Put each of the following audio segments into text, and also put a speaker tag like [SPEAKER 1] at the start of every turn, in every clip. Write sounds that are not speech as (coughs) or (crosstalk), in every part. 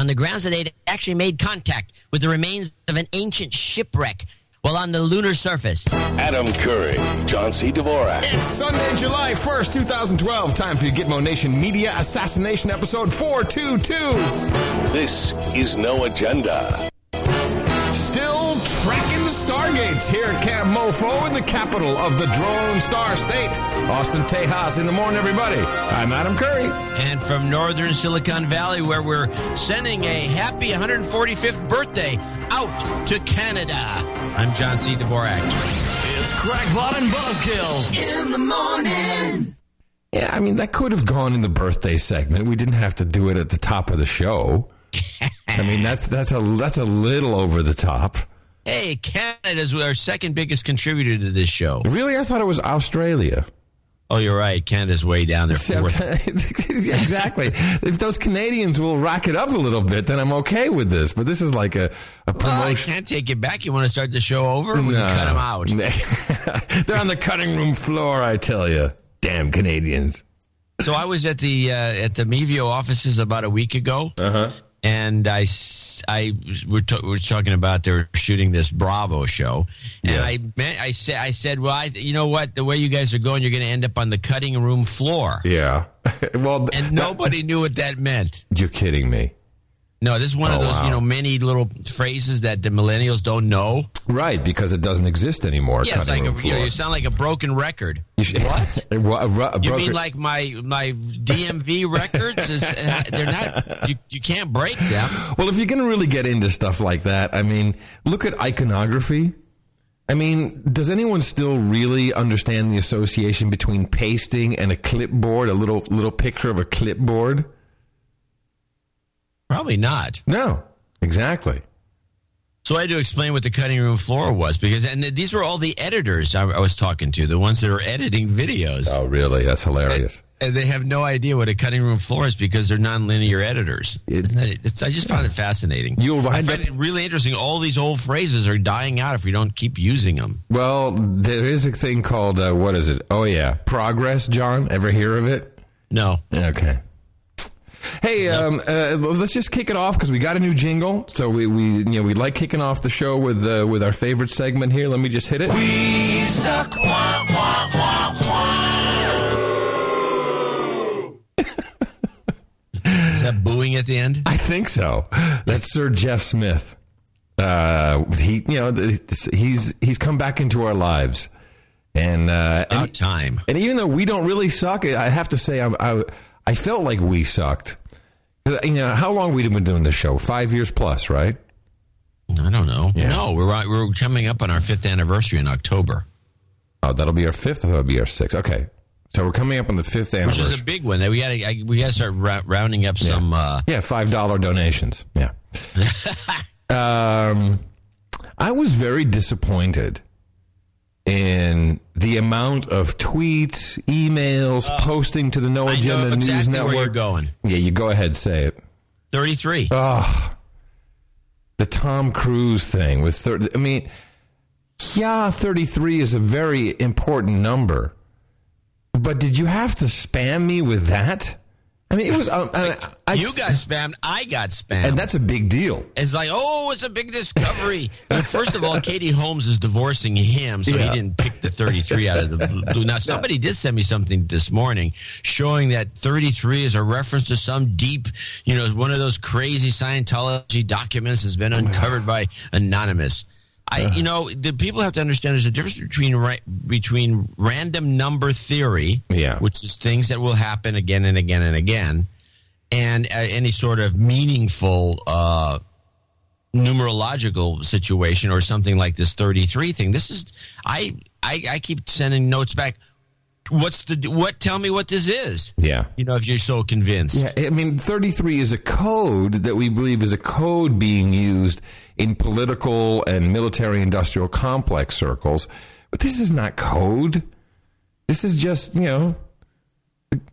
[SPEAKER 1] on the grounds that they'd actually made contact with the remains of an ancient shipwreck while on the lunar surface.
[SPEAKER 2] Adam Curry, John C. Dvorak.
[SPEAKER 3] It's Sunday, July 1st, 2012. Time for your Gitmo Nation Media Assassination Episode 422.
[SPEAKER 2] This is No Agenda.
[SPEAKER 3] Still tracking the Stargates here at Camp Mofo in the capital of the Drone Star State. Austin, Tejas in the morning, everybody. I'm Adam Curry.
[SPEAKER 1] And from northern Silicon Valley, where we're sending a happy 145th birthday out to Canada, I'm John C. Dvorak.
[SPEAKER 4] It's Crackpot and Buzzkill.
[SPEAKER 5] In the morning.
[SPEAKER 3] Yeah, I mean, that could have gone in the birthday segment. We didn't have to do it at the top of the show. I mean, that's that's a that's a little over the top.
[SPEAKER 1] Hey, Canada's our second biggest contributor to this show.
[SPEAKER 3] Really, I thought it was Australia.
[SPEAKER 1] Oh, you're right. Canada's way down there. (laughs) Fourth. (laughs)
[SPEAKER 3] exactly. if those Canadians will rack it up a little bit, then I'm okay with this. But this is like a, a
[SPEAKER 1] Well, I can't take it back. You want to start the show over? We can cut them out. (laughs)
[SPEAKER 3] They're on the cutting room floor, I tell you. Damn Canadians.
[SPEAKER 1] So I was at the uh, at the Mevio offices about a week ago,
[SPEAKER 3] Uh-huh.
[SPEAKER 1] And I, was- we're, t- we're talking about they're shooting this Bravo show, and
[SPEAKER 3] Yeah.
[SPEAKER 1] I meant I said I said, well, I, you know what, the way you guys are going, you're going to end up on the cutting room floor,
[SPEAKER 3] Yeah. (laughs) well,
[SPEAKER 1] and
[SPEAKER 3] that-
[SPEAKER 1] nobody knew what that meant.
[SPEAKER 3] you're kidding me.
[SPEAKER 1] No, this is one of
[SPEAKER 3] Oh,
[SPEAKER 1] those
[SPEAKER 3] wow.
[SPEAKER 1] you know many little phrases that the millennials don't know.
[SPEAKER 3] Right, because it doesn't exist anymore.
[SPEAKER 1] Yes, like a, you, know, you sound like a broken record.
[SPEAKER 3] Should-
[SPEAKER 1] What? (laughs)
[SPEAKER 3] A a a
[SPEAKER 1] You mean like my my DMV (laughs) records? Is they're not you, you can't break them.
[SPEAKER 3] Well, if you're going to really get into stuff like that, I mean, look at iconography. I mean, does anyone still really understand the association between pasting and a clipboard, a little little picture of a clipboard?
[SPEAKER 1] Probably not.
[SPEAKER 3] No, exactly.
[SPEAKER 1] So I had to explain what the cutting room floor was because, and th- these were all the editors I, I was talking to, the ones that are editing videos,
[SPEAKER 3] Oh, really? That's hilarious.
[SPEAKER 1] and they have no idea what a cutting room floor is because they're nonlinear editors.
[SPEAKER 3] It-
[SPEAKER 1] Isn't that, it's, I just found it fascinating.
[SPEAKER 3] You'll
[SPEAKER 1] I find
[SPEAKER 3] up-
[SPEAKER 1] it really interesting. All these old phrases are dying out if we don't keep using them.
[SPEAKER 3] Well, there is a thing called uh, what is it? Oh yeah, progress. John, ever hear of it?
[SPEAKER 1] No,
[SPEAKER 3] Okay. Hey, um, uh, let's just kick it off because we got a new jingle. So we, we you know we like kicking off the show with uh, with our favorite segment here. Let me just hit it.
[SPEAKER 4] We suck. Wah, wah, wah, wah.
[SPEAKER 1] is that booing at the end?
[SPEAKER 3] I think so. That's Sir Jeff Smith. Uh, he you know he's he's come back into our lives, and uh, and,
[SPEAKER 1] About time.
[SPEAKER 3] and even though we don't really suck, I have to say I I, I felt like we sucked. You know how long we been doing this show? Five years plus, right?
[SPEAKER 1] I don't know. No, we're we're coming up on our fifth anniversary in October,
[SPEAKER 3] Oh, that'll be our fifth. It'll be our sixth. Okay, so we're coming up on the fifth anniversary, which
[SPEAKER 1] is a big one. We got to we got to start ra- rounding up some. Uh,
[SPEAKER 3] Yeah, five dollar donations. Yeah. (laughs) um, I was very disappointed in the amount of tweets, emails, posting to the No
[SPEAKER 1] Uh,
[SPEAKER 3] Agenda News
[SPEAKER 1] exactly
[SPEAKER 3] Network.
[SPEAKER 1] where you're going.
[SPEAKER 3] Yeah, you go ahead, say it.
[SPEAKER 1] Thirty-three.
[SPEAKER 3] Oh, the Tom Cruise thing with thirty. I mean, yeah, thirty-three is a very important number, but did you have to spam me with that? I mean, it was. Um, I, I,
[SPEAKER 1] you got spammed. I got spammed.
[SPEAKER 3] and that's a big deal.
[SPEAKER 1] it's like, oh, it's a big discovery. But first of all, (laughs) Katie Holmes is divorcing him, so
[SPEAKER 3] Yeah.
[SPEAKER 1] he didn't pick the 33 out of the blue. (laughs) Now, somebody did send me something this morning showing that 33 is a reference to some deep, you know, one of those crazy Scientology documents has been uncovered by Anonymous. I, you know, the people have to understand there's a difference between ra- between random number theory,
[SPEAKER 3] Yeah.
[SPEAKER 1] which is things that will happen again and again and again, and uh, any sort of meaningful uh, numerological situation or something like this 33 thing. This is I I, I keep sending notes back. What's the what? Tell me what this is.
[SPEAKER 3] Yeah.
[SPEAKER 1] You know, if you're so convinced.
[SPEAKER 3] Yeah, I mean, 33 is a code that we believe is a code being used in political and military industrial complex circles. But this is not code. This is just, you know,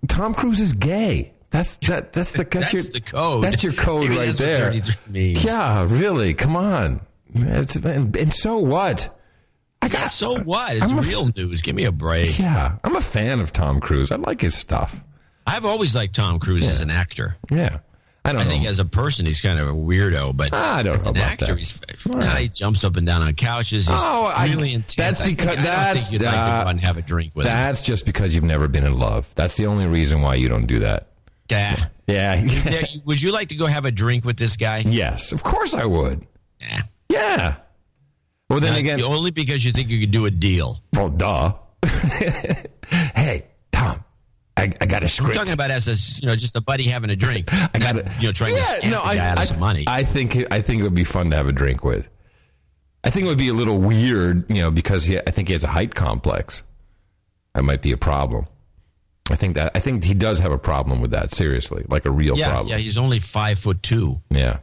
[SPEAKER 3] Tom Cruise is gay. That's that. That's the that's, (laughs)
[SPEAKER 1] That's
[SPEAKER 3] your,
[SPEAKER 1] the code.
[SPEAKER 3] That's your code
[SPEAKER 1] Maybe
[SPEAKER 3] right there.
[SPEAKER 1] 33.
[SPEAKER 3] Yeah, really. Come on. It's, and, and so what? I
[SPEAKER 1] Yeah, so what? It's
[SPEAKER 3] I'm a-
[SPEAKER 1] real news. Give me a break.
[SPEAKER 3] Yeah, I'm a fan of Tom Cruise. I like his stuff.
[SPEAKER 1] I've always liked Tom Cruise as an actor.
[SPEAKER 3] Yeah. I don't
[SPEAKER 1] I think
[SPEAKER 3] know.
[SPEAKER 1] as a person, he's kind of a weirdo, but
[SPEAKER 3] I don't
[SPEAKER 1] as
[SPEAKER 3] know
[SPEAKER 1] an
[SPEAKER 3] about
[SPEAKER 1] actor,
[SPEAKER 3] that.
[SPEAKER 1] he's
[SPEAKER 3] All right.
[SPEAKER 1] he jumps up and down on couches. He's
[SPEAKER 3] Oh, I-
[SPEAKER 1] really intense.
[SPEAKER 3] that's
[SPEAKER 1] I think-
[SPEAKER 3] because-
[SPEAKER 1] I don't
[SPEAKER 3] that's-
[SPEAKER 1] think you'd like to
[SPEAKER 3] uh,
[SPEAKER 1] go and have a drink with him.
[SPEAKER 3] That's just because you've never been in love. That's the only reason why you don't do that.
[SPEAKER 1] Yeah.
[SPEAKER 3] Yeah.
[SPEAKER 1] Would you like to go have a drink with this guy?
[SPEAKER 3] yes, of course I would.
[SPEAKER 1] Yeah.
[SPEAKER 3] Yeah. Well, then again,
[SPEAKER 1] only because you think you could do a deal.
[SPEAKER 3] well, duh. (laughs) hey, I, I got a
[SPEAKER 1] I'm
[SPEAKER 3] script.
[SPEAKER 1] talking about as a you know just a buddy having a drink. (laughs)
[SPEAKER 3] I got it.
[SPEAKER 1] You know, trying to scam the guy out of some money.
[SPEAKER 3] I think I think it would be fun to have a drink with. I think it would be a little weird, you know, because he, I think he has a height complex. That might be a problem. I think that I think he does have a problem with that. Seriously, like a real
[SPEAKER 1] yeah,
[SPEAKER 3] problem.
[SPEAKER 1] yeah. He's only five foot two.
[SPEAKER 3] yeah,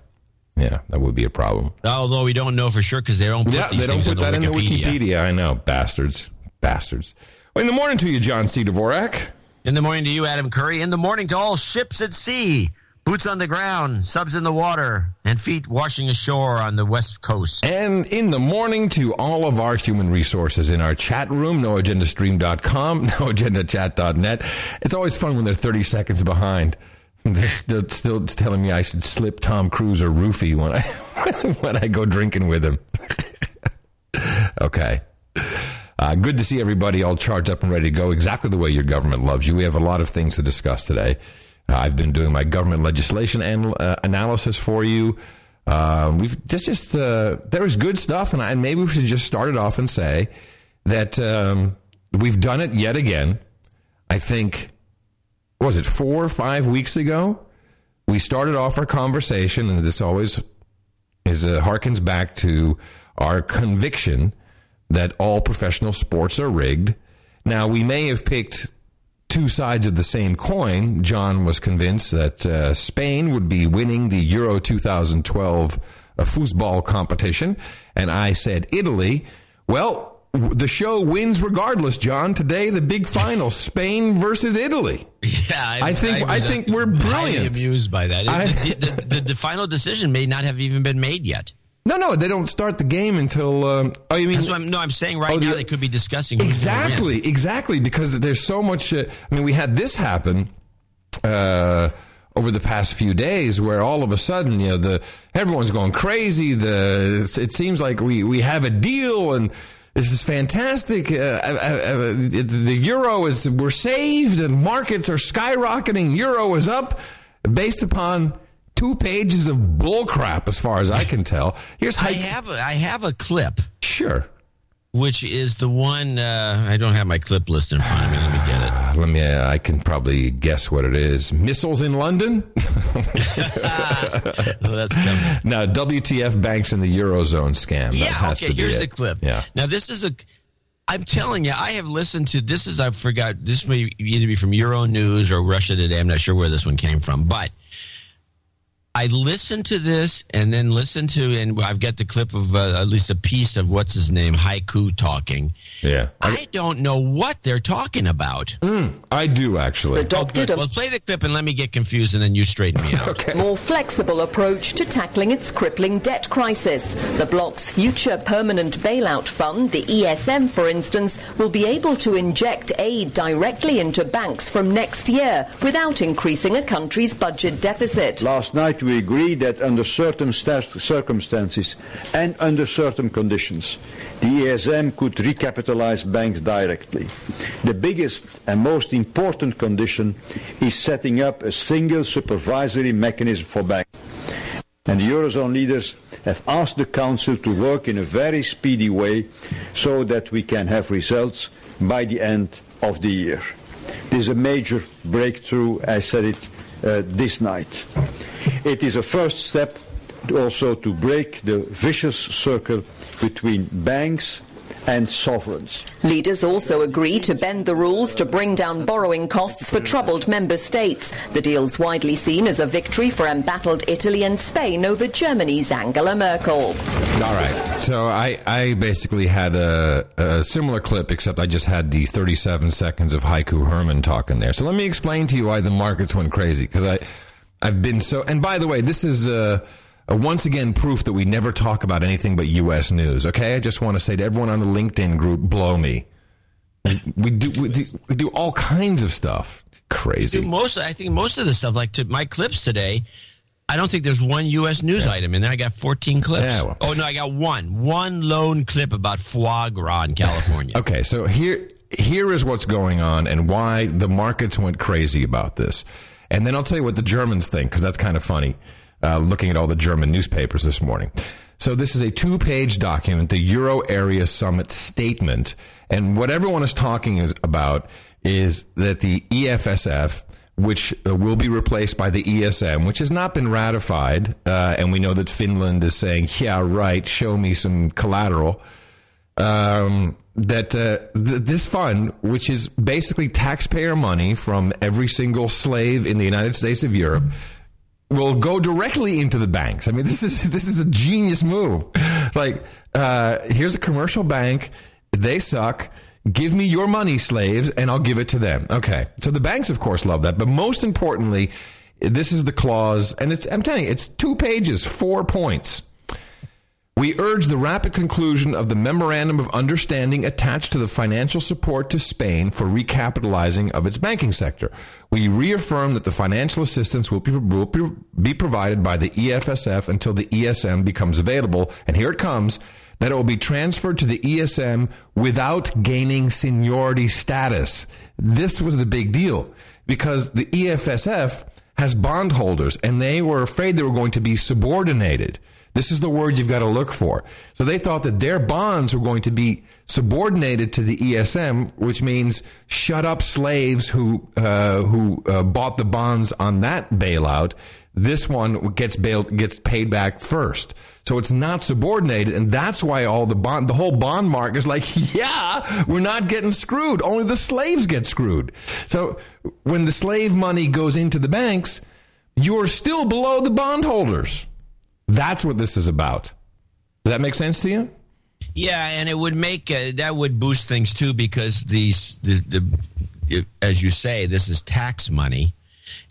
[SPEAKER 3] yeah, that would be a problem.
[SPEAKER 1] Although we don't know for sure because they don't put
[SPEAKER 3] Yeah,
[SPEAKER 1] these
[SPEAKER 3] they don't
[SPEAKER 1] things
[SPEAKER 3] put that
[SPEAKER 1] in
[SPEAKER 3] in
[SPEAKER 1] the. Wikipedia.
[SPEAKER 3] I know, bastards, bastards. Well, in the morning to you, John C. Dvorak.
[SPEAKER 1] In the morning to you, Adam Curry. In the morning to all ships at sea, boots on the ground, subs in the water, and feet washing ashore on the west coast.
[SPEAKER 3] And in the morning to all of our human resources in our chat room, noagendastream.com, (laughs) noagendachat.net. It's always fun when they're 30 seconds behind. (laughs) They're still, still telling me I should slip Tom Cruise or Roofy when I, (laughs) when I go drinking with him. okay. Uh, good to see everybody all charged up and ready to go exactly the way your government loves you. We have a lot of things to discuss today. Uh, I've been doing my government legislation an- uh, analysis for you. Um, we've just, just uh, there is good stuff, and, I, and maybe we should just start it off and say that um, we've done it yet again. I think, was it four or five weeks ago? We started off our conversation, and this always is uh, harkens back to our conviction that all professional sports are rigged. Now, we may have picked two sides of the same coin. John was convinced that uh, Spain would be winning the Euro 2012 uh, foosball competition, and I said Italy. Well, w- the show wins regardless, John. Today, the big final: Spain versus Italy.
[SPEAKER 1] Yeah,
[SPEAKER 3] I think- I
[SPEAKER 1] was, uh,
[SPEAKER 3] think we're brilliant.
[SPEAKER 1] amused by that.
[SPEAKER 3] I-
[SPEAKER 1] the, the, the, the final decision may not have even been made yet.
[SPEAKER 3] No, no, they don't start the game until. Um, oh, you mean
[SPEAKER 1] I'm, no, I'm saying right
[SPEAKER 3] Oh, the-
[SPEAKER 1] now they could be discussing who's gonna win.
[SPEAKER 3] Exactly, exactly, because there's so much. Uh, I mean, we had this happen uh, over the past few days, where all of a sudden, you know, the everyone's going crazy. The it seems like we we have a deal and. This is fantastic. Uh, uh, uh, the euro is we're saved, and markets are skyrocketing. Euro is up, based upon two pages of bullcrap, as far as I can tell. Here's how
[SPEAKER 1] I have a, I have a clip,
[SPEAKER 3] sure.
[SPEAKER 1] which is the one uh, I don't have my clip list in front of me. Let me get it.
[SPEAKER 3] Let me. Uh, I can probably guess what it is. Missiles in London.
[SPEAKER 1] Oh, (laughs) (laughs) that's coming.
[SPEAKER 3] no, WTF banks in the eurozone scam. That
[SPEAKER 1] Yeah,
[SPEAKER 3] has
[SPEAKER 1] okay.
[SPEAKER 3] to be
[SPEAKER 1] Here's the clip.
[SPEAKER 3] Yeah.
[SPEAKER 1] Now this is a. I'm telling you, I have listened to this. Is I forgot. This may either be from Euro News or Russia Today. I'm not sure where this one came from, but I listened to this and then listened to, and I've got the clip of uh, at least a piece of what's his name, Haiku talking.
[SPEAKER 3] Yeah. I,
[SPEAKER 1] I don't know what they're talking about.
[SPEAKER 3] I do actually.
[SPEAKER 1] Oh,
[SPEAKER 5] adopted
[SPEAKER 1] good.
[SPEAKER 5] a
[SPEAKER 1] Well, play the clip and let me get confused, and then you straighten me out. (laughs)
[SPEAKER 3] Okay.
[SPEAKER 5] more flexible approach to tackling its crippling debt crisis. The bloc's future permanent bailout fund, the ESM for instance, will be able to inject aid directly into banks from next year without increasing a country's budget deficit.
[SPEAKER 6] Last night we agree that under certain circumstances and under certain conditions, the ESM could recapitalize banks directly. The biggest and most important condition is setting up a single supervisory mechanism for banks. And the Eurozone leaders have asked the Council to work in a very speedy way so that we can have results by the end of the year. This is a major breakthrough, I said it Uh, this night. It is a first step also to break the vicious circle between banks and sovereigns.
[SPEAKER 5] Leaders also agree to bend the rules to bring down borrowing costs for troubled member states. The deal's widely seen as a victory for embattled Italy and Spain over Germany's Angela Merkel.
[SPEAKER 3] All right. So I, I basically had a, a similar clip, except I just had the 37 seconds of Haiku Herman talking there. So let me explain to you why the markets went crazy. Because I, I've been so. And by the way, this is uh, uh, once again proof that we never talk about anything but U.S. news. Okay. I just want to say to everyone on the LinkedIn group, blow me. We do, we do, we do all kinds of stuff. Crazy.
[SPEAKER 1] Most I think most of the stuff, like to my clips today, I don't think there's one U.S. news item in there. I got 14 clips.
[SPEAKER 3] Yeah, well.
[SPEAKER 1] Oh no, I got one, one lone clip about foie gras in California. (laughs)
[SPEAKER 3] Okay, so here here is what's going on and why the markets went crazy about this. And then I'll tell you what the Germans think because that's kind of funny. Uh, looking at all the German newspapers this morning. So this is a two-page document, the Euro Area Summit statement, and what everyone is talking is about is that the EFSF, which uh, will be replaced by the ESM, which has not been ratified, uh, and we know that Finland is saying, "Yeah, right, show me some collateral." um, that uh, th- this fund, which is basically taxpayer money from every single slave in the United States of Europe, will go directly into the banks. I mean, this is this is a genius move. Like, uh, here's a commercial bank. They suck. Give me your money, slaves, and I'll give it to them. Okay. So the banks, of course, love that. But most importantly, this is the clause, and it's I'm telling you, it's two pages, four points. We urge the rapid conclusion of the memorandum of understanding attached to the financial support to Spain for recapitalizing of its banking sector. We reaffirm that the financial assistance will be, will be provided by the EFSF until the ESM becomes available. And here it comes that it will be transferred to the ESM without gaining seniority status. This was the big deal because the EFSF has bondholders and they were afraid they were going to be subordinated. This is the word you've got to look for. So they thought that their bonds were going to be subordinated to the ESM, which means shut up slaves who uh, who uh, bought the bonds on that bailout. This one gets bailed, gets paid back first. So it's not subordinated, and that's why all the bond, the whole bond market is like, (laughs) yeah, we're not getting screwed. Only the slaves get screwed. So when the slave money goes into the banks, you're still below the bondholders. That's what this is about. Does that make sense to you?
[SPEAKER 1] Yeah, and it would make uh, that would boost things too because these the, the as you say, this is tax money,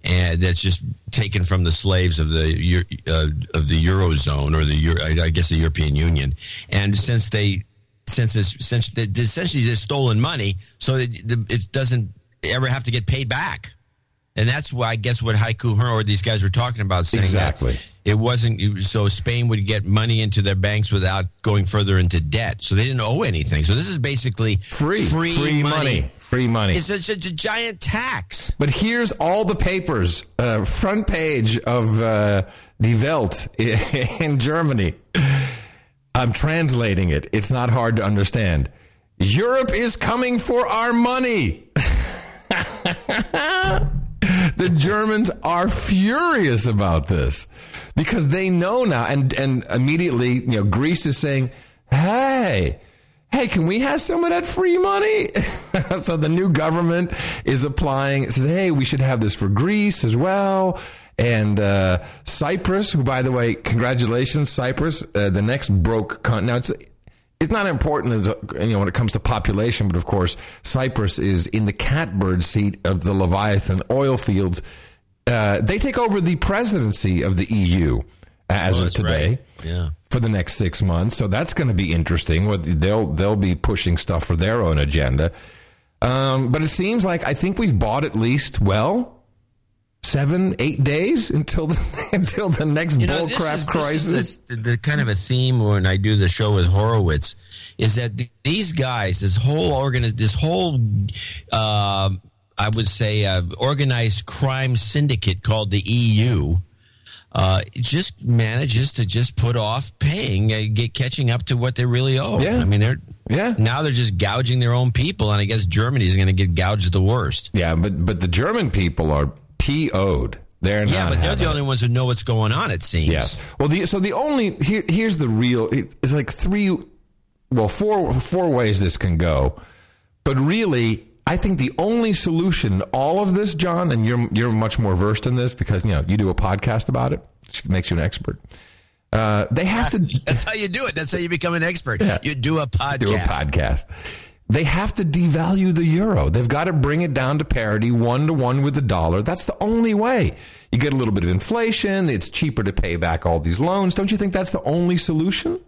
[SPEAKER 1] and that's just taken from the slaves of the uh, of the eurozone or the Euro, I I guess the European Union. And since they since it's since they essentially just stolen money, so it, it doesn't ever have to get paid back. And that's why I guess what Haiku Her or these guys were talking about saying
[SPEAKER 3] Exactly.
[SPEAKER 1] It wasn't so Spain would get money into their banks without going further into debt. So they didn't owe anything. So this is basically
[SPEAKER 3] Free,
[SPEAKER 1] free, money.
[SPEAKER 3] free money.
[SPEAKER 1] It's such a, a giant tax.
[SPEAKER 3] But here's all the papers, uh, front page of uh, Die Welt (laughs) in Germany. I'm translating it. It's not hard to understand. Europe is coming for our money. (laughs) the Germans are furious about this because they know now, and and immediately, you know, Greece is saying, "Hey, hey, can we have some of that free money?" (laughs) so the new government is applying. It says, "Hey, we should have this for Greece as well." And uh, Cyprus, who, by the way, congratulations, Cyprus, uh, the next broke. Con- now it's it's not important as you know when it comes to population, but of course Cyprus is in the catbird seat of the Leviathan oil fields. Uh, they take over the presidency of the EU as
[SPEAKER 1] Oh,
[SPEAKER 3] of today
[SPEAKER 1] right. Yeah.
[SPEAKER 3] for the next six months. So that's going to be interesting. What they'll they'll be pushing stuff for their own agenda. Um, but it seems like I think we've bought at least well seven eight days until the, (laughs) until the next
[SPEAKER 1] You know,
[SPEAKER 3] bull crap
[SPEAKER 1] is,
[SPEAKER 3] crisis.
[SPEAKER 1] The, the, the kind of a theme when I do the show with Horowitz is that th- these guys, this whole organ, this whole, uh, I would say, uh, organized crime syndicate called the EU. Uh, just manages to just put off paying, uh, get catching up to what they really owe.
[SPEAKER 3] Yeah.
[SPEAKER 1] I mean, they're
[SPEAKER 3] Yeah.
[SPEAKER 1] now they're just gouging their own people, and I guess Germany is going to get gouged the worst.
[SPEAKER 3] Yeah, but but the German people are PO'd. They're
[SPEAKER 1] Yeah, but they're
[SPEAKER 3] having
[SPEAKER 1] the only ones who know what's going on. It seems.
[SPEAKER 3] Yes. Well, the so the only here, here's the real. It's like three, well, four four ways this can go, but really, I think the only solution to all of this, John, and you're you're much more versed in this because you know you do a podcast about it, which makes you an expert. Uh, they have to
[SPEAKER 1] That's how you do it. That's how you become an expert. You do a podcast.
[SPEAKER 3] do a podcast. They have to devalue the euro. They've got to bring it down to parity, one to one with the dollar. That's the only way. You get a little bit of inflation. It's cheaper to pay back all these loans. Don't you think that's the only solution?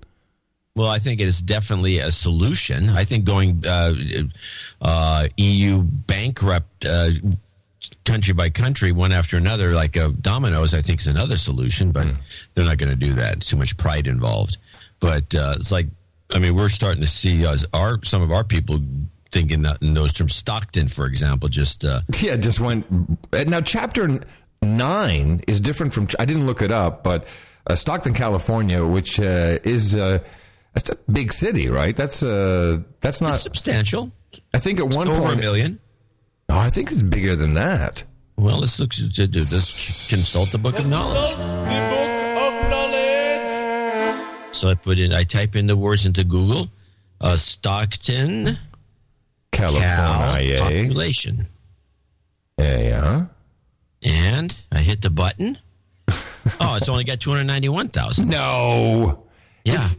[SPEAKER 1] Well, I think it is definitely a solution. I think going uh, uh, EU bankrupt uh, country by country, one after another, like uh, dominoes. I think is another solution, but they're not going to do that. Too much pride involved. But uh, it's like, I mean, we're starting to see us, our some of our people thinking that in those terms. Stockton, for example, just uh,
[SPEAKER 3] Yeah, just went. Now, chapter nine is different from. I didn't look it up, but uh, Stockton, California, which uh, is uh, that's a big city, right? That's uh, that's not.
[SPEAKER 1] it's substantial.
[SPEAKER 3] I think at one
[SPEAKER 1] Over a million.
[SPEAKER 3] Oh, I think it's bigger than that.
[SPEAKER 1] Well, let's look to do this. Consult the book of knowledge. So I put in, I type in the words into Google. Uh, Stockton, Cal,
[SPEAKER 3] California.
[SPEAKER 1] population,
[SPEAKER 3] Yeah,
[SPEAKER 1] and I hit the button. (laughs) oh, it's only got two hundred ninety-one thousand.
[SPEAKER 3] No.
[SPEAKER 1] Yeah,
[SPEAKER 3] It's-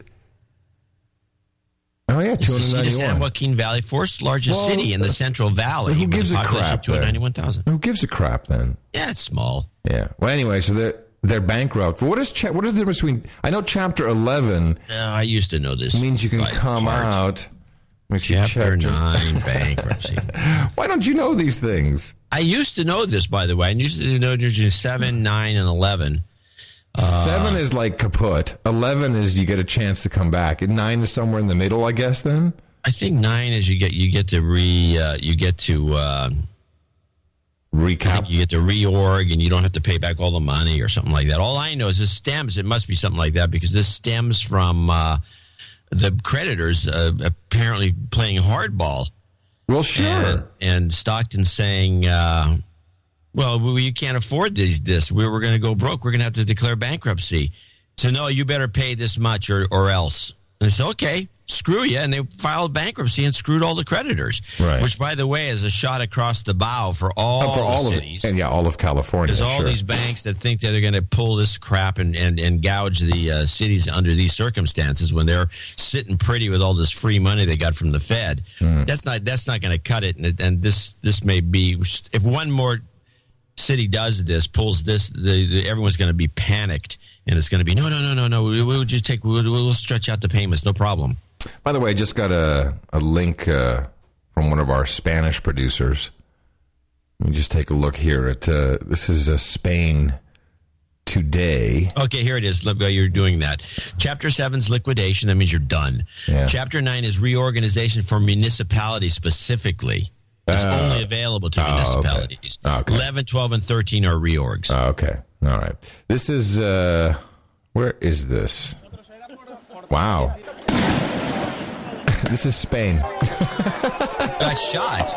[SPEAKER 3] Oh yeah,
[SPEAKER 1] it's the
[SPEAKER 3] hundred
[SPEAKER 1] of San. Joaquin Valley, fourth largest
[SPEAKER 3] Well,
[SPEAKER 1] city in the
[SPEAKER 3] uh,
[SPEAKER 1] Central Valley.
[SPEAKER 3] who gives a crap
[SPEAKER 1] Two hundred
[SPEAKER 3] then? Who gives a crap then?
[SPEAKER 1] Yeah, it's small.
[SPEAKER 3] Yeah. Well, anyway, so they're they're bankrupt. What is cha- what is the difference between? I know chapter eleven
[SPEAKER 1] Uh, I used to know this.
[SPEAKER 3] means you can come
[SPEAKER 1] heart.
[SPEAKER 3] out.
[SPEAKER 1] Chapter nine, (laughs) bankruptcy.
[SPEAKER 3] Why don't you know these things?
[SPEAKER 1] I used to know this, by the way. I used to know there's seven, nine, and eleven.
[SPEAKER 3] Seven is like kaput. Eleven is you get a chance to come back. And nine is somewhere in the middle, I guess. Then
[SPEAKER 1] I think nine is you get you get to re uh, you get to uh,
[SPEAKER 3] recap.
[SPEAKER 1] you get to reorg and you don't have to pay back all the money or something like that. All I know is this stems. It must be something like that because this stems from uh, the creditors uh, apparently playing hardball
[SPEAKER 3] Well, sure.
[SPEAKER 1] and, and Stockton saying, uh, "Well, we, you can't afford these. This we, we're going to go broke. We're going to have to declare bankruptcy. So no, you better pay this much or or else." And it's okay. Screw you, and they filed bankruptcy and screwed all the creditors.
[SPEAKER 3] Right.
[SPEAKER 1] Which, by the way, is a shot across the bow for all,
[SPEAKER 3] for all
[SPEAKER 1] the
[SPEAKER 3] of
[SPEAKER 1] cities.
[SPEAKER 3] and yeah, all of California.
[SPEAKER 1] There's all
[SPEAKER 3] sure.
[SPEAKER 1] these banks that think that they're going to pull this crap and, and, and gouge the uh, cities under these circumstances when they're sitting pretty with all this free money they got from the Fed.
[SPEAKER 3] Hmm.
[SPEAKER 1] That's not that's not going to cut it. And, and this this may be if one more city does this, pulls this, the, the, everyone's going to be panicked, and it's going to be no no no no no. We, we'll just take we'll, we'll stretch out the payments, no problem.
[SPEAKER 3] By the way, I just got a a link uh, from one of our Spanish producers. Let me just take a look here at uh, this is uh, Spain today.
[SPEAKER 1] Okay, here it is. You're doing that. Chapter seven's liquidation. That means you're done.
[SPEAKER 3] Yeah.
[SPEAKER 1] Chapter nine is reorganization for municipalities specifically. It's
[SPEAKER 3] Oh.
[SPEAKER 1] only available to
[SPEAKER 3] Oh, okay.
[SPEAKER 1] municipalities.
[SPEAKER 3] Okay.
[SPEAKER 1] 11, 12, and 13 are reorgs.
[SPEAKER 3] Oh, okay, all right. This is uh, where is this? Wow, this is Spain.
[SPEAKER 1] Got shot.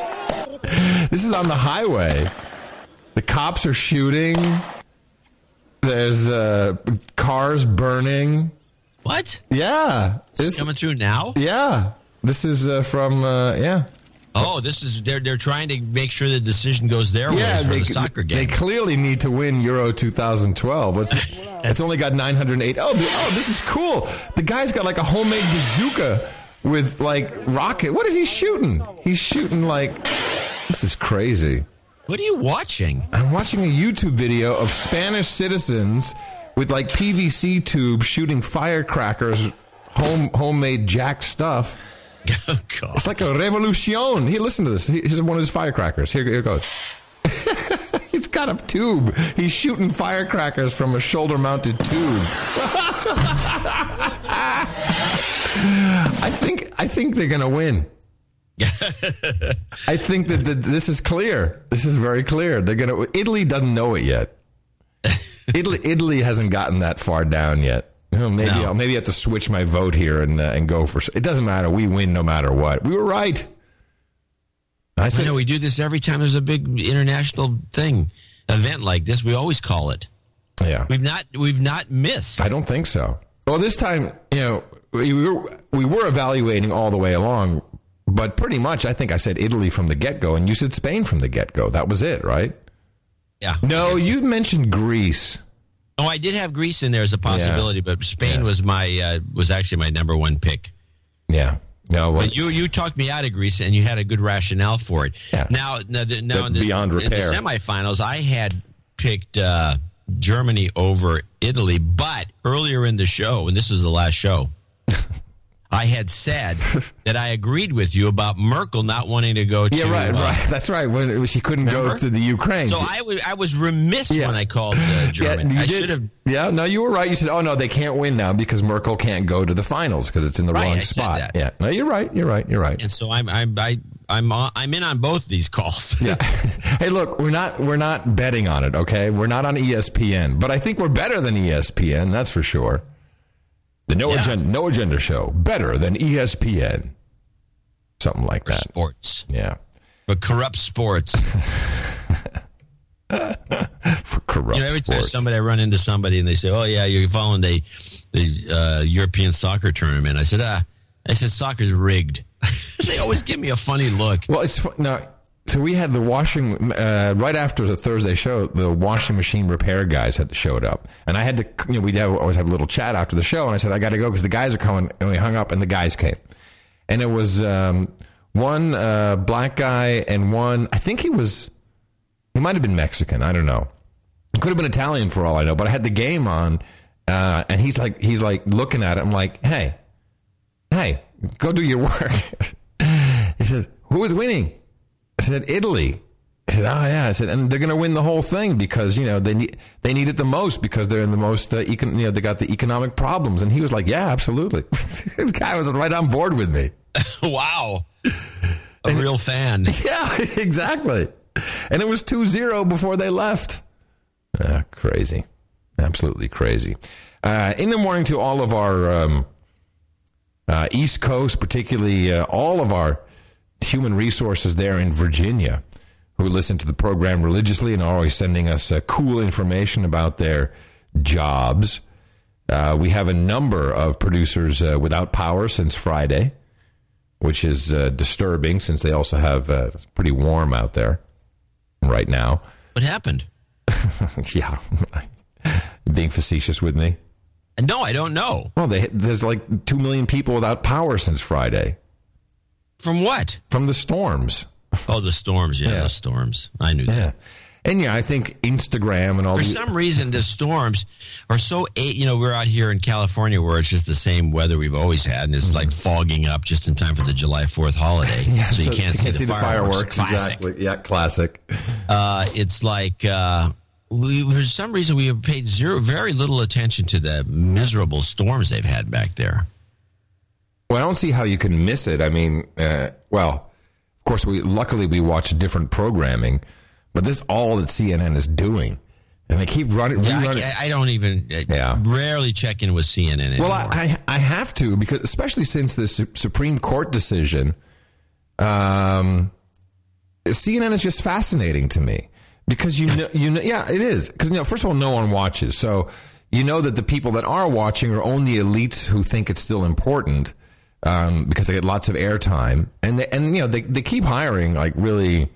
[SPEAKER 3] This is on the highway. The cops are shooting. There's uh, cars burning.
[SPEAKER 1] What?
[SPEAKER 3] Yeah, this,
[SPEAKER 1] coming through now?
[SPEAKER 3] yeah. This is uh, from uh, yeah.
[SPEAKER 1] Oh, this is they're they're trying to make sure the decision goes their way
[SPEAKER 3] Yeah,
[SPEAKER 1] for
[SPEAKER 3] they,
[SPEAKER 1] the soccer game.
[SPEAKER 3] they clearly need to win Euro 2012. It's, (laughs) it's only got 908. Oh, oh, this is cool. The guy's got like a homemade bazooka with like rocket. What is he shooting? He's shooting like this is crazy.
[SPEAKER 1] what are you watching?
[SPEAKER 3] I'm watching a YouTube video of Spanish citizens with like PVC tubes shooting firecrackers, home homemade jack stuff. (laughs)
[SPEAKER 1] Oh God.
[SPEAKER 3] It's like a revolution. Here, listen to this. Here's one of his firecrackers. Here, here goes. (laughs) He's got a tube. He's shooting firecrackers from a shoulder-mounted tube. (laughs) I think I think they're gonna win. (laughs) I think that, that this is clear. This is very clear. They're gonna. Italy doesn't know it yet. (laughs) Italy, Italy hasn't gotten that far down yet. Know, maybe
[SPEAKER 1] No.
[SPEAKER 3] I'll maybe have to switch my vote here and uh, and go for. It doesn't matter. We win no matter what. We were right. I
[SPEAKER 1] I
[SPEAKER 3] said
[SPEAKER 1] know we do this every time there's a big international thing, event like this. We always call it.
[SPEAKER 3] yeah.
[SPEAKER 1] We've not we've not missed.
[SPEAKER 3] I don't think so. Well, this time, you know, we were, we were evaluating all the way along, but pretty much, I think I said Italy from the get go, and you said Spain from the get go. That was it, right?
[SPEAKER 1] Yeah.
[SPEAKER 3] No, you mentioned Greece.
[SPEAKER 1] Oh, I did have Greece in there as a possibility, but Spain
[SPEAKER 3] Yeah.
[SPEAKER 1] was my uh, was actually my number one pick.
[SPEAKER 3] Yeah. No,
[SPEAKER 1] But you you talked me out of Greece, and you had a good rationale for it.
[SPEAKER 3] Yeah.
[SPEAKER 1] Now, now, the- now in the,
[SPEAKER 3] Beyond
[SPEAKER 1] in the semifinals, I had picked uh, Germany over Italy, but earlier in the show, and this was the last show, I had said (laughs) that I agreed with you about Merkel not wanting to go to.
[SPEAKER 3] Yeah, right,
[SPEAKER 1] uh,
[SPEAKER 3] right. (laughs) That's right. When she couldn't go to the Ukraine.
[SPEAKER 1] So I was I was remiss
[SPEAKER 3] Yeah.
[SPEAKER 1] when I called uh, (laughs) Germany.
[SPEAKER 3] you
[SPEAKER 1] I should have.
[SPEAKER 3] Yeah, no, you were right. You said, "Oh no, they can't win now because Merkel can't go to the finals because it's in the
[SPEAKER 1] Right,
[SPEAKER 3] wrong
[SPEAKER 1] I
[SPEAKER 3] spot." Yeah, no, you're right. You're right. You're right.
[SPEAKER 1] And so I'm I'm I, I'm on, I'm in on both these calls.
[SPEAKER 3] Yeah. hey, look, we're not we're not betting on it. Okay, we're not on ESPN, but I think we're better than ESPN. That's for sure. The no
[SPEAKER 1] Yeah.
[SPEAKER 3] agenda no agenda show better than ESPN. Something like that.
[SPEAKER 1] sports,
[SPEAKER 3] Yeah.
[SPEAKER 1] for corrupt sports. (laughs)
[SPEAKER 3] For corrupt
[SPEAKER 1] You know, every time
[SPEAKER 3] sports.
[SPEAKER 1] somebody I run into somebody and they say, "Oh yeah, you're following the the uh, European soccer tournament," I said, "Ah," I said, "Soccer's rigged." (laughs) they always give me a funny look.
[SPEAKER 3] Well, it's now. So we had the washing uh, right after the Thursday show. The washing machine repair guys had showed up, and I had to. You know, we would always have a little chat after the show, and I said I got to go because the guys are coming. And we hung up, and the guys came, and it was um, one uh, black guy and one. I think he was. He might have been Mexican. I don't know. It could have been Italian for all I know. But I had the game on, uh, and he's like, he's like looking at it. I'm like, hey, hey, go do your work. (laughs) he said, who is winning? I said, Italy. I said, oh yeah. I said, and they're going to win the whole thing because you know they need they need it the most because they're in the most uh, econ- you know they got the economic problems. And he was like, yeah, absolutely. (laughs) this guy was right on board with me. (laughs)
[SPEAKER 1] wow, a real fan. (laughs)
[SPEAKER 3] Yeah, exactly. And it was 2-0 before they left. Ah, crazy. Absolutely crazy. Uh, in the morning to all of our um, uh, East Coast, particularly uh, all of our human resources there in Virginia who listen to the program religiously and are always sending us uh, cool information about their jobs. Uh, we have a number of producers uh, without power since Friday, which is uh, disturbing since they also have uh, it's pretty warm out there right now.
[SPEAKER 1] What happened? (laughs)
[SPEAKER 3] yeah, (laughs) being facetious with me.
[SPEAKER 1] No, I don't know.
[SPEAKER 3] Well, they, there's like two million people without power since Friday
[SPEAKER 1] From what?
[SPEAKER 3] from the storms.
[SPEAKER 1] Oh, the storms. Yeah,
[SPEAKER 3] Yeah.
[SPEAKER 1] the storms. I knew that.
[SPEAKER 3] Yeah, and yeah, I think Instagram and all.
[SPEAKER 1] For
[SPEAKER 3] the,
[SPEAKER 1] some reason, the storms are so. You know, we're out here in California where it's just the same weather we've always had, and it's like fogging up just in time for the July Fourth holiday,
[SPEAKER 3] Mm-hmm. (laughs) Yeah,
[SPEAKER 1] so, you can't, see, the fireworks. Classic.
[SPEAKER 3] Exactly. Yeah, classic.
[SPEAKER 1] Uh, it's like uh, we, for some reason we have paid zero, very little attention to the miserable storms they've had back there.
[SPEAKER 3] Well, I don't see how you can miss it. I mean, uh, well, of course, we luckily we watch different programming, but this is all that CNN is doing, and they keep running.
[SPEAKER 1] Yeah. I, I don't even. I
[SPEAKER 3] Yeah.
[SPEAKER 1] rarely check in with CNN anymore.
[SPEAKER 3] Well, I, I I have to because especially since the Su- Supreme Court decision, um, CNN is just fascinating to me because you know you know yeah it is because you know first of all no one watches so you know that the people that are watching are only elites who think it's still important um, because they get lots of airtime and they, and you know they they keep hiring like really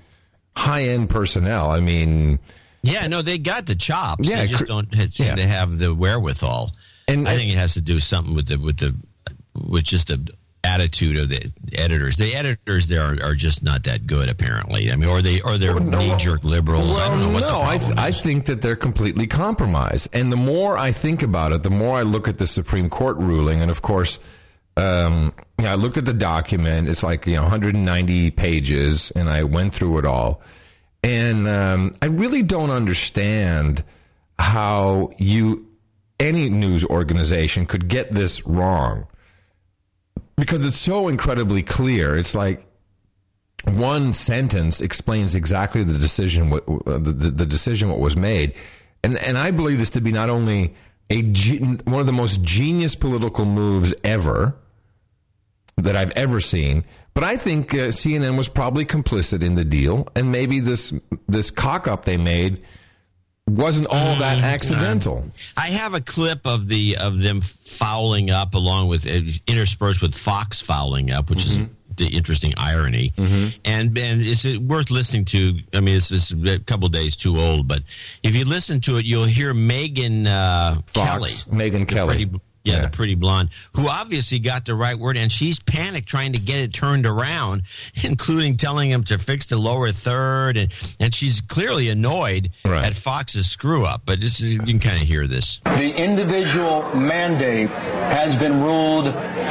[SPEAKER 3] high end personnel. I mean.
[SPEAKER 1] yeah, no, they got the chops.
[SPEAKER 3] Yeah,
[SPEAKER 1] they just don't seem
[SPEAKER 3] yeah.
[SPEAKER 1] to have the wherewithal.
[SPEAKER 3] And-
[SPEAKER 1] I think it has to do something with the with the with just the attitude of the editors. The editors there are, are just not that good, apparently. I mean, or they or they're
[SPEAKER 3] no.
[SPEAKER 1] knee jerk liberals. I don't know what
[SPEAKER 3] no, I, th- I think that they're completely compromised. And the more I think about it, the more I look at the Supreme Court ruling. And of course, um, yeah, I looked at the document. It's like you know 190 pages, and I went through it all. And um, I really don't understand how you any news organization could get this wrong because it's so incredibly clear. It's like one sentence explains exactly the decision what uh, the, the, the decision what was made and and I believe this to be not only a one of the most genius political moves ever that I've ever seen but I think uh, CNN was probably complicit in the deal and maybe this this cock up they made wasn't all that accidental
[SPEAKER 1] I have a clip of the of them fouling up, along with uh, interspersed with Fox fouling up, which is the interesting irony. And and it's worth listening to. I mean, it's, it's a couple days too old, but if you listen to it, you'll hear Megyn uh, Kelly, Megyn
[SPEAKER 3] Kelly.
[SPEAKER 1] pretty Yeah,
[SPEAKER 3] Yeah.
[SPEAKER 1] the pretty blonde, who obviously got the right word, and she's panicked trying to get it turned around, (laughs) including telling him to fix the lower third, and and she's clearly annoyed
[SPEAKER 3] Right.
[SPEAKER 1] at Fox's screw up. But this is you can kind of hear this.
[SPEAKER 7] The individual mandate has been ruled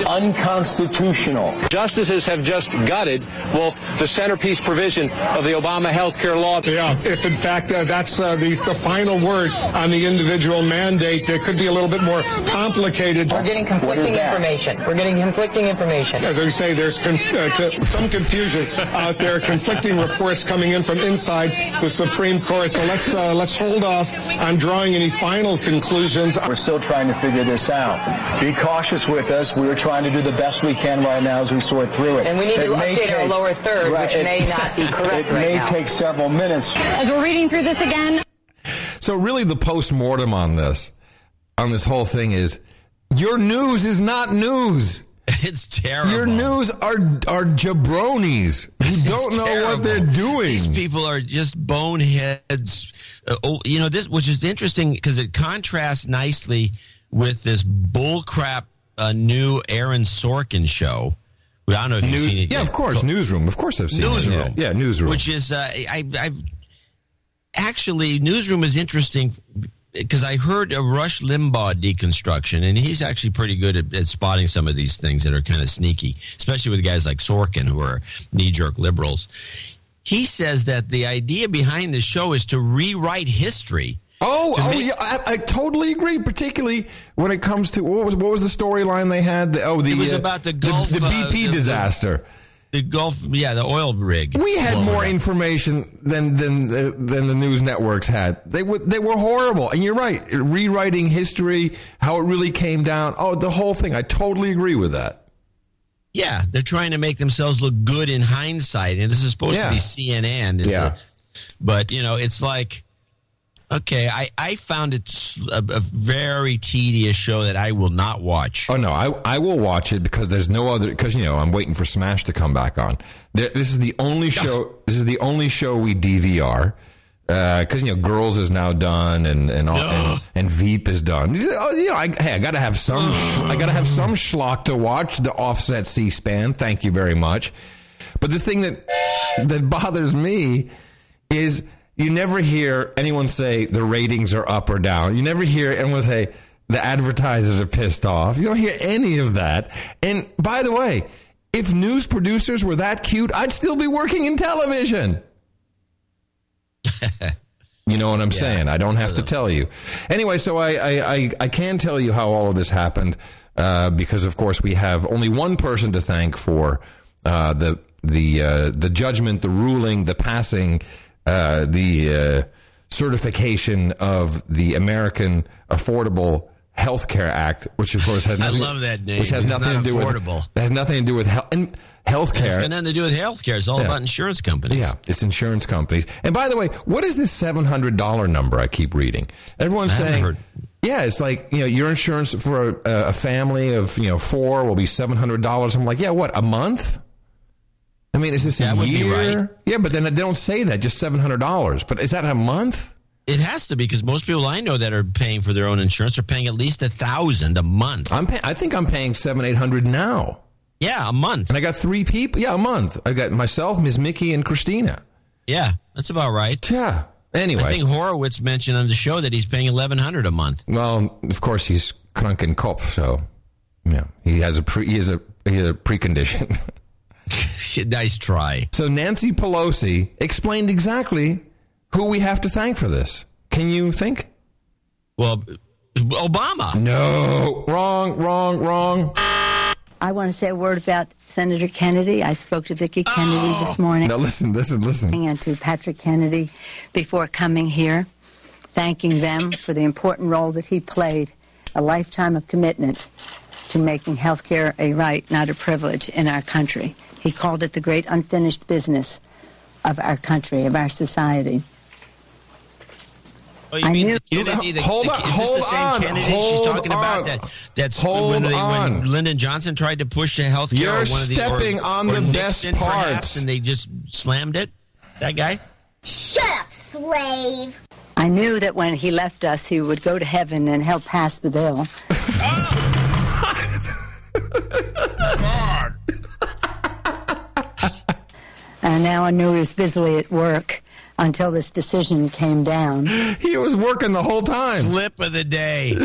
[SPEAKER 7] unconstitutional.
[SPEAKER 8] Justices have just gutted, Wolf, the centerpiece provision of the Obama health care law.
[SPEAKER 9] Yeah, if in fact uh, that's uh, the, the final word on the individual mandate, it could be a little bit more complicated.
[SPEAKER 10] We're getting conflicting information. We're getting conflicting information.
[SPEAKER 9] As I say, there's con- uh, some confusion out there, conflicting reports coming in from inside the Supreme Court. So let's uh, let's hold off on drawing any final conclusions.
[SPEAKER 7] We're still trying to figure this out. Be cautious with us. We're trying to do the best we can right now as we sort through it.
[SPEAKER 10] And we need to
[SPEAKER 7] may
[SPEAKER 10] update our lower third, which
[SPEAKER 7] it-
[SPEAKER 10] may not be (laughs) correct
[SPEAKER 7] It
[SPEAKER 10] right
[SPEAKER 7] may
[SPEAKER 10] now.
[SPEAKER 7] take several minutes.
[SPEAKER 11] As we're reading through this again,
[SPEAKER 3] So really, the post mortem on this, on this whole thing is, your news is not news. (laughs)
[SPEAKER 1] It's terrible.
[SPEAKER 3] Your news are are jabronis who (laughs) don't know what they're doing.
[SPEAKER 1] These people are just boneheads. Uh, oh, you know this, which is interesting because it contrasts nicely with this bullcrap uh, new Aaron Sorkin show. I don't know if you've
[SPEAKER 3] News-
[SPEAKER 1] seen it.
[SPEAKER 3] yeah,
[SPEAKER 1] yet.
[SPEAKER 3] of course, newsroom. Of course, I've seen
[SPEAKER 1] Newsroom.
[SPEAKER 3] it. Yeah, yeah newsroom.
[SPEAKER 1] Which is, uh, I, I've actually newsroom is interesting because I heard a Rush Limbaugh deconstruction, and he's actually pretty good at, at spotting some of these things that are kind of sneaky, especially with guys like Sorkin who are knee jerk liberals. He says that the idea behind the show is to rewrite history.
[SPEAKER 3] Oh, oh
[SPEAKER 1] make-
[SPEAKER 3] yeah, I, I totally agree. Particularly when it comes to what was what was the storyline they had? The, oh, the
[SPEAKER 1] It was
[SPEAKER 3] uh,
[SPEAKER 1] about the Gulf,
[SPEAKER 3] the,
[SPEAKER 1] uh,
[SPEAKER 3] BP
[SPEAKER 1] the- the-
[SPEAKER 3] disaster.
[SPEAKER 1] The Gulf, yeah, the oil rig.
[SPEAKER 3] we had more
[SPEAKER 1] up.
[SPEAKER 3] information than than uh, than the news networks had. They were they were horrible. And you're right, rewriting history, how it really came down. Oh, the whole thing. I totally agree with that.
[SPEAKER 1] Yeah, they're trying to make themselves look good in hindsight, and this is supposed
[SPEAKER 3] Yeah.
[SPEAKER 1] to be CNN.
[SPEAKER 3] Yeah.
[SPEAKER 1] the- but you know, it's like, okay, I I found it a very tedious show that I will not watch.
[SPEAKER 3] Oh no, I I will watch it because there's no other because you know I'm waiting for Smash to come back on. There, this is the only show. This is the only show we DVR because uh, you know Girls is now done and and all, and, and Veep is done. Oh, you know, I, hey, I got to have some. I got to have some schlock to watch the offset C-SPAN. Thank you very much. But the thing that that bothers me is you never hear anyone say the ratings are up or down. You never hear anyone say the advertisers are pissed off. You don't hear any of that. And by the way, if news producers were that cute, I'd still be working in television. (laughs) You know what I'm saying? I don't have to tell you. Anyway, so I, I, I, I can tell you how all of this happened uh, because, of course, we have only one person to thank for uh, the the uh, the judgment, the ruling, the passing, uh, the uh, certification of the American Affordable Health Care Act, which of course has (laughs)
[SPEAKER 1] I
[SPEAKER 3] nothing,
[SPEAKER 1] love that name.
[SPEAKER 3] which has
[SPEAKER 1] It's
[SPEAKER 3] nothing
[SPEAKER 1] not
[SPEAKER 3] to do
[SPEAKER 1] affordable.
[SPEAKER 3] with has nothing to do with health and health
[SPEAKER 1] And it's got nothing to do with healthcare. It's all
[SPEAKER 3] Yeah.
[SPEAKER 1] about insurance companies.
[SPEAKER 3] Yeah, it's insurance companies. And by the way, what is this seven hundred dollar number I keep reading? Everyone's
[SPEAKER 1] I
[SPEAKER 3] saying,
[SPEAKER 1] heard.
[SPEAKER 3] yeah, it's like you know your insurance for a, a family of you know four will be seven hundred dollars. I'm like, yeah, what a month? I mean, is this
[SPEAKER 1] That
[SPEAKER 3] a year?
[SPEAKER 1] right.
[SPEAKER 3] Yeah, but then they don't say that. Just seven hundred dollars. But is that a month?
[SPEAKER 1] It has to be because most people I know that are paying for their own insurance are paying at least a thousand a month.
[SPEAKER 3] I'm pay- I think I'm paying seven eight hundred now,
[SPEAKER 1] Yeah, a month.
[SPEAKER 3] and I got three people. Yeah, a month. I got myself, Ms. Mickey, and Christina.
[SPEAKER 1] Yeah, that's about right.
[SPEAKER 3] Yeah. Anyway,
[SPEAKER 1] I think Horowitz mentioned on the show that he's paying eleven hundred a month.
[SPEAKER 3] Well, of course he's Krunken Kopf, so yeah, he has a pre, he has a he has a precondition. (laughs)
[SPEAKER 1] nice try.
[SPEAKER 3] so Nancy Pelosi explained exactly who we have to thank for this. Can you think?
[SPEAKER 1] Well, Obama.
[SPEAKER 3] No, wrong, wrong, wrong.
[SPEAKER 12] I want to say a word about Senator Kennedy. I spoke to Vicki Kennedy oh. this morning
[SPEAKER 3] Now listen, listen, listen.
[SPEAKER 12] and to Patrick Kennedy before coming here, thanking them for the important role that he played, a lifetime of commitment to making health care a right, not a privilege, in our country. He called it the great unfinished business of our country, of our society.
[SPEAKER 1] Oh, you
[SPEAKER 12] I
[SPEAKER 1] mean
[SPEAKER 12] knew-
[SPEAKER 1] the Kennedy? The,
[SPEAKER 3] Hold
[SPEAKER 1] the,
[SPEAKER 3] on,
[SPEAKER 1] is this
[SPEAKER 3] hold
[SPEAKER 1] the same
[SPEAKER 3] on,
[SPEAKER 1] Kennedy she's
[SPEAKER 3] hold
[SPEAKER 1] talking about?
[SPEAKER 3] on.
[SPEAKER 1] That that's
[SPEAKER 3] Hold
[SPEAKER 1] when, they,
[SPEAKER 3] on.
[SPEAKER 1] when Lyndon Johnson tried to push the health care.
[SPEAKER 3] You're
[SPEAKER 1] or one of the,
[SPEAKER 3] stepping
[SPEAKER 1] or,
[SPEAKER 3] on
[SPEAKER 1] or
[SPEAKER 3] the
[SPEAKER 1] Nixon,
[SPEAKER 3] best
[SPEAKER 1] perhaps, and they just slammed it. That guy.
[SPEAKER 11] shut up, slave.
[SPEAKER 12] I knew that when he left us, he would go to heaven and help pass the bill. (laughs) Oh! (laughs) And now I knew he was busily at work until this decision came down.
[SPEAKER 3] He was working the whole time.
[SPEAKER 1] Flip of the day. (laughs)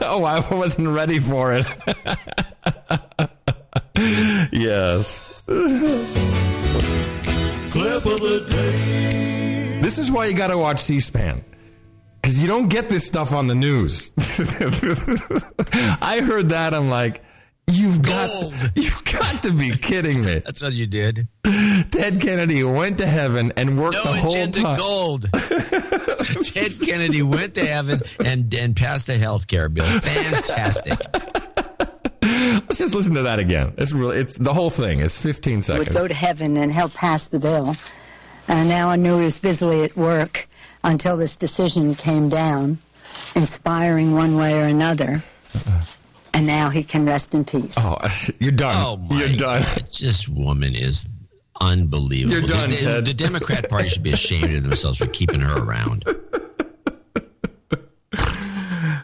[SPEAKER 3] oh, I wasn't ready for it. (laughs) yes.
[SPEAKER 4] Clip of the day.
[SPEAKER 3] This is why you got to watch C-SPAN. Because you don't get this stuff on the news. (laughs) I heard that. I'm like, you've got, (laughs) you've got to be kidding me.
[SPEAKER 1] That's what you did.
[SPEAKER 3] Ted Kennedy went to heaven and worked
[SPEAKER 1] No
[SPEAKER 3] the whole
[SPEAKER 1] agenda
[SPEAKER 3] time.
[SPEAKER 1] gold. (laughs) Ted Kennedy went to heaven and and passed a health care bill. Fantastic.
[SPEAKER 3] Let's just listen to that again. It's really, it's the whole thing. It's 15 seconds.
[SPEAKER 12] Would go to heaven and help pass the bill. And now I knew he was busily at work until this decision came down, inspiring one way or another. Uh-uh. And now he can rest in peace.
[SPEAKER 3] Oh, you're done.
[SPEAKER 1] Oh my
[SPEAKER 3] You're done.
[SPEAKER 1] God. This woman is unbelievable.
[SPEAKER 3] You're done,
[SPEAKER 1] the, the-
[SPEAKER 3] Ted.
[SPEAKER 1] the Democrat Party should be ashamed of themselves for keeping her around.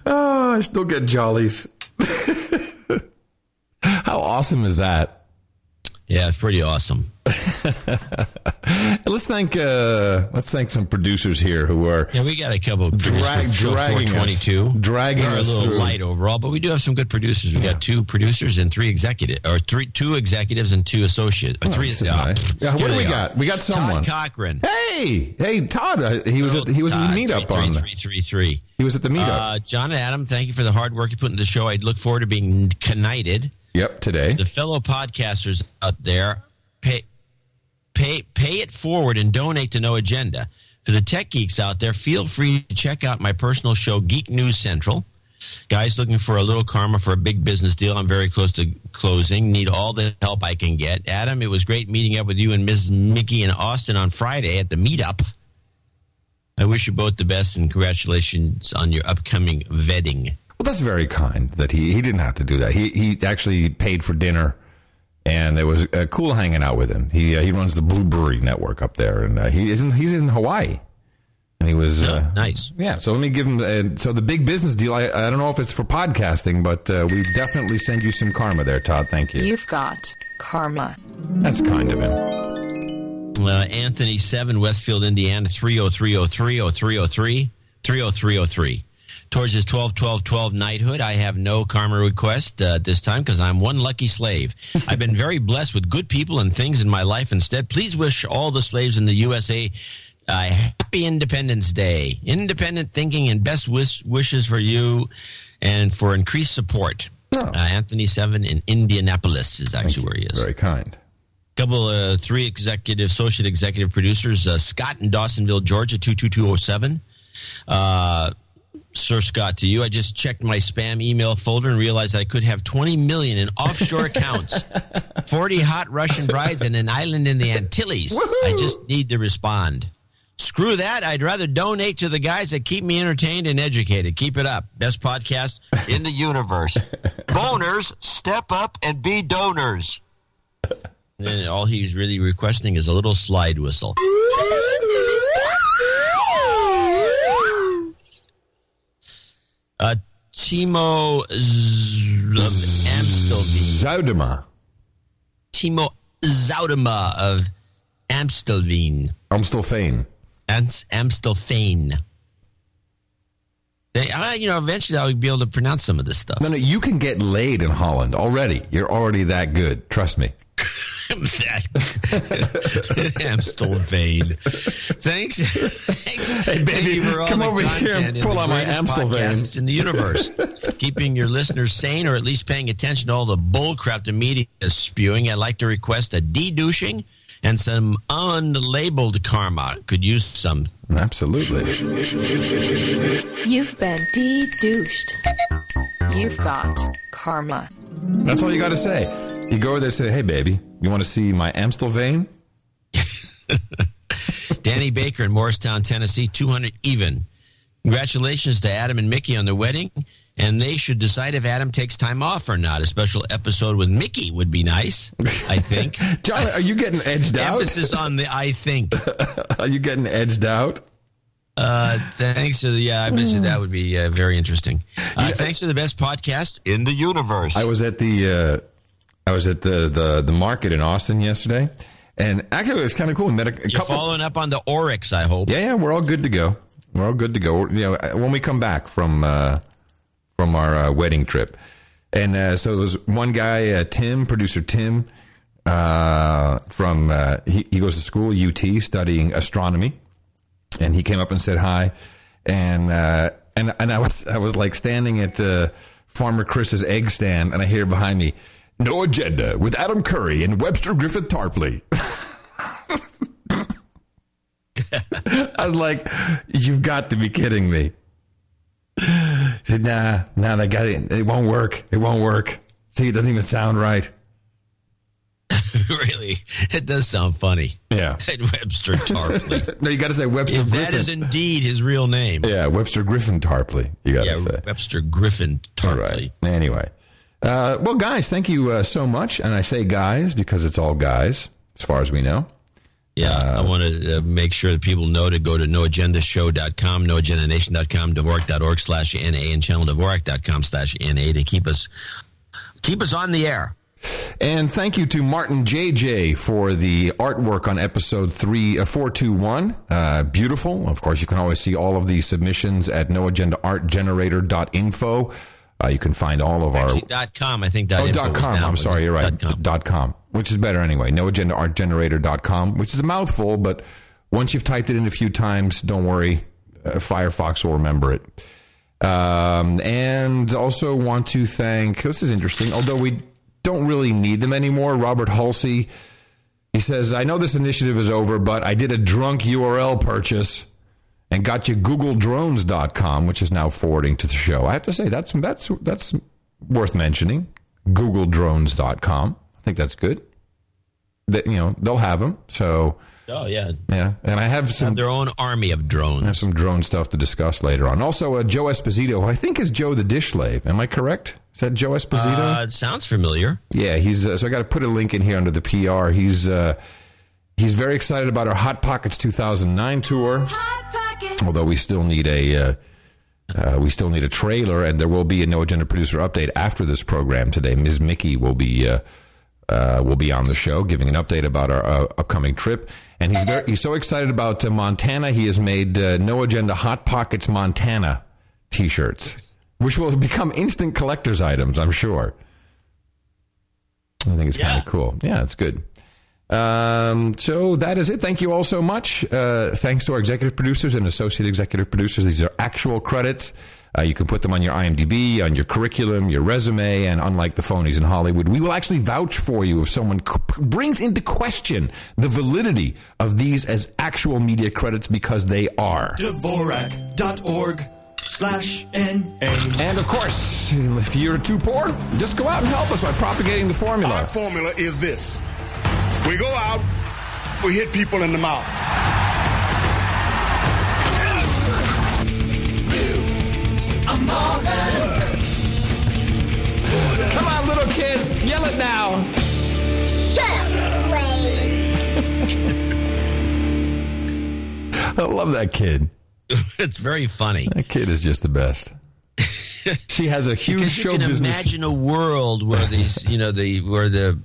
[SPEAKER 3] Oh, (laughs) I still get jollies. (laughs) How awesome is that?
[SPEAKER 1] Yeah, it's pretty awesome. (laughs)
[SPEAKER 3] Let's thank uh, let's thank some producers here who are
[SPEAKER 1] Yeah, we got a couple of
[SPEAKER 3] Drag- dragging us.
[SPEAKER 1] 422.
[SPEAKER 3] Dragging
[SPEAKER 1] We're
[SPEAKER 3] us
[SPEAKER 1] a little
[SPEAKER 3] through.
[SPEAKER 1] light overall, but we do have some good producers. We got two producers and three executive, or three two executives and two associates.
[SPEAKER 3] Oh,
[SPEAKER 1] three. uh,
[SPEAKER 3] nice. Yeah, what do we
[SPEAKER 1] they
[SPEAKER 3] got? We got someone.
[SPEAKER 1] Todd Cochran.
[SPEAKER 3] Hey, hey, Todd. Uh, he was at the, he was at the meetup on.
[SPEAKER 1] three three three.
[SPEAKER 3] He was at the meetup.
[SPEAKER 1] Uh, John and Adam, thank you for the hard work you put into the show. I look forward to being connected.
[SPEAKER 3] Yep, today.
[SPEAKER 1] The fellow podcasters out there, pay, pay, pay it forward and donate to No Agenda. For the tech geeks out there, feel free to check out my personal show, Geek News Central. Guys looking for a little karma for a big business deal. I'm very close to closing. Need all the help I can get. Adam, it was great meeting up with you and Ms. Mickey in Austin on Friday at the meetup. I wish you both the best and congratulations on your upcoming vetting.
[SPEAKER 3] Well, that's very kind that he he didn't have to do that. He he actually paid for dinner, and it was uh, cool hanging out with him. He uh, he runs the Blubrry Network up there, and uh, he is in, he's in Hawaii, and he was uh,
[SPEAKER 1] nice.
[SPEAKER 3] Yeah, so let me give him. Uh, so the big business deal. I I don't know if it's for podcasting, but uh, we definitely send you some karma there, Todd. Thank you.
[SPEAKER 13] You've got karma.
[SPEAKER 3] That's kind of him.
[SPEAKER 1] Uh, Anthony 7, Westfield, Indiana, 30303 0303 30303. Towards his 12 12 12 knighthood, I have no karma request uh, this time because I'm one lucky slave. (laughs) I've been very blessed with good people and things in my life instead. Please wish all the slaves in the USA uh, happy Independence Day. Independent thinking and best wish- wishes for you and for increased support. Uh, Anthony 7 in Indianapolis is actually where he is
[SPEAKER 3] Very kind.
[SPEAKER 1] couple uh, three executive associate executive producers uh, scott in dawsonville georgia 22207 uh, sir scott to you i just checked my spam email folder and realized i could have 20 million in offshore accounts (laughs) 40 hot russian brides and an island in the antilles i just need to respond Screw that. I'd rather donate to the guys that keep me entertained and educated. Keep it up. Best podcast in the universe. (laughs) Boners, step up and be donors. (laughs) And then all he's really requesting is a little slide whistle. Uh, Timo Amstelveen.
[SPEAKER 3] Zoudema.
[SPEAKER 1] Timo Zoudema of Amstelveen.
[SPEAKER 3] Amstelveen.
[SPEAKER 1] Ams- Amstelveen. They, I, you know, eventually I'll be able to pronounce some of this stuff.
[SPEAKER 3] No, no, you can get laid in Holland already. You're already that good. Trust me. (laughs)
[SPEAKER 1] that (laughs) Amstelveen. Thanks. Thanks.
[SPEAKER 3] Hey, baby,
[SPEAKER 1] Thank you for all
[SPEAKER 3] come
[SPEAKER 1] the
[SPEAKER 3] over here and pull
[SPEAKER 1] the
[SPEAKER 3] on my
[SPEAKER 1] greatest
[SPEAKER 3] Amstelveen.
[SPEAKER 1] podcast in the universe. Keeping your listeners sane or at least paying attention to all the bullcrap the media is spewing. I'd like to request a de-douching and some unlabeled karma. Could use some.
[SPEAKER 3] Absolutely.
[SPEAKER 13] You've been de-douched. You've got karma.
[SPEAKER 3] That's all you got to say. You go over there and say, hey, baby, you want to see my Amstel vein? (laughs)
[SPEAKER 1] Danny Baker in Morristown, Tennessee, 200 even. Congratulations to Adam and Mickey on their wedding. And they should decide if Adam takes time off or not. A special episode with Mickey would be nice, I think. (laughs)
[SPEAKER 3] John, are you getting edged out?
[SPEAKER 1] Emphasis on the I think. (laughs)
[SPEAKER 3] Are you getting edged out?
[SPEAKER 1] Uh, thanks to the, yeah, I mentioned that would be uh, very interesting. Uh, thanks to the best podcast in the universe.
[SPEAKER 3] I was at the uh, I was at the, the the market in Austin yesterday, And actually, it was kind of cool. We met a, a
[SPEAKER 1] You're
[SPEAKER 3] couple.
[SPEAKER 1] following up on the Oryx, I hope.
[SPEAKER 3] Yeah, yeah, we're all good to go. We're all good to go. You know, when we come back from uh, from our uh, wedding trip, and uh, so there was one guy, uh, Tim, producer Tim, uh, from uh, he, he goes to school UT studying astronomy, and he came up and said hi, and uh, and and I was I was like standing at uh, Farmer Chris's egg stand, and I hear behind me, "No agenda" with Adam Curry and Webster Griffith Tarpley. I was like, "You've got to be kidding me!" Said, "Nah, nah, they got it. It won't work. It won't work. See, it doesn't even sound right." (laughs)
[SPEAKER 1] really, it does sound funny.
[SPEAKER 3] Yeah, (laughs) and
[SPEAKER 1] Webster Tarpley. (laughs)
[SPEAKER 3] no, you got to say Webster
[SPEAKER 1] if
[SPEAKER 3] Griffin.
[SPEAKER 1] that is indeed his real name.
[SPEAKER 3] yeah, Webster Griffin Tarpley. You got to
[SPEAKER 1] Yeah,
[SPEAKER 3] say.
[SPEAKER 1] Webster Griffin Tarpley.
[SPEAKER 3] right. Anyway, uh, well, guys, thank you uh, so much. And I say guys because it's all guys, as far as we know.
[SPEAKER 1] Yeah, I want to uh, make sure that people know to go to noagendashow.com, noagendanation.com, Dvorak.org slash NA, and channeldvorak.com slash NA to keep us, keep us on the air.
[SPEAKER 3] And thank you to Martin JJ for the artwork on episode three uh, four two one. Uh, beautiful. Of course, you can always see all of these submissions at noagendaartgenerator.info. Uh, you can find all of our
[SPEAKER 1] dot .com, I think dot
[SPEAKER 3] oh, dot com. I'm sorry, you're right.
[SPEAKER 1] dot com.
[SPEAKER 3] Dot com, which is better anyway. No agenda art generator dot com, which is a mouthful, but once you've typed it in a few times, don't worry, uh, Firefox will remember it. Um, and also want to thank. This is interesting, although we don't really need them anymore. Robert Halsey. He says, "I know this initiative is over, but I did a drunk URL purchase." And got you googledrones.com which is now forwarding to the show i have to say that's that's that's worth mentioning googledrones.com i think that's good that you know they'll have them so
[SPEAKER 1] Oh, yeah.
[SPEAKER 3] yeah and i have
[SPEAKER 1] Have
[SPEAKER 3] some
[SPEAKER 1] their own army of
[SPEAKER 3] I
[SPEAKER 1] drones.
[SPEAKER 3] have some drone stuff to discuss later on also uh, joe esposito who i think is joe the dish slave am i correct is that joe esposito
[SPEAKER 1] Uh, it sounds familiar.
[SPEAKER 3] yeah, he's uh, so I got to put a link in here under the PR. He's uh, he's very excited about our Hot Pockets 2009 tour. Although we still need a uh, uh, we still need a trailer, and there will be a No Agenda producer update after this program today. Ms. Mickey will be. Uh, uh, will be on the show giving an update about our uh, upcoming trip, and he's very, he's so excited about uh, Montana. He has made uh, No Agenda Hot Pockets Montana T-shirts, which will become instant collector's items, I'm sure. I think it's kind of cool. Yeah, it's good. Um, so that is it. Thank you all so much. Uh, thanks to our executive producers and associate executive producers. These are actual credits. Uh, you can put them on your IMDb, on your curriculum, your resume, and unlike the phonies in Hollywood, we will actually vouch for you if someone c- brings into question the validity of these as actual media credits because they are.
[SPEAKER 4] Dvorak.org slash N-A.
[SPEAKER 3] And of course, if you're too poor, just go out and help us by propagating the formula.
[SPEAKER 14] Our formula is this. We go out, we hit people in the mouth.
[SPEAKER 4] I'm more than
[SPEAKER 3] Come on, little kid, yell it now.
[SPEAKER 11] Shut up.
[SPEAKER 3] I love that kid. (laughs)
[SPEAKER 1] it's very funny.
[SPEAKER 3] That kid is just the best. (laughs) she has a huge
[SPEAKER 1] Because
[SPEAKER 3] show
[SPEAKER 1] you can
[SPEAKER 3] business.
[SPEAKER 1] imagine a world where these, you know, the where the where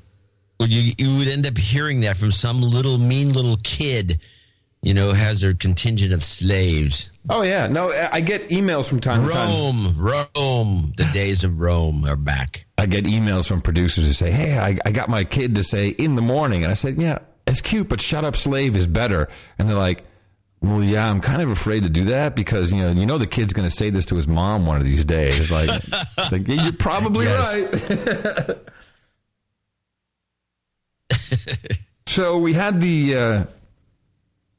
[SPEAKER 1] you you would end up hearing that from some little mean little kid, you know, has their contingent of slaves.
[SPEAKER 3] Oh yeah, no, I get emails from time to time.
[SPEAKER 1] Rome, Rome, the days of Rome are back.
[SPEAKER 3] I get emails from producers who say, "Hey, I, I got my kid to say in the morning," and I said, "Yeah, it's cute, but shut up, slave is better." And they're like, "Well, yeah, I'm kind of afraid to do that because you know, you know, the kid's going to say this to his mom one of these days." Like, (laughs) like yeah, you're probably
[SPEAKER 1] Yes.
[SPEAKER 3] right. (laughs) (laughs) so we had the. Uh,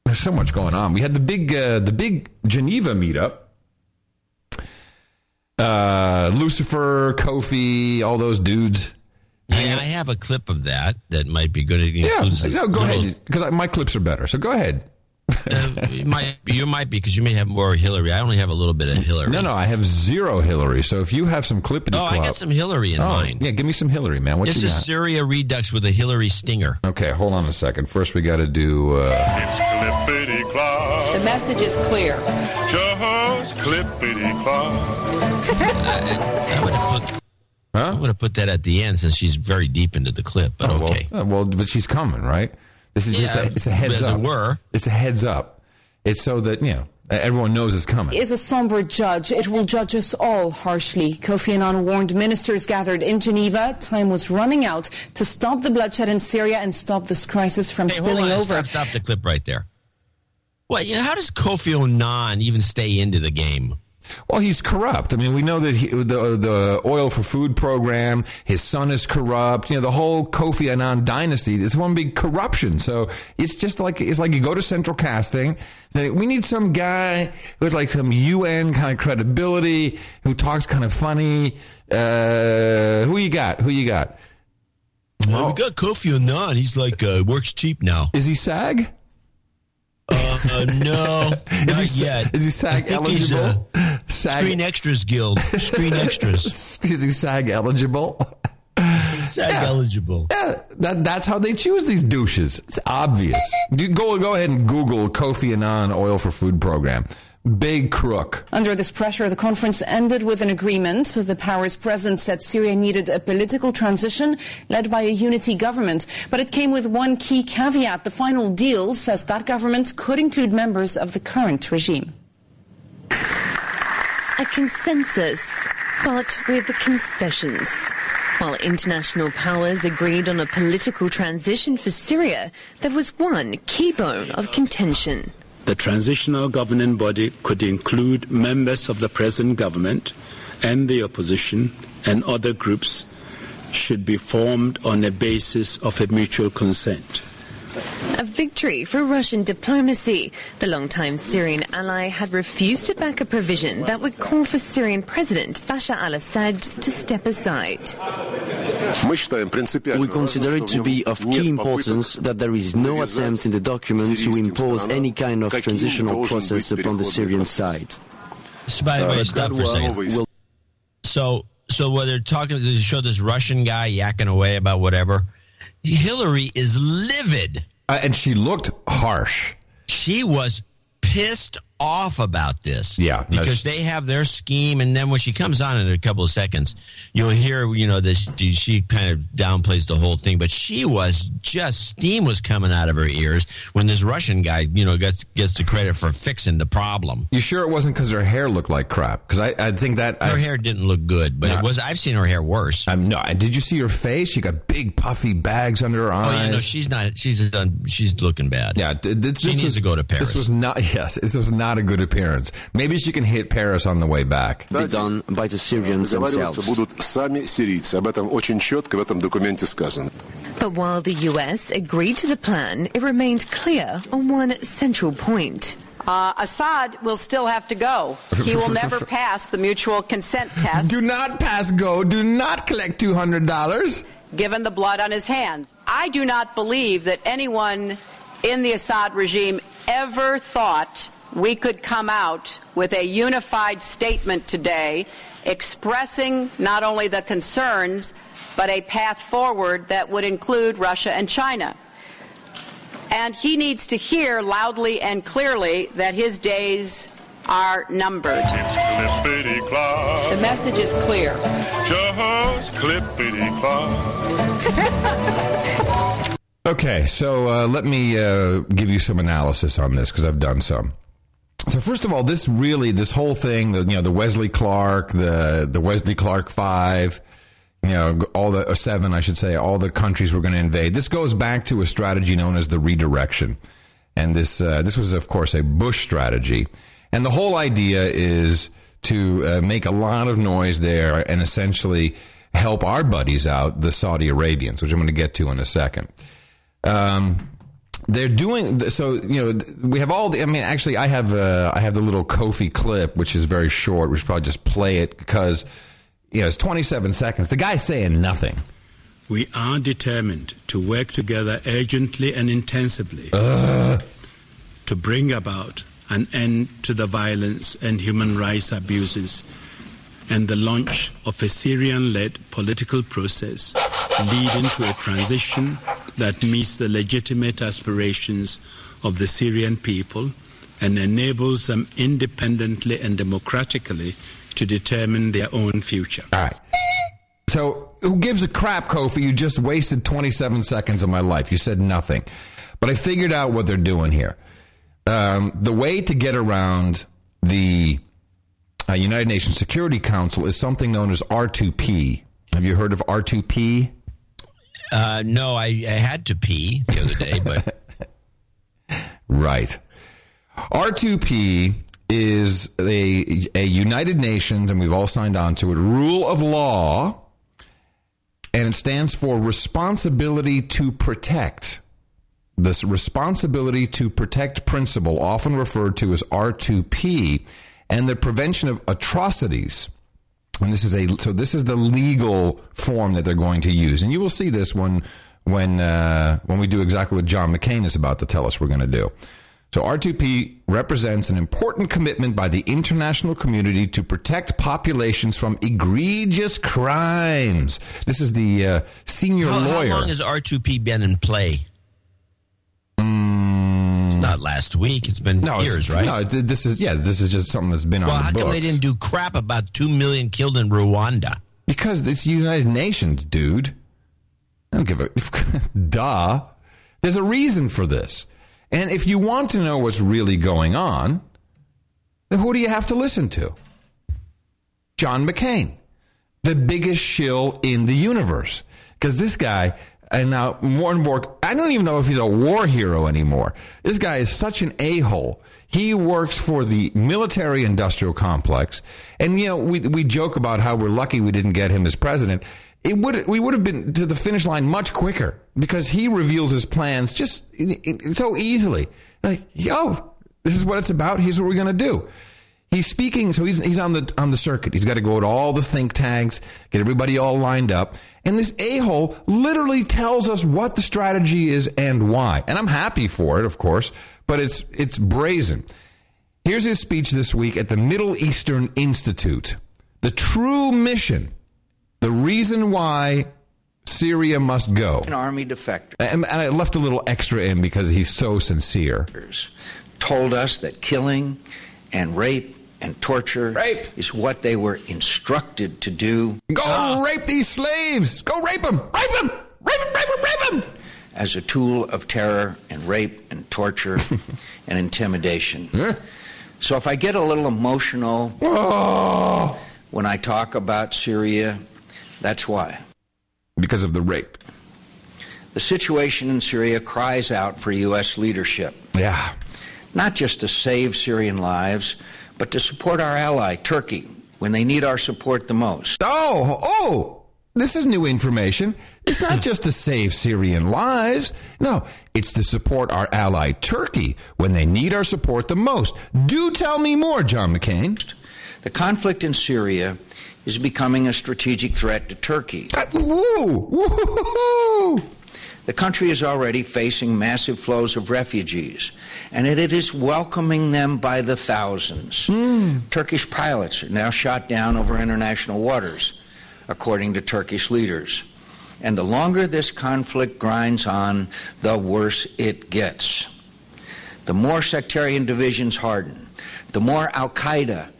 [SPEAKER 3] there's so much going on. We had the big, uh, the big Geneva meetup. Uh, Lucifer, Kofi, all those dudes.
[SPEAKER 1] Yeah, I have a clip of that that might be good. It
[SPEAKER 3] Yeah, no, go
[SPEAKER 1] little-
[SPEAKER 3] ahead because my clips are better. So go ahead.
[SPEAKER 1] Uh, (laughs) you might you might be because you may have more Hillary. I only have a little bit of Hillary.
[SPEAKER 3] No, no, I have zero Hillary. So if you have some clippity,
[SPEAKER 1] Oh, I got
[SPEAKER 3] clop-
[SPEAKER 1] some Hillary in
[SPEAKER 3] Oh,
[SPEAKER 1] mind.
[SPEAKER 3] Yeah, give me some Hillary, man. What
[SPEAKER 1] This
[SPEAKER 3] you
[SPEAKER 1] is
[SPEAKER 3] got?
[SPEAKER 1] Syria Redux with a Hillary stinger.
[SPEAKER 3] Okay, hold on a second. First, we got to do. Uh,
[SPEAKER 15] It's clippity clop.
[SPEAKER 16] The message is clear.
[SPEAKER 15] Just clippity clop.
[SPEAKER 1] I would have put. I would have put that at the end since she's very deep into the clip. But
[SPEAKER 3] oh, well,
[SPEAKER 1] okay.
[SPEAKER 3] uh, well, but she's coming, right? This is just
[SPEAKER 1] Yeah,
[SPEAKER 3] a, it's a heads
[SPEAKER 1] as it
[SPEAKER 3] up.
[SPEAKER 1] were.
[SPEAKER 3] It's a heads up. It's so that you know everyone knows it's coming.
[SPEAKER 16] is a somber judge. It will judge us all harshly. Kofi Annan warned ministers gathered in Geneva time was running out to stop the bloodshed in Syria and stop this crisis from
[SPEAKER 1] Hey, hold
[SPEAKER 16] spilling
[SPEAKER 1] on,
[SPEAKER 16] over.
[SPEAKER 1] Stop, stop the clip right there. Well, you know, how does Kofi Annan even stay into the game?
[SPEAKER 3] Well, he's corrupt. I mean, we know that he, the the oil for food program, his son is corrupt. You know, the whole Kofi Annan dynasty is one big corruption. So it's just like it's like you go to Central Casting. We need some guy who's like some UN kind of credibility, who talks kind of funny. Uh, who you got? Who you got?
[SPEAKER 1] Well, we got Kofi Annan. He's like uh, works cheap now.
[SPEAKER 3] Is he SAG?
[SPEAKER 1] Uh, uh, no, (laughs) not
[SPEAKER 3] Is he,
[SPEAKER 1] yet.
[SPEAKER 3] Is he SAG
[SPEAKER 1] he's,
[SPEAKER 3] eligible?
[SPEAKER 1] uh,
[SPEAKER 3] SAG,
[SPEAKER 1] Screen Extras Guild. Screen (laughs) Extras.
[SPEAKER 3] is he SAG eligible?
[SPEAKER 1] SAG eligible.
[SPEAKER 3] Yeah, that, that's how they choose these douches. It's obvious. You go go ahead and Google Kofi Annan oil for food program. Big crook.
[SPEAKER 16] Under this pressure, the conference ended with an agreement. The powers present said Syria needed a political transition led by a unity government. But it came with one key caveat. The final deal says that government could include members of the current regime.
[SPEAKER 17] A consensus, but with concessions. While international powers agreed on a political transition for Syria, there was one key bone of contention.
[SPEAKER 18] The transitional governing body could include members of the present government and the opposition and other groups should be formed on a basis of a mutual consent.
[SPEAKER 17] A victory for Russian diplomacy. The longtime Syrian ally had refused to back a provision that would call for Syrian President Bashar al-Assad to step aside.
[SPEAKER 19] We consider it to be of key importance that there is no attempt in the document to impose any kind of transitional process upon the Syrian side.
[SPEAKER 1] So by the way, stop for a second. So, so what they're talking, they show this Russian guy yakking away about whatever. Hillary is livid.
[SPEAKER 3] Uh, and she looked harsh.
[SPEAKER 1] She was pissed off about this.
[SPEAKER 3] Yeah,
[SPEAKER 1] because they have their scheme, and then when she comes on in a couple of seconds, you'll hear you know this. She kind of downplays the whole thing, but she was just steam was coming out of her ears when this Russian guy you know gets gets the credit for fixing the problem.
[SPEAKER 3] You sure it wasn't because her hair looked like crap? Because I, I think that
[SPEAKER 1] Her
[SPEAKER 3] I,
[SPEAKER 1] hair didn't look good, but
[SPEAKER 3] No.
[SPEAKER 1] it was. I've seen her hair worse.
[SPEAKER 3] I'm no. Did you see her face? She got big puffy bags under her eyes.
[SPEAKER 1] Oh yeah, no, she's not. She's done. She's looking bad.
[SPEAKER 3] Yeah, this
[SPEAKER 1] She needs
[SPEAKER 3] was,
[SPEAKER 1] to go to Paris.
[SPEAKER 3] This was not. (laughs) Yes, this was not a good appearance. Maybe she can hit Paris on the way back.
[SPEAKER 19] Be done by the Syrians
[SPEAKER 20] Договариваться
[SPEAKER 19] themselves.
[SPEAKER 20] будут сами сирийцы. Об этом очень четко в этом документе сказано.
[SPEAKER 17] But while the US agreed to the plan, it remained clear on one central point.
[SPEAKER 21] Uh, Assad will still have to go. He will never pass (laughs) the mutual consent test.
[SPEAKER 3] Do not pass go. Do not collect two hundred dollars.
[SPEAKER 21] given the blood on his hands. I do not believe that anyone in the Assad regime ever thought we could come out with a unified statement today expressing not only the concerns but a path forward that would include Russia and China. And he needs to hear loudly and clearly that his days are numbered.
[SPEAKER 15] Clippity clop.
[SPEAKER 21] The message is clear.
[SPEAKER 15] Just clippity clop. (laughs)
[SPEAKER 3] Okay, so uh, let me uh, give you some analysis on this because I've done some. So first of all, this really, this whole thing, the you know the Wesley Clark, the the Wesley Clark Five, you know all the seven, I should say, all the countries we're going to invade. This goes back to a strategy known as the redirection, and this uh, this was of course a Bush strategy, and the whole idea is to uh, make a lot of noise there and essentially help our buddies out, the Saudi Arabians, which I'm going to get to in a second. Um, they're doing so. You know, we have all the. I mean, actually, I have uh, I have the little Kofi clip, which is very short. We should probably just play it because you know it's 27 seconds. The guy's saying nothing.
[SPEAKER 18] We are determined to work together urgently and intensively
[SPEAKER 3] Uh.
[SPEAKER 18] to bring about an end to the violence and human rights abuses and the launch of a Syrian led political process leading to a transition that meets the legitimate aspirations of the Syrian people and enables them independently and democratically to determine their own future.
[SPEAKER 3] All right. So, who gives a crap, Kofi? You just wasted 27 seconds of my life. You said nothing. But I figured out what they're doing here. Um, the way to get around the uh, United Nations Security Council is something known as R2P. Have you heard of R2P?
[SPEAKER 1] Uh, no, I, I had to pee the other day, but (laughs)
[SPEAKER 3] Right. R2P is a, a United Nations, and we've all signed on to it, rule of law, and it stands for responsibility to protect. This responsibility to protect principle, often referred to as R2P, and the prevention of atrocities. And this is a so this is the legal form that they're going to use, and you will see this when when uh, when we do exactly what John McCain is about to tell us we're going to do. So R2P represents an important commitment by the international community to protect populations from egregious crimes. This is the uh, senior
[SPEAKER 1] how, how
[SPEAKER 3] lawyer.
[SPEAKER 1] long has R2P been in play? It's not last week. It's been
[SPEAKER 3] no,
[SPEAKER 1] years, right?
[SPEAKER 3] No, this is yeah, this is just something that's been
[SPEAKER 1] well,
[SPEAKER 3] on the
[SPEAKER 1] how come they didn't do crap about two million killed in Rwanda?
[SPEAKER 3] Because it's United Nations, dude. I don't give a (laughs) duh. There's a reason for this. And if you want to know what's really going on, then who do you have to listen to? John McCain, the biggest shill in the universe. Because this guy, and now and I don't even know if he's a war hero anymore. This guy is such an a hole. He works for the military industrial complex. And, you know, we, we joke about how we're lucky we didn't get him as president. It would we would have been to the finish line much quicker because he reveals his plans just so easily. Like, yo, this is what it's about. Here's what we're going to do. He's speaking, so he's he's on the on the circuit. He's got to go to all the think tanks, get everybody all lined up, and this a hole literally tells us what the strategy is and why. And I'm happy for it, of course, but it's it's brazen. Here's his speech this week at the Middle Eastern Institute. The true mission, the reason why Syria must go.
[SPEAKER 22] An army defector
[SPEAKER 3] And, and I left a little extra in because he's so sincere.
[SPEAKER 22] told us that killing and rape and torture rape is what they were instructed to do.
[SPEAKER 3] Go rape these slaves. Go rape them. Rape them. Rape them. Rape them. Rape them.
[SPEAKER 22] as a tool of terror and rape and torture (laughs) and intimidation. So if I get a little emotional when I talk about Syria, that's why.
[SPEAKER 3] Because of the rape.
[SPEAKER 22] The situation in Syria cries out for U.S. leadership.
[SPEAKER 3] Yeah.
[SPEAKER 22] Not just to save Syrian lives, but to support our ally, Turkey, when they need our support the most.
[SPEAKER 3] Oh, oh, this is new information. It's not (laughs) just to save Syrian lives. No, it's to support our ally Turkey when they need our support the most. Do tell me more, John McCain.
[SPEAKER 22] The conflict in Syria is becoming a strategic threat to Turkey.
[SPEAKER 3] Uh, woo, woo,
[SPEAKER 22] The country is already facing massive flows of refugees, and it, is welcoming them by the thousands. Hmm. Turkish pilots are now shot down over international waters, according to Turkish leaders. And the longer this conflict grinds on, the worse it gets. The more sectarian divisions harden, the more Al Qaeda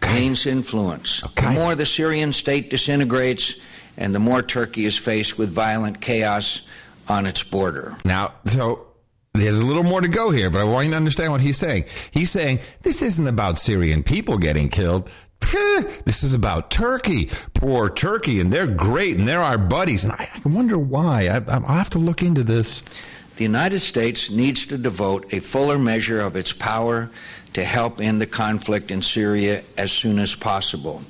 [SPEAKER 22] gains influence, the more the Syrian state disintegrates, and the more Turkey is faced with violent chaos on its border.
[SPEAKER 3] Now, so there's a little more to go here, but I want you to understand what he's saying. He's saying this isn't about Syrian people getting killed. This is about Turkey. Poor Turkey, and they're great, and they're our buddies. And I, I wonder why. I, I'll have to look into this.
[SPEAKER 22] The United States needs to devote a fuller measure of its power to help end the conflict in Syria as soon as possible.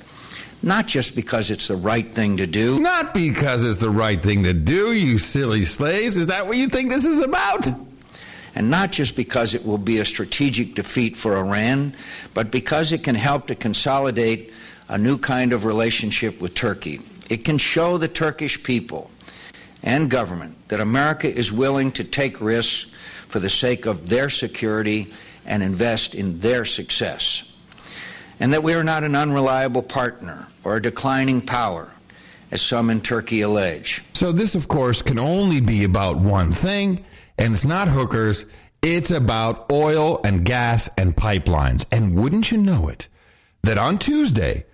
[SPEAKER 22] Not just because it's the right thing to do.
[SPEAKER 3] Not because it's the right thing to do, you silly slaves. Is that what you think this is about?
[SPEAKER 22] And not just because it will be a strategic defeat for Iran, but because it can help to consolidate a new kind of relationship with Turkey. It can show the Turkish people and government that America is willing to take risks for the sake of their security and invest in their success. And that we are not an unreliable partner or a declining power, as some in Turkey allege.
[SPEAKER 3] So, this, of course, can only be about one thing, and it's not hookers. It's about oil and gas and pipelines. And wouldn't you know it, that on Tuesday,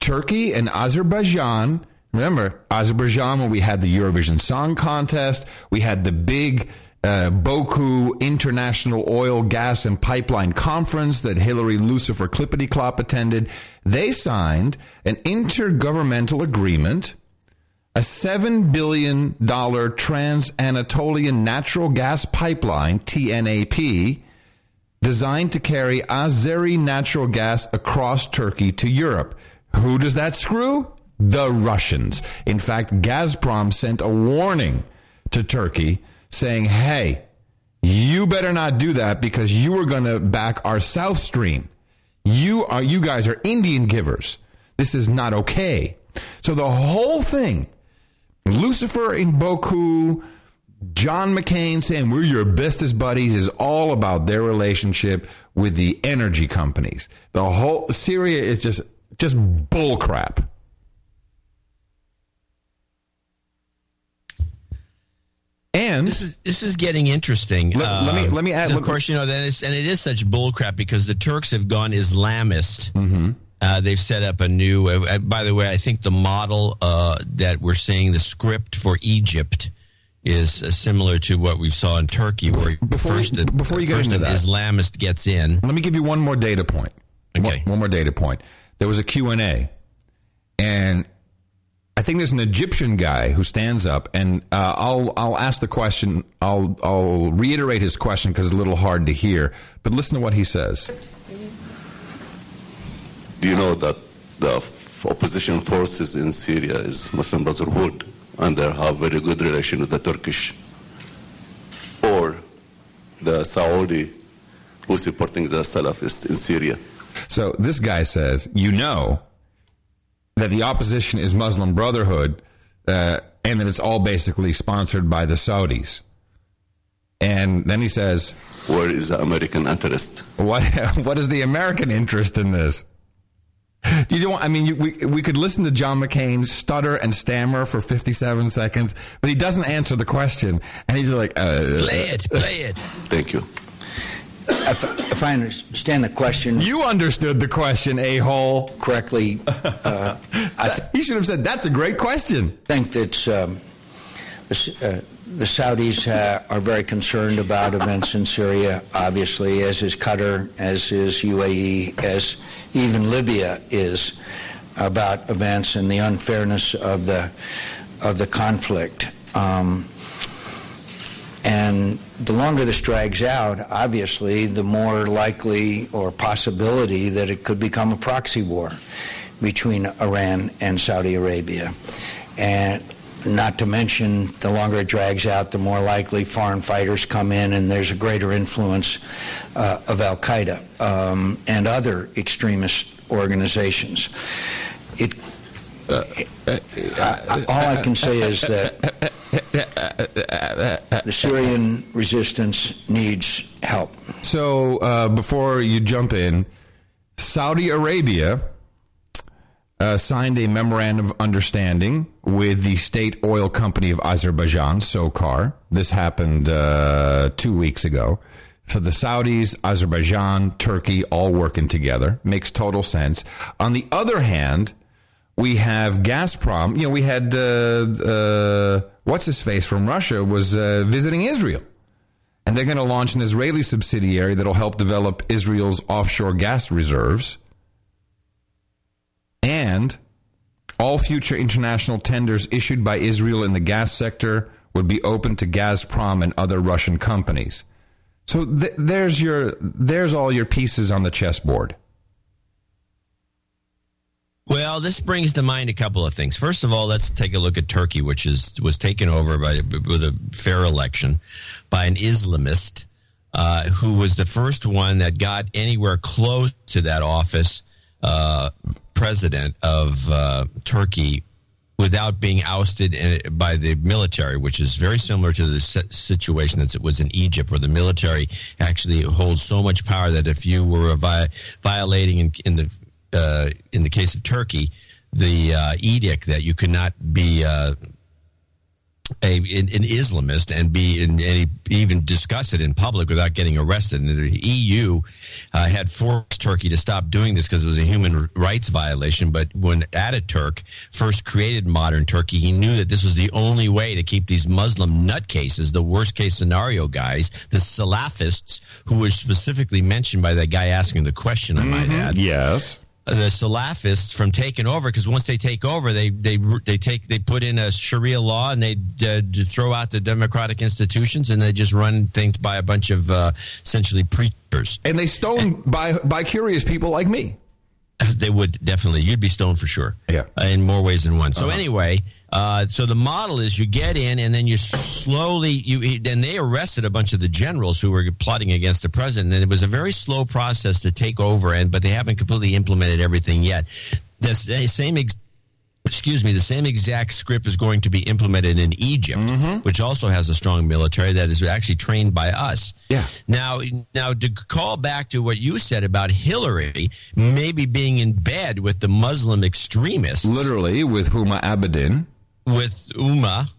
[SPEAKER 3] Turkey and Azerbaijan, remember, Azerbaijan, when we had the Eurovision Song Contest, we had the big uh, Baku International Oil, Gas, and Pipeline Conference that Hillary Lucifer Clippity Clop attended. They signed an intergovernmental agreement, a $7 billion Trans Anatolian Natural Gas Pipeline, TNAP, designed to carry Azeri natural gas across Turkey to Europe. Who does that screw? The Russians. In fact, Gazprom sent a warning to Turkey saying, hey, you better not do that because you are going to back our South Stream. You are you guys are Indian givers. This is not okay. So the whole thing, Lucifer in Baku, John McCain saying we're your bestest buddies is all about their relationship with the energy companies. The whole Syria is just just bull And
[SPEAKER 1] this is this is getting interesting.
[SPEAKER 3] Let- let me- let me add-
[SPEAKER 1] Of
[SPEAKER 3] let-
[SPEAKER 1] course, you know that and it is such bullcrap because the Turks have gone Islamist.
[SPEAKER 3] Mm-hmm.
[SPEAKER 1] Uh, they've set up a new. Uh, uh, by the way, I think the model uh, that we're seeing, the script for Egypt, is uh, similar to what we saw in Turkey, where
[SPEAKER 3] Before
[SPEAKER 1] first the,
[SPEAKER 3] before you get
[SPEAKER 1] first
[SPEAKER 3] into that.
[SPEAKER 1] Islamist gets in.
[SPEAKER 3] Let me give you one more data point.
[SPEAKER 1] Okay.
[SPEAKER 3] One, one more data point. There was a Q&A and I think there's an Egyptian guy who stands up and uh, I'll I'll ask the question. I'll I'll reiterate his question because it's a little hard to hear. But listen to what he says.
[SPEAKER 23] Do you know that the opposition forces in Syria is Muslim Brotherhood and they have very good relation with the Turkish or the Saudi who's supporting the Salafists in Syria?
[SPEAKER 3] So this guy says, you know that the opposition is Muslim Brotherhood, uh, and that it's all basically sponsored by the Saudis. And then he says,
[SPEAKER 23] Where is the American interest?
[SPEAKER 3] What (laughs) What is the American interest in this? You don't. I mean, you, we we could listen to John McCain stutter and stammer for fifty-seven seconds, but he doesn't answer the question, and he's like, uh,
[SPEAKER 1] "Play it, play it."
[SPEAKER 23] Thank you.
[SPEAKER 22] If, if I understand the question,
[SPEAKER 3] you understood the question, a hole
[SPEAKER 22] correctly. Uh, I th-
[SPEAKER 3] he should have said, "That's a great question."
[SPEAKER 22] I think that um, the, uh, the Saudis uh, are very concerned about events in Syria, obviously, as is Qatar, as is UAE, as even Libya is about events and the unfairness of the of the conflict. Um, and the longer this drags out, obviously, the more likely or possibility that it could become a proxy war between Iran and Saudi Arabia. And not to mention, the longer it drags out, the more likely foreign fighters come in, and there's a greater influence uh, of Al Qaeda um, and other extremist organizations. It, I- all I can say is that the Syrian resistance needs help.
[SPEAKER 3] So uh, before you jump in, Saudi Arabia uh, signed a memorandum of understanding with the state oil company of Azerbaijan, SOCAR. This happened uh, two weeks ago. So the Saudis, Azerbaijan, Turkey, all working together makes total sense. On the other hand, we have Gazprom. You know, we had uh, uh, what's his face from Russia was uh, visiting Israel, and they're going to launch an Israeli subsidiary that'll help develop Israel's offshore gas reserves. And all future international tenders issued by Israel in the gas sector would be open to Gazprom and other Russian companies. So th- there's your there's all your pieces on the chessboard.
[SPEAKER 1] Well, this brings to mind a couple of things. First of all, let's take a look at Turkey, which is was taken over by with a fair election by an Islamist uh, who was the first one that got anywhere close to that office, uh, president of uh, Turkey, without being ousted in, by the military, which is very similar to the situation that was in Egypt, where the military actually holds so much power that if you were vi- violating in, in the uh, in the case of Turkey, the uh, edict that you could not be uh, a an, an Islamist and be in, and even discuss it in public without getting arrested. And the EU uh, had forced Turkey to stop doing this because it was a human rights violation. But when Ataturk first created modern Turkey, he knew that this was the only way to keep these Muslim nutcases, the worst case scenario guys, the Salafists, who were specifically mentioned by that guy asking the question. I might add,
[SPEAKER 3] Yes.
[SPEAKER 1] The Salafists from taking over because once they take over, they they they take they put in a Sharia law and they uh, throw out the democratic institutions and they just run things by a bunch of uh, essentially preachers.
[SPEAKER 3] And they stone by by curious people like me. (laughs)
[SPEAKER 1] They would definitely. You'd be stoned for sure.
[SPEAKER 3] Yeah.
[SPEAKER 1] In more ways than one. So
[SPEAKER 3] Uh-huh.
[SPEAKER 1] anyway, uh, so the model is you get in and then you slowly you then they arrested a bunch of the generals who were plotting against the president. And it was a very slow process to take over, and but they haven't completely implemented everything yet. The same. Ex- Excuse me. The same exact script is going to be implemented in Egypt, which also has a strong military that is actually trained by us.
[SPEAKER 3] Yeah.
[SPEAKER 1] Now, now to call back to what you said about Hillary maybe being in bed with the Muslim extremists,
[SPEAKER 3] Literally with Huma Abedin.
[SPEAKER 1] with Uma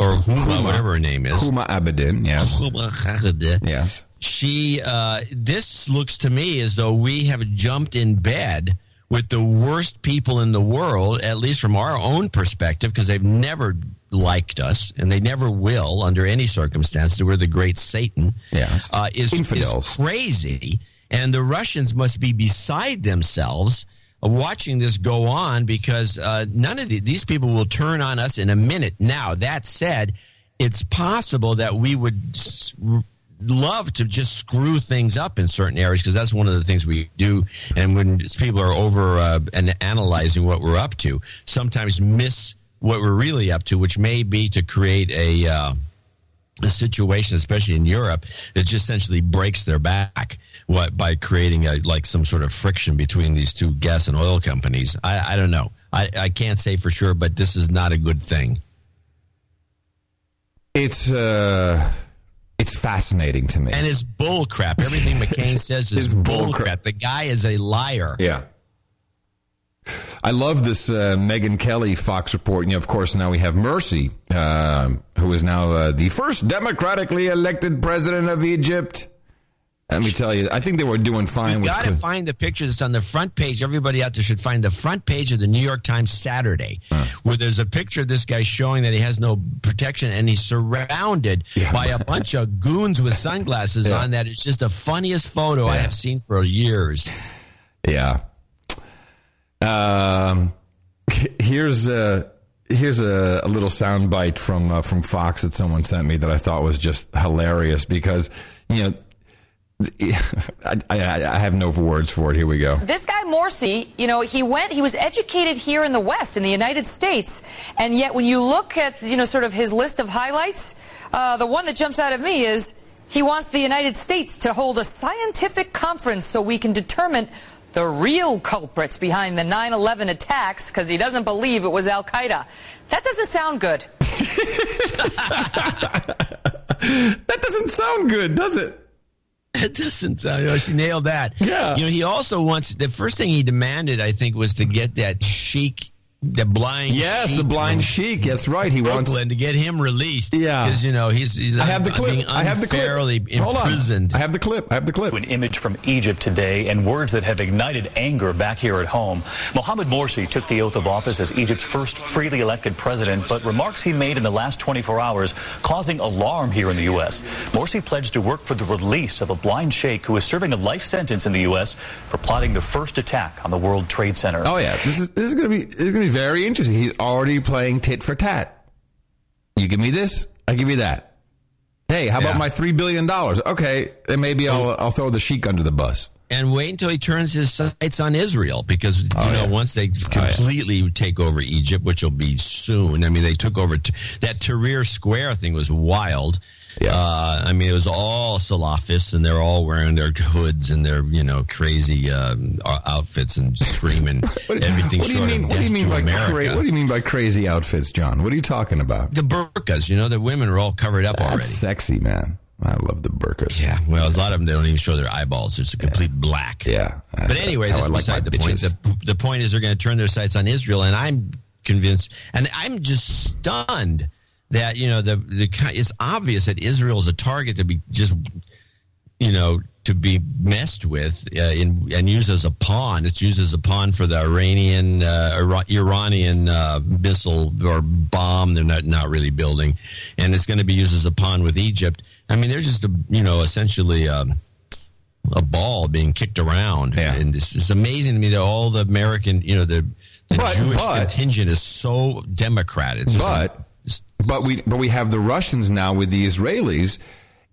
[SPEAKER 1] or Huma, whatever her name is.
[SPEAKER 3] Huma Abedin, yes.
[SPEAKER 1] Huma
[SPEAKER 3] Yes.
[SPEAKER 1] She, uh, this looks to me as though we have jumped in bed with the worst people in the world, at least from our own perspective, because they've never liked us and they never will under any circumstances. We're the great Satan.
[SPEAKER 3] Yes.
[SPEAKER 1] Uh, is, is crazy. And the Russians must be beside themselves uh, watching this go on because uh, none of the, these people will turn on us in a minute. Now, that said, it's possible that we would love to just screw things up in certain areas because that's one of the things we do. And when people are over uh, and analyzing what we're up to, sometimes miss what we're really up to, which may be to create a. Uh, a situation, especially in Europe, that just essentially breaks their back. What by creating a like some sort of friction between these two gas and oil companies? I, I don't know. I, I can't say for sure, but this is not a good thing.
[SPEAKER 3] It's uh it's fascinating to me.
[SPEAKER 1] And it's bull crap. Everything McCain (laughs) says is
[SPEAKER 3] It's
[SPEAKER 1] bull
[SPEAKER 3] bull crap.
[SPEAKER 1] crap. The guy is a liar.
[SPEAKER 3] Yeah. I love this uh, Megyn Kelly Fox report. You know, of course, now we have Morsi, um, who is now uh, the first democratically elected president of Egypt. Let me tell you, I think they were doing fine
[SPEAKER 1] You got to find the picture that's on the front page. Everybody out there should find the front page of the New York Times Saturday, where there's a picture of this guy showing that he has no protection and he's surrounded by a bunch of goons with sunglasses
[SPEAKER 3] Yeah.
[SPEAKER 1] on. it's just the funniest photo I have seen for years.
[SPEAKER 3] Yeah. Um, here's a here's a, a little soundbite from uh, from Fox that someone sent me that I thought was just hilarious because you know (laughs) I, I, I have no words for it. Here we go.
[SPEAKER 24] This guy Morsi, you know, he went, he was educated here in the West, in the United States, and yet when you look at, you know, sort of his list of highlights, uh, the one that jumps out at me is he wants the United States to hold a scientific conference so we can determine the real culprits behind the 9 11 attacks because he doesn't believe it was Al Qaeda. That doesn't sound good. (laughs)
[SPEAKER 3] That doesn't sound good, does it? (laughs)
[SPEAKER 1] It doesn't sound. You she nailed that.
[SPEAKER 3] Yeah.
[SPEAKER 1] You know, he also wants the first thing he demanded, I think, was to get that sheik, the blind.
[SPEAKER 3] Yes,
[SPEAKER 1] sheik
[SPEAKER 3] the blind sheik. That's right. He wants.
[SPEAKER 1] To get him released.
[SPEAKER 3] Yeah.
[SPEAKER 1] because you know he's he's
[SPEAKER 3] I have the
[SPEAKER 1] uh,
[SPEAKER 3] clip.
[SPEAKER 1] being
[SPEAKER 3] I have the clip.
[SPEAKER 1] unfairly imprisoned.
[SPEAKER 3] I have the clip. I have the clip.
[SPEAKER 25] An image from Egypt today and words that have ignited anger back here at home. Mohamed Morsi took the oath of office as Egypt's first freely elected president, but remarks he made in the last 24 hours causing alarm here in the U.S. Morsi pledged to work for the release of a blind sheikh who is serving a life sentence in the U.S. for plotting the first attack on the World Trade Center.
[SPEAKER 3] Oh yeah, this is this is gonna be this is gonna be very interesting. He's already playing tit for tat. You give me this, I give you that. Hey, how about my three billion dollars? Okay, then maybe I'll I'll throw the sheik under the bus.
[SPEAKER 1] and wait until he turns his sights on Israel because you
[SPEAKER 3] Oh,
[SPEAKER 1] know
[SPEAKER 3] yeah.
[SPEAKER 1] once they oh, completely take over Egypt, which will be soon. I mean, they took over t- that Tahrir Square thing was wild.
[SPEAKER 3] Yeah.
[SPEAKER 1] Uh, I mean, it was all Salafists, and they're all wearing their hoods and their you know crazy um, outfits and screaming (laughs) everything
[SPEAKER 3] What do you mean?
[SPEAKER 1] of
[SPEAKER 3] What do you mean by
[SPEAKER 1] America.
[SPEAKER 3] cra- what do you mean by crazy outfits, John? What are you talking about?
[SPEAKER 1] the burkas, you know, the women are all covered up
[SPEAKER 3] That's
[SPEAKER 1] already.
[SPEAKER 3] sexy, man. I love the burkas.
[SPEAKER 1] Yeah, well, a lot of them they don't even show their eyeballs; it's a complete black.
[SPEAKER 3] Yeah,
[SPEAKER 1] But anyway,
[SPEAKER 3] that's
[SPEAKER 1] that's
[SPEAKER 3] how like
[SPEAKER 1] beside the point. The, the point is they're going to turn their sights on Israel, and I'm convinced, and I'm just stunned that you know the the it's obvious that Israel is a target to be just you know to be messed with uh, in, and used as a pawn. It's used as a pawn for the Iranian uh, Ira- Iranian uh, missile or bomb. They're not not really building, and it's going to be used as a pawn with Egypt. I mean, there's just a you know essentially. Um, a ball being kicked around, and this is amazing to me that all the American, you know, the the
[SPEAKER 3] But-
[SPEAKER 1] Jewish
[SPEAKER 3] but-
[SPEAKER 1] contingent is so Democrat. It's just like-
[SPEAKER 3] but we but we have the Russians now with the Israelis,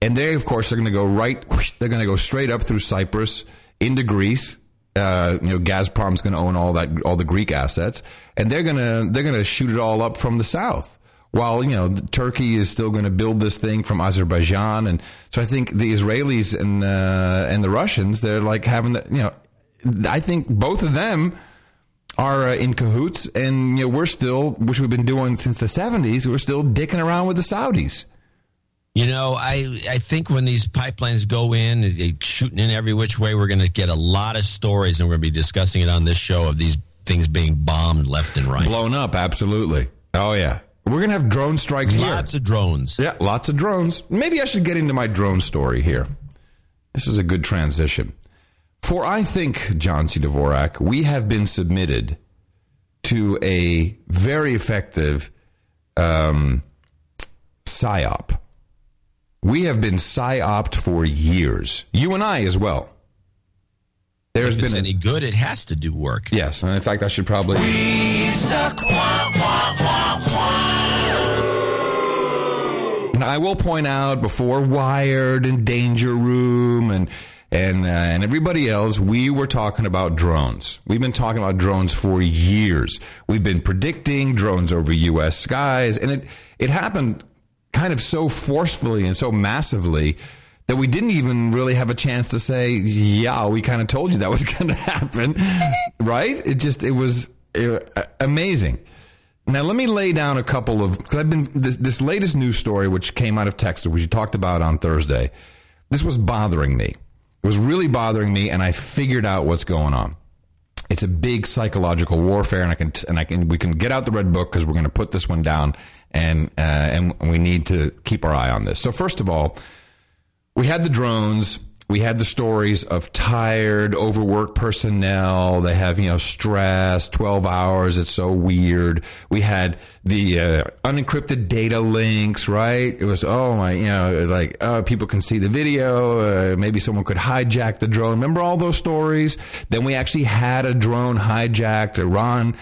[SPEAKER 3] and they of course are going to go right. They're going to go straight up through Cyprus into Greece. Uh, you know, Gazprom's going to own all that all the Greek assets, and they're going to they're going to shoot it all up from the south. While you know Turkey is still going to build this thing from Azerbaijan, and so I think the Israelis and uh, and the Russians they're like having the you know I think both of them are uh, in cahoots, and you know we're still, which we've been doing since the '70s, we're still dicking around with the Saudis.
[SPEAKER 1] You know, I I think when these pipelines go in, they shooting in every which way, we're going to get a lot of stories, and we're going to be discussing it on this show of these things being bombed left and right.
[SPEAKER 3] Blown up, absolutely. Oh yeah, we're gonna have drone strikes here.
[SPEAKER 1] Lots of drones.
[SPEAKER 3] Yeah, lots of drones. Maybe I should get into my drone story here. This is a good transition. For I think, John C. Dvorak, we have been submitted to a very effective um, psyop. We have been psyoped for years. You and I as well. There's
[SPEAKER 1] if it's
[SPEAKER 3] been
[SPEAKER 1] any good, it has to do work.
[SPEAKER 3] yes, and in fact, I should probably. And I will point out before Wired and Danger Room and and uh, and everybody else, we were talking about drones. We've been talking about drones for years. We've been predicting drones over U.S. skies, and it it happened kind of so forcefully and so massively that we didn't even really have a chance to say, "Yeah, we kind of told you that was (laughs) going to happen," right? It just it was uh, amazing. Now let me lay down a couple of because I've been this, this latest news story which came out of Texas, which you talked about on Thursday. This was bothering me. It was really bothering me, and I figured out what's going on. It's a big psychological warfare, and I can and I can we can get out the red book because we're going to put this one down, and uh, and we need to keep our eye on this. So first of all, we had the drones. We had the stories of tired, overworked personnel. They have, you know, stress, 12 hours. It's so weird. We had the uh, unencrypted data links, right? It was, oh my, you know, like, oh, people can see the video. Uh, maybe someone could hijack the drone. Remember all those stories? Then we actually had a drone hijacked. Iran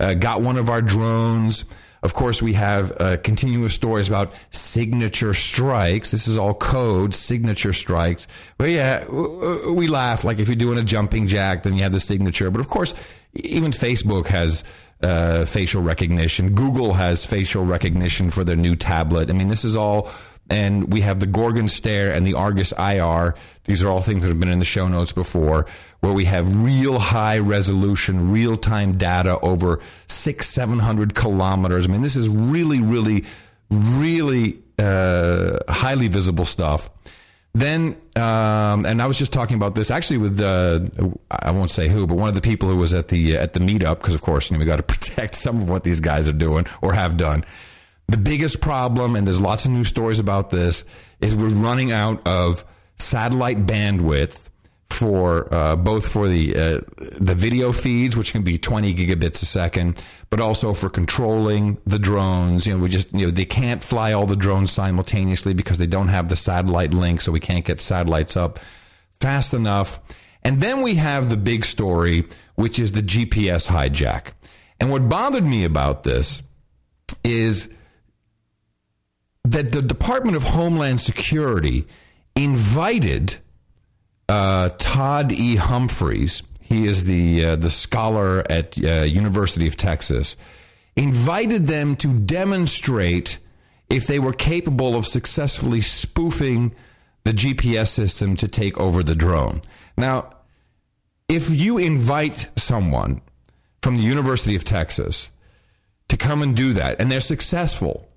[SPEAKER 3] uh, got one of our drones. Of course, we have uh, continuous stories about signature strikes. This is all code, signature strikes. But yeah, we laugh. Like if you're doing a jumping jack, then you have the signature. But of course, even Facebook has uh, facial recognition. Google has facial recognition for their new tablet. I mean, this is all. And we have the Gorgon Stare and the Argus IR. These are all things that have been in the show notes before, where we have real high resolution, real time data over six, seven hundred kilometers. I mean, this is really, really, really uh, highly visible stuff. Then, um, and I was just talking about this actually with uh, I won't say who, but one of the people who was at the at the meetup because of course you know, we got to (laughs) protect some of what these guys are doing or have done. The biggest problem, and there's lots of news stories about this, is we're running out of satellite bandwidth for uh, both for the uh, the video feeds, which can be 20 gigabits a second, but also for controlling the drones. You know, we just you know they can't fly all the drones simultaneously because they don't have the satellite link, so we can't get satellites up fast enough. And then we have the big story, which is the GPS hijack. And what bothered me about this is that the Department of Homeland Security invited uh, Todd E. Humphreys. He is the uh, the scholar at uh, University of Texas. Invited them to demonstrate if they were capable of successfully spoofing the GPS system to take over the drone. Now, if you invite someone from the University of Texas to come and do that, and they're successful,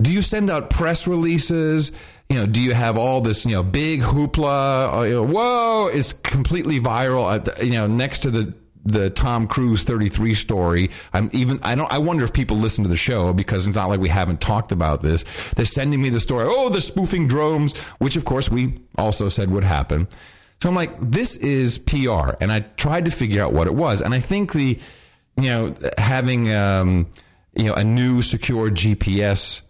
[SPEAKER 3] do you send out press releases? You know, do you have all this, you know, big hoopla? Uh, you know, whoa, it's completely viral. The, you know, next to the the Tom Cruise 33 story. I'm even I don't I wonder if people listen to the show because it's not like we haven't talked about this. They're sending me the story. Oh, the spoofing drones, which of course we also said would happen. So I'm like, this is PR, and I tried to figure out what it was, and I think the you know having um, you know a new secure GPS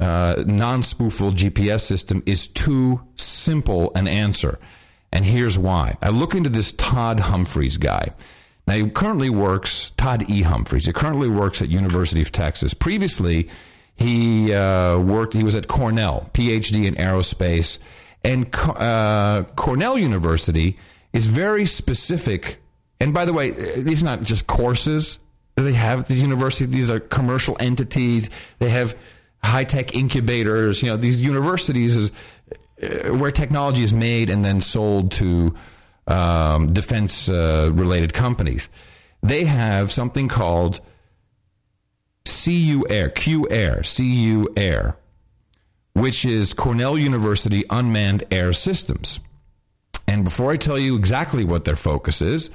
[SPEAKER 3] uh, non-spoofable GPS system is too simple an answer. And here's why. I look into this Todd Humphreys guy. Now he currently works Todd E. Humphreys. He currently works at University of Texas. Previously, he uh, worked. He was at Cornell, PhD in aerospace, and uh, Cornell University is very specific. And by the way, these are not just courses that they have at the university. These are commercial entities. They have high tech incubators. You know, these universities is uh, where technology is made and then sold to um, defense uh, related companies. They have something called CU Air, Q Air, CU Air, which is Cornell University Unmanned Air Systems. And before I tell you exactly what their focus is,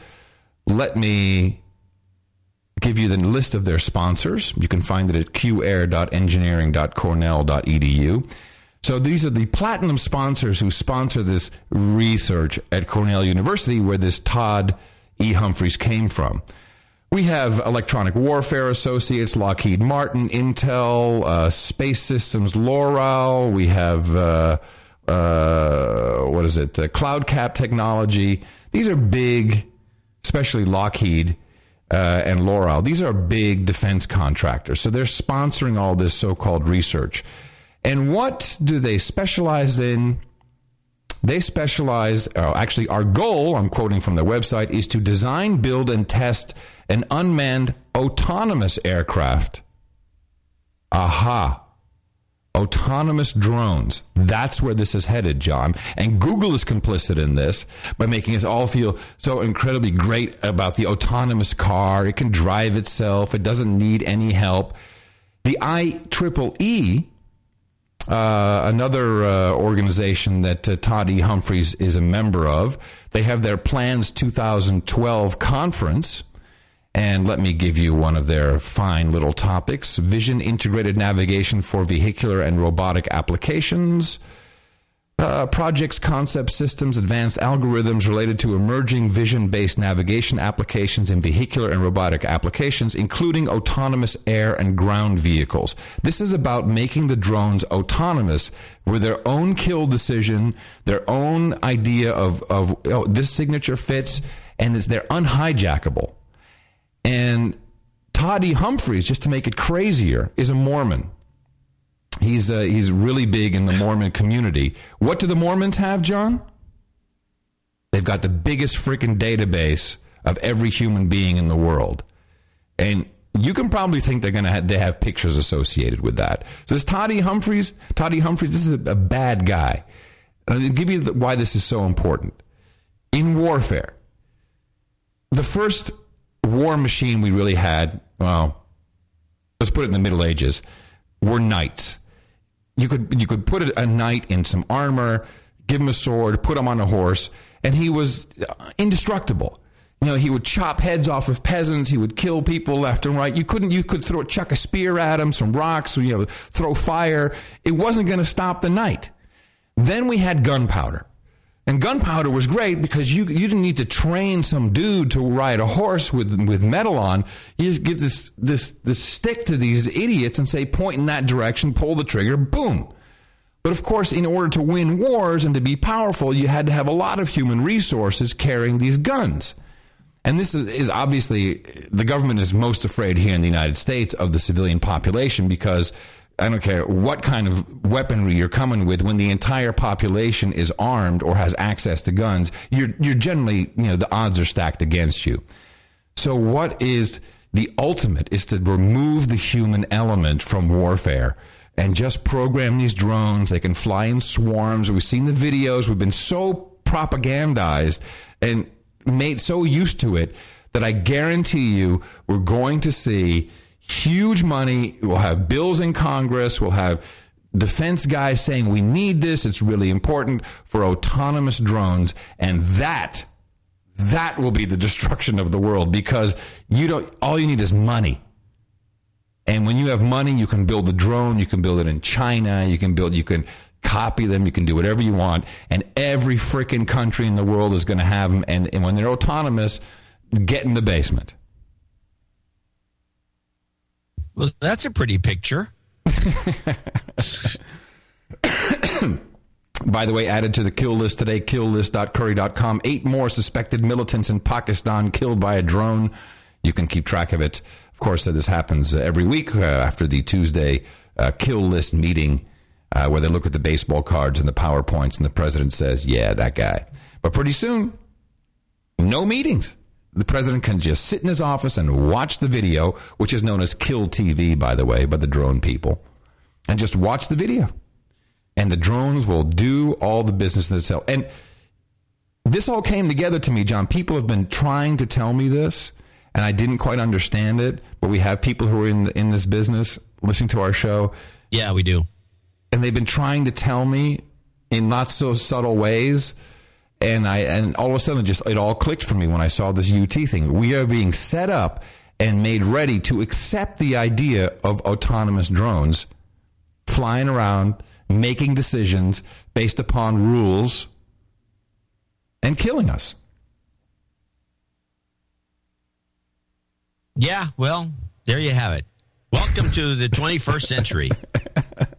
[SPEAKER 3] let me give you the list of their sponsors. You can find it at qair.engineering.cornell.edu. So these are the platinum sponsors who sponsor this research at Cornell University, where this Todd E. Humphreys came from. We have Electronic Warfare Associates, Lockheed Martin, Intel, uh, Space Systems, Loral. We have, uh, uh, what is it, uh, CloudCap Technology. These are big, especially Lockheed uh, and Loral. These are big defense contractors. So they're sponsoring all this so called research. And what do they specialize in? They specialize, oh, actually, our goal, I'm quoting from their website, is to design, build, and test an unmanned autonomous aircraft. Aha autonomous drones. That's where this is headed, John. And Google is complicit in this by making us all feel so incredibly great about the autonomous car. It can drive itself, it doesn't need any help. The IEEE, uh, another uh, organization that uh, Todd E. Humphreys is a member of, they have their Plans 2012 conference and let me give you one of their fine little topics vision integrated navigation for vehicular and robotic applications. Uh, projects, concepts, systems, advanced algorithms related to emerging vision based navigation applications in vehicular and robotic applications, including autonomous air and ground vehicles. This is about making the drones autonomous with their own kill decision, their own idea of, of oh, this signature fits, and they're unhijackable. And Toddy. Humphreys, just to make it crazier, is a Mormon. He's uh, he's really big in the Mormon community. What do the Mormons have, John? They've got the biggest freaking database of every human being in the world, and you can probably think they're to have, they have pictures associated with that. So this Toddy. Humphreys, Todd E. Humphreys, this is a, a bad guy. I'll give you the, why this is so important. In warfare, the first war machine we really had, well, let's put it in the Middle Ages, were knights. You could you could put a knight in some armor, give him a sword, put him on a horse, and he was indestructible. You know, he would chop heads off of peasants. He would kill people left and right. You couldn't. You could throw chuck a spear at him, some rocks. You know, throw fire. It wasn't going to stop the knight. Then we had gunpowder. And gunpowder was great because you you didn't need to train some dude to ride a horse with with metal on. You just give this this this stick to these idiots and say point in that direction, pull the trigger, boom. But of course, in order to win wars and to be powerful, you had to have a lot of human resources carrying these guns. And this is, is obviously the government is most afraid here in the United States of the civilian population because I don't care what kind of weaponry you're coming with. When the entire population is armed or has access to guns, you're you're generally you know the odds are stacked against you. So what is the ultimate is to remove the human element from warfare and just program these drones. They can fly in swarms. We've seen the videos. We've been so propagandized and made so used to it that I guarantee you we're going to see huge money. We'll have bills in Congress. We'll have defense guys saying we need this. It's really important for autonomous drones. And that, that will be the (laughs) destruction of the world because you don't all you need is money. And when you have money, you can build the drone, you can build it in China, you can build you can copy them, you can do whatever you want, and every freaking country in the world is going to have them and, and when they're autonomous, get in the basement.
[SPEAKER 1] Well, that's a pretty picture. (coughs)
[SPEAKER 3] By the way, added to the kill list today, killlist.curry.com. Eight more suspected militants in Pakistan killed by a drone. You can keep track of it. Of course, uh, this happens uh, every week uh, after the Tuesday kill list meeting where they look at the baseball cards and the PowerPoints, and the president says, Yeah, that guy. But pretty soon, no meetings. The president can just sit in his office and watch the video, which is known as Kill TV, by the way, by the drone people, and just watch the video and the drones will do all the business in itself. And this all came together to me, John. People have been trying to tell me this, and I didn't quite understand it. But we have people who are in in this business listening to our show.
[SPEAKER 1] Yeah, we do.
[SPEAKER 3] And they've been trying to tell me in not so subtle ways. And I and all of a sudden, just it all clicked for me when I saw this UT thing. We are being set up and made ready to accept the idea of autonomous drones flying around making decisions based upon rules and killing us.
[SPEAKER 1] Yeah, well, there you have it. Welcome to the 21st century. (laughs)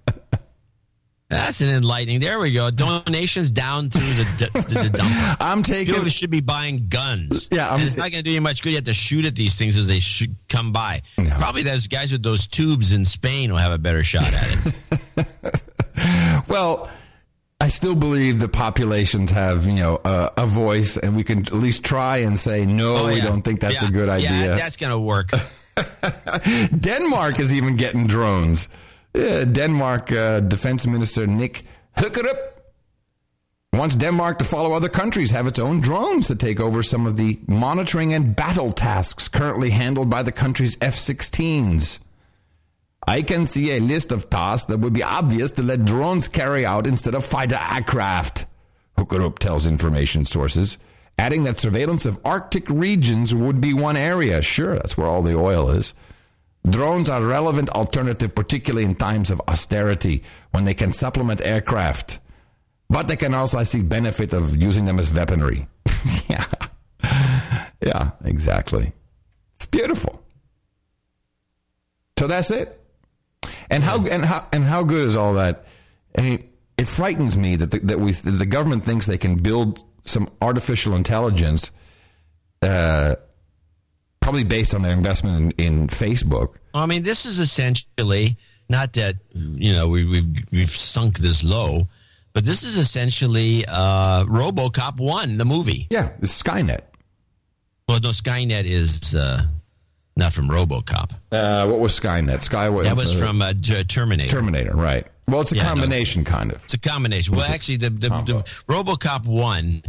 [SPEAKER 1] That's an enlightening. There we go. Donations down through the, the, the dump. (laughs)
[SPEAKER 3] I'm taking.
[SPEAKER 1] People should be buying guns.
[SPEAKER 3] Yeah, I'm,
[SPEAKER 1] and it's not going to do you much good. You have to shoot at these things as they should come by. No. Probably those guys with those tubes in Spain will have a better shot at it. (laughs)
[SPEAKER 3] well, I still believe the populations have, you know, uh, a voice, and we can at least try and say, no, oh, yeah. we don't think that's
[SPEAKER 1] yeah.
[SPEAKER 3] a good idea.
[SPEAKER 1] Yeah, that's going to work. (laughs)
[SPEAKER 3] Denmark is even getting drones. Yeah, Denmark uh, Defense Minister Nick Hækkerup wants Denmark to follow other countries, have its own drones to take over some of the monitoring and battle tasks currently handled by the country's F 16s. I can see a list of tasks that would be obvious to let drones carry out instead of fighter aircraft, Hækkerup tells information sources, adding that surveillance of Arctic regions would be one area. Sure, that's where all the oil is. Drones are a relevant alternative, particularly in times of austerity, when they can supplement aircraft. But they can also see benefit of using them as weaponry. (laughs) yeah. Yeah, exactly. It's beautiful. So that's it. And how and how and how good is all that? I mean, it frightens me that the, that we that the government thinks they can build some artificial intelligence, uh, probably based on their investment in, in Facebook.
[SPEAKER 1] I mean, this is essentially not that you know we, we've we've sunk this low, but this is essentially uh, RoboCop one, the movie.
[SPEAKER 3] Yeah, the Skynet.
[SPEAKER 1] Well, no, Skynet is. Uh, not from RoboCop.
[SPEAKER 3] Uh, what was Skynet? Sky.
[SPEAKER 1] That was uh, from uh, Terminator.
[SPEAKER 3] Terminator, right? Well, it's a yeah, combination, no, kind of.
[SPEAKER 1] It's a combination. Well, actually, the, the, the RoboCop one,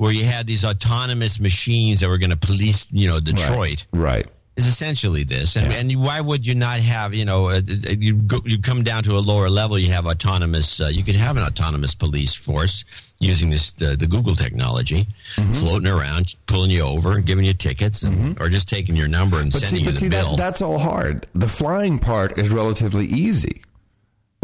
[SPEAKER 1] where you had these autonomous machines that were going to police, you know, Detroit.
[SPEAKER 3] Right. right.
[SPEAKER 1] Is essentially this, and, yeah. and why would you not have you know uh, uh, you go, you come down to a lower level, you have autonomous, uh, you could have an autonomous police force using this the, the Google technology, mm-hmm. floating around, pulling you over, and giving you tickets, and, mm-hmm. or just taking your number and
[SPEAKER 3] but
[SPEAKER 1] sending
[SPEAKER 3] see,
[SPEAKER 1] you the
[SPEAKER 3] see,
[SPEAKER 1] bill.
[SPEAKER 3] That, that's all hard. The flying part is relatively easy.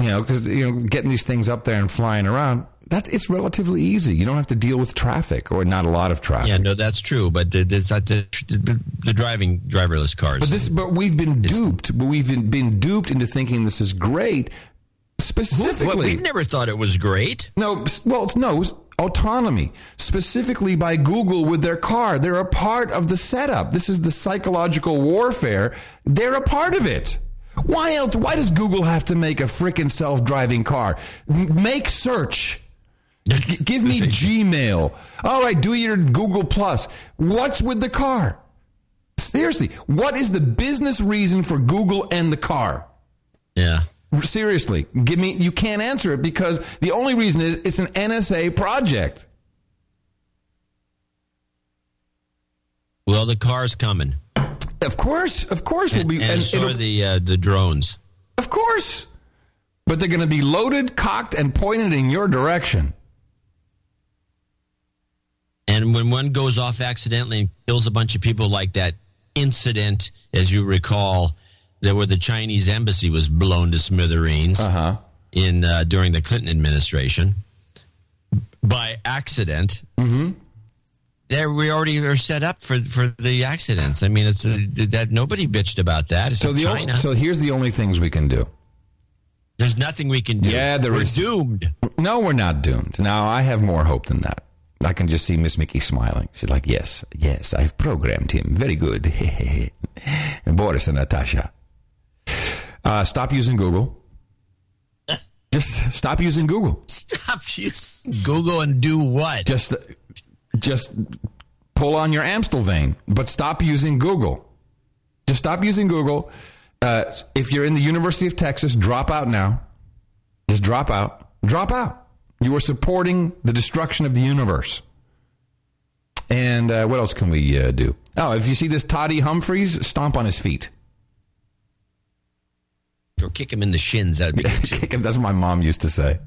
[SPEAKER 3] You know, because you know, getting these things up there and flying around. That it's relatively easy. You don't have to deal with traffic or not a lot of traffic.
[SPEAKER 1] Yeah, no, that's true. But the, the, the, the driving driverless cars.
[SPEAKER 3] But this, but we've been duped. But we've been, been duped into thinking this is great. Specifically,
[SPEAKER 1] we've never thought it was great.
[SPEAKER 3] No, well, it's no autonomy, specifically by Google with their car. They're a part of the setup. This is the psychological warfare. They're a part of it. Why else? Why does Google have to make a freaking self driving car? Make search. G- give me (laughs) Gmail. All right, do your Google Plus. What's with the car? Seriously, what is the business reason for Google and the car?
[SPEAKER 1] Yeah.
[SPEAKER 3] Seriously, give me. You can't answer it because the only reason is it's an NSA project.
[SPEAKER 1] Well, the car's coming.
[SPEAKER 3] Of course, of course,
[SPEAKER 1] and,
[SPEAKER 3] we'll be.
[SPEAKER 1] And, and so the uh, the drones.
[SPEAKER 3] Of course, but they're going to be loaded, cocked, and pointed in your direction.
[SPEAKER 1] And when one goes off accidentally and kills a bunch of people, like that incident, as you recall, that where the Chinese embassy was blown to smithereens
[SPEAKER 3] Uh-huh.
[SPEAKER 1] in uh, during the Clinton administration by accident.
[SPEAKER 3] Mm-hmm.
[SPEAKER 1] There, we already are set up for for the accidents. I mean, it's uh, that nobody bitched about that. It's
[SPEAKER 3] So the
[SPEAKER 1] China.
[SPEAKER 3] only, so here's the only things we can do.
[SPEAKER 1] There's nothing we can do.
[SPEAKER 3] Yeah, there
[SPEAKER 1] We're
[SPEAKER 3] is-
[SPEAKER 1] doomed.
[SPEAKER 3] No, we're not doomed. Now I have more hope than that. I can just see Miss Mickey smiling. She's like, "Yes, yes, I've programmed him. Very good." (laughs) and Boris and Natasha, uh, stop using Google. (laughs) Just stop using Google.
[SPEAKER 1] Stop (laughs) using Google and do what?
[SPEAKER 3] Just, just pull on your Amstel vein, but stop using Google. Just stop using Google. Uh, if you're in the University of Texas, drop out now. Just drop out. Drop out. You are supporting the destruction of the universe. And uh, what else can we uh, do? Oh, if you see this Toddy Humphreys, stomp on his feet.
[SPEAKER 1] Or kick him in the shins. That'd be (laughs)
[SPEAKER 3] kick him. That's what my mom used to say.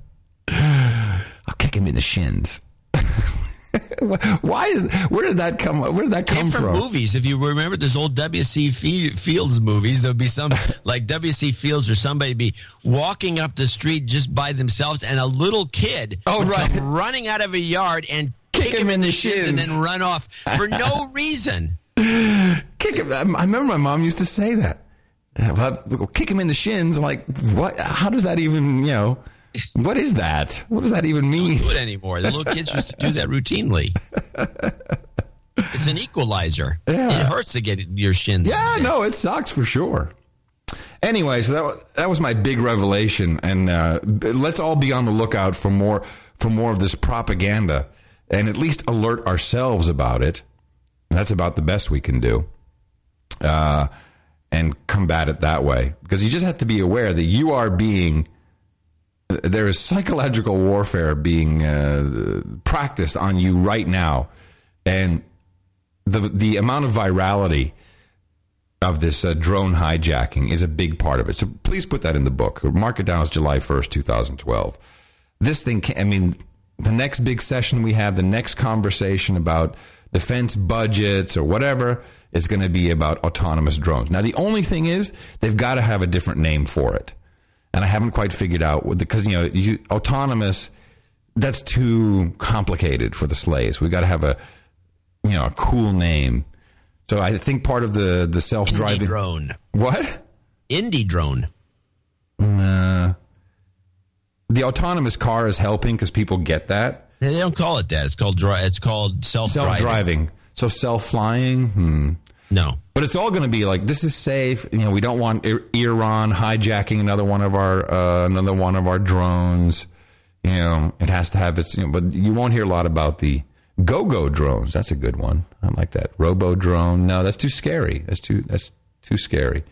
[SPEAKER 3] I'll kick him in the shins. (laughs) (laughs) Why is where did that come? Where did that come
[SPEAKER 1] from
[SPEAKER 3] from?
[SPEAKER 1] movies. If you remember those old W.C. Fields movies, there'd be some like W.C. Fields or somebody be walking up the street just by themselves, and a little kid
[SPEAKER 3] Oh, right. (laughs)
[SPEAKER 1] running out of a yard and kick, him in the shins and then run off for no (laughs) reason.
[SPEAKER 3] kick him. I remember my mom used to say that. Kick him in the shins. I'm like, what? How does that even? You know, what is that? What does that even mean?
[SPEAKER 1] do it anymore. The little kids used to do that routinely. (laughs) It's an equalizer.
[SPEAKER 3] Yeah.
[SPEAKER 1] It hurts to get your shins.
[SPEAKER 3] Yeah, no, it sucks for sure. Anyway, so that was, that was my big revelation, and uh, let's all be on the lookout for more for more of this propaganda, and at least alert ourselves about it. That's about the best we can do, uh, and combat it that way. Because you just have to be aware that you are being there is psychological warfare being uh, practiced on you right now, and the the amount of virality of this uh, drone hijacking is a big part of it. So please put that in the book. Mark it down as July 1st, 2012. This thing, can, I mean, the next big session we have, the next conversation about defense budgets or whatever is going to be about autonomous drones. Now, the only thing is they've got to have a different name for it. And I haven't quite figured out what because, you know, you, autonomous, that's too complicated for the slaves. We got to have a, you know, a cool name. So I think part of the the self driving
[SPEAKER 1] drone.
[SPEAKER 3] What?
[SPEAKER 1] Indie drone.
[SPEAKER 3] Uh, the autonomous car is helping because people get that
[SPEAKER 1] They don't call it that. It's called dri- It's called self
[SPEAKER 3] self driving. So self flying. Hmm.
[SPEAKER 1] No.
[SPEAKER 3] But it's all going to be like this is safe. You know, we don't want Iran hijacking another one of our uh, another one of our drones. You know, it has to have its. You know, but you won't hear a lot about the go-go drones. That's a good one. I like that. Robo drone. No, that's too scary. That's too. That's too scary.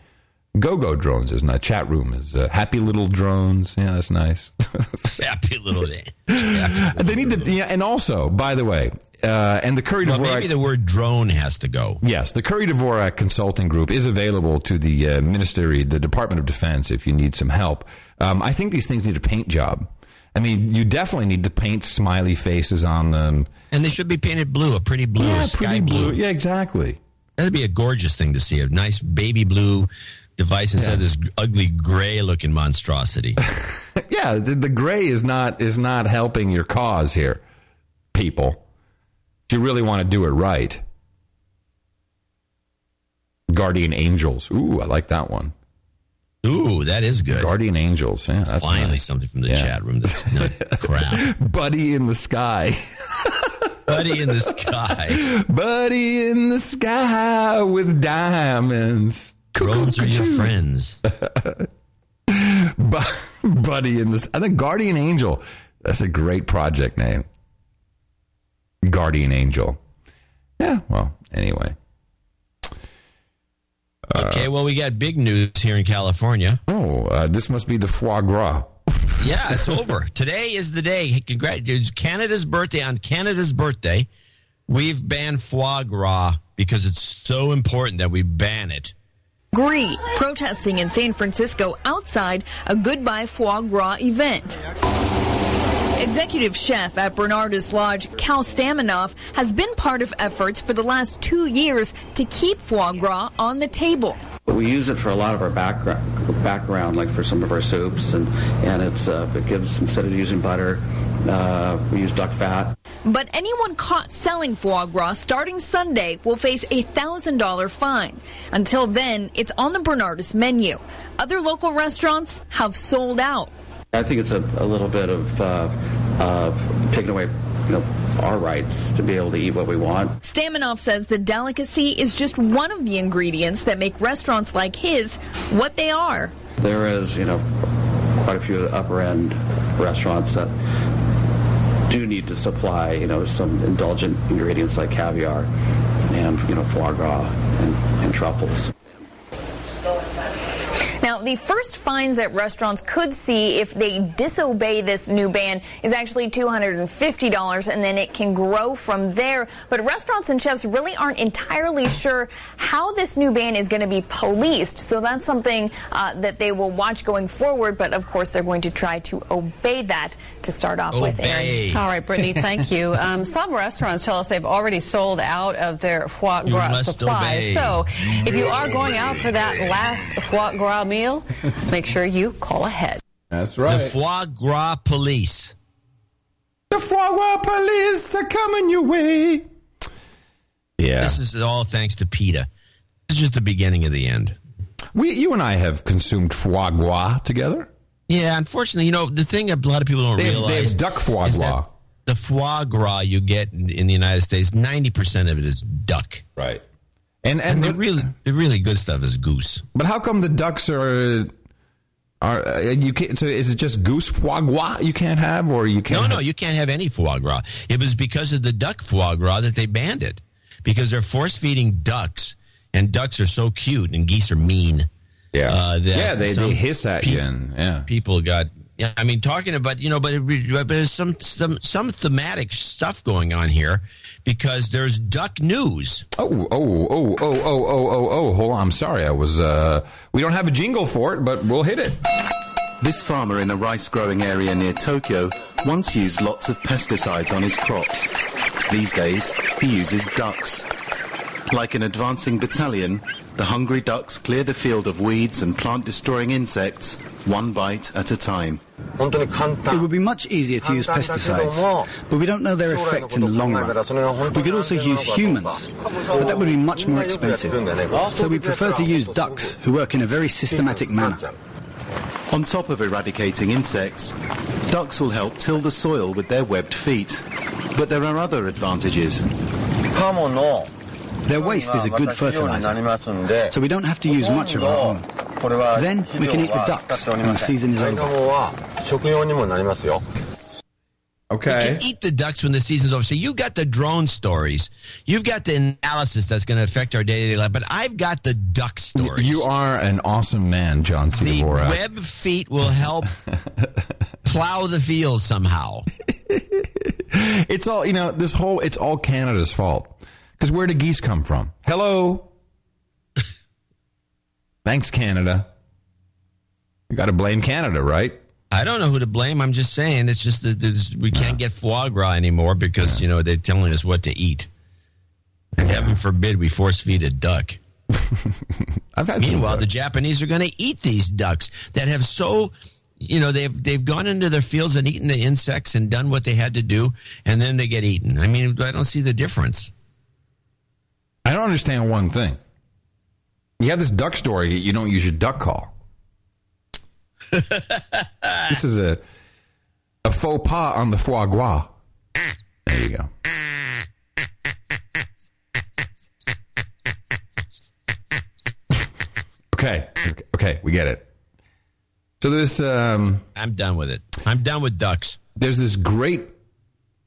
[SPEAKER 3] Go-go drones is not. Chat room is uh, happy little drones. Yeah, that's nice. (laughs)
[SPEAKER 1] Happy little. (laughs)
[SPEAKER 3] they need to. Yeah, and also, by the way, uh, and the Curry
[SPEAKER 1] Well,
[SPEAKER 3] Dvorak.
[SPEAKER 1] maybe the word drone has to go.
[SPEAKER 3] Yes, the Curry Dvorak Consulting Group is available to the uh, Ministry, the Department of Defense, if you need some help. Um, I think these things need a paint job. I mean, you definitely need to paint smiley faces on them.
[SPEAKER 1] And they should be painted blue, a pretty blue,
[SPEAKER 3] Yeah,
[SPEAKER 1] a sky
[SPEAKER 3] pretty
[SPEAKER 1] blue.
[SPEAKER 3] blue. Yeah, exactly.
[SPEAKER 1] That'd be a gorgeous thing to see. A nice baby blue device instead of this ugly gray looking monstrosity. (laughs)
[SPEAKER 3] yeah, the, the gray is not is not helping your cause here, people. If you really want to do it right, Guardian Angels. Ooh, I like that one.
[SPEAKER 1] Ooh, that is good.
[SPEAKER 3] Guardian Angels. Yeah, that's
[SPEAKER 1] Finally,
[SPEAKER 3] nice.
[SPEAKER 1] something from the
[SPEAKER 3] Yeah.
[SPEAKER 1] chat room that's not (laughs) crap.
[SPEAKER 3] Buddy in the sky.
[SPEAKER 1] Buddy in the sky. (laughs)
[SPEAKER 3] Buddy in the sky with diamonds.
[SPEAKER 1] Drones are your friends. (laughs)
[SPEAKER 3] Buddy in this. I think Guardian Angel. That's a great project name. Guardian Angel. Yeah. Well. Anyway.
[SPEAKER 1] okay, well, we got big news here in California.
[SPEAKER 3] Oh, uh, this must be the foie gras.
[SPEAKER 1] Yeah, it's (laughs) over. Today is the day. Congratulations. Canada's birthday. On Canada's birthday, we've banned foie gras because it's so important that we ban it.
[SPEAKER 26] Agree, protesting in San Francisco outside a Goodbye Foie Gras event. Executive chef at Bernardus Lodge, Cal Stamenov, has been part of efforts for the last two years to keep foie gras on the table.
[SPEAKER 27] We use it for a lot of our background, background like for some of our soups, and, and it's, uh, it gives, instead of using butter, uh, we use duck fat.
[SPEAKER 26] But anyone caught selling foie gras starting Sunday will face a $1,000 fine. Until then, it's on the Bernardus menu. Other local restaurants have sold out.
[SPEAKER 27] I think it's a, a little bit of uh, uh, taking away, you know, our rights to be able to eat what we want.
[SPEAKER 26] Stamenov says the delicacy is just one of the ingredients that make restaurants like his what they are.
[SPEAKER 27] There is, you know, quite a few upper end restaurants that do need to supply, you know, some indulgent ingredients like caviar and, you know, foie gras and, and truffles.
[SPEAKER 26] Now, the first fines that restaurants could see if they disobey this new ban is actually $250, and then it can grow from there. But restaurants and chefs really aren't entirely sure how this new ban is going to be policed. So that's something uh, that they will watch going forward. But of course, they're going to try to obey that to start off with. Aaron.
[SPEAKER 28] All right, Brittany, thank you. (laughs) Um, some restaurants tell us they've already sold out of their foie gras supplies.
[SPEAKER 1] obey.
[SPEAKER 28] So if you are going out for that last foie gras meal, make sure you call ahead.
[SPEAKER 3] That's right.
[SPEAKER 1] The foie gras police.
[SPEAKER 3] The foie gras police are coming your way. Yeah.
[SPEAKER 1] This is all thanks to PETA. It's just the beginning of the end.
[SPEAKER 3] We, you and I have consumed foie gras together.
[SPEAKER 1] Yeah, unfortunately, you know, the thing that a lot of people don't
[SPEAKER 3] They have-
[SPEAKER 1] realize
[SPEAKER 3] they have duck foie gras.
[SPEAKER 1] The foie gras you get in, in the United States, 90% of it is duck.
[SPEAKER 3] Right. And
[SPEAKER 1] and, the really the really good stuff is goose.
[SPEAKER 3] But how come the ducks are are uh, you can't? So is it just goose foie gras you can't have, or you can't?
[SPEAKER 1] No, no, you can't have any foie gras. It was because of the duck foie gras that they banned it because they're force feeding ducks, and ducks are so cute and geese are mean.
[SPEAKER 3] Yeah,
[SPEAKER 1] uh, that
[SPEAKER 3] yeah, they, they hiss at you, and yeah.
[SPEAKER 1] people got. Yeah, I mean, talking about you know, but it, but there's some some some thematic stuff going on here because there's duck news.
[SPEAKER 3] Oh, oh, oh, oh, oh, oh, oh, oh. Hold on. I'm sorry. I was. uh We don't have a jingle for it, but we'll hit it.
[SPEAKER 29] This farmer in a rice growing area near Tokyo once used lots of pesticides on his crops. These days, he uses ducks. Like an advancing battalion, the hungry ducks clear the field of weeds and plant destroying insects, one bite at a time.
[SPEAKER 30] It would be much easier to use pesticides, but we don't know their effect in the long run. We could also use humans, but that would be much more expensive. So we prefer to use ducks who work in a very systematic manner.
[SPEAKER 29] On top of eradicating insects, ducks will help till the soil with their webbed feet. But there are other advantages.
[SPEAKER 30] Their waste is a good fertilizer, so we don't have to use much of our own. Then we can eat the ducks when the season is over.
[SPEAKER 3] Okay.
[SPEAKER 1] You can eat the ducks when the season's over. So you got the drone stories. You've got the analysis that's going to affect our day to day life. But I've got the duck stories.
[SPEAKER 3] You are an awesome man, John C.
[SPEAKER 1] the
[SPEAKER 3] Dvorak.
[SPEAKER 1] web feet will help (laughs) plow the field somehow.
[SPEAKER 3] it's all you know. This whole it's all Canada's fault. Because where do geese come from? Hello. (laughs) Thanks, Canada. You got to blame Canada, right?
[SPEAKER 1] I don't know who to blame. I'm just saying it's just that we can't get foie gras anymore because you know they're telling us what to eat. And heaven forbid we force feed a duck. (laughs)
[SPEAKER 3] I've had
[SPEAKER 1] Meanwhile, the Japanese are going to eat these ducks that have so, you know, they've they've gone into their fields and eaten the insects and done what they had to do, and then they get eaten. I mean, I don't see the difference.
[SPEAKER 3] I don't understand one thing. You have this duck story. You don't use your duck call. (laughs) this is a a faux pas on the foie gras. There you go. Okay, okay, we get it. So this, um,
[SPEAKER 1] I'm done with it. I'm done with ducks.
[SPEAKER 3] There's this great.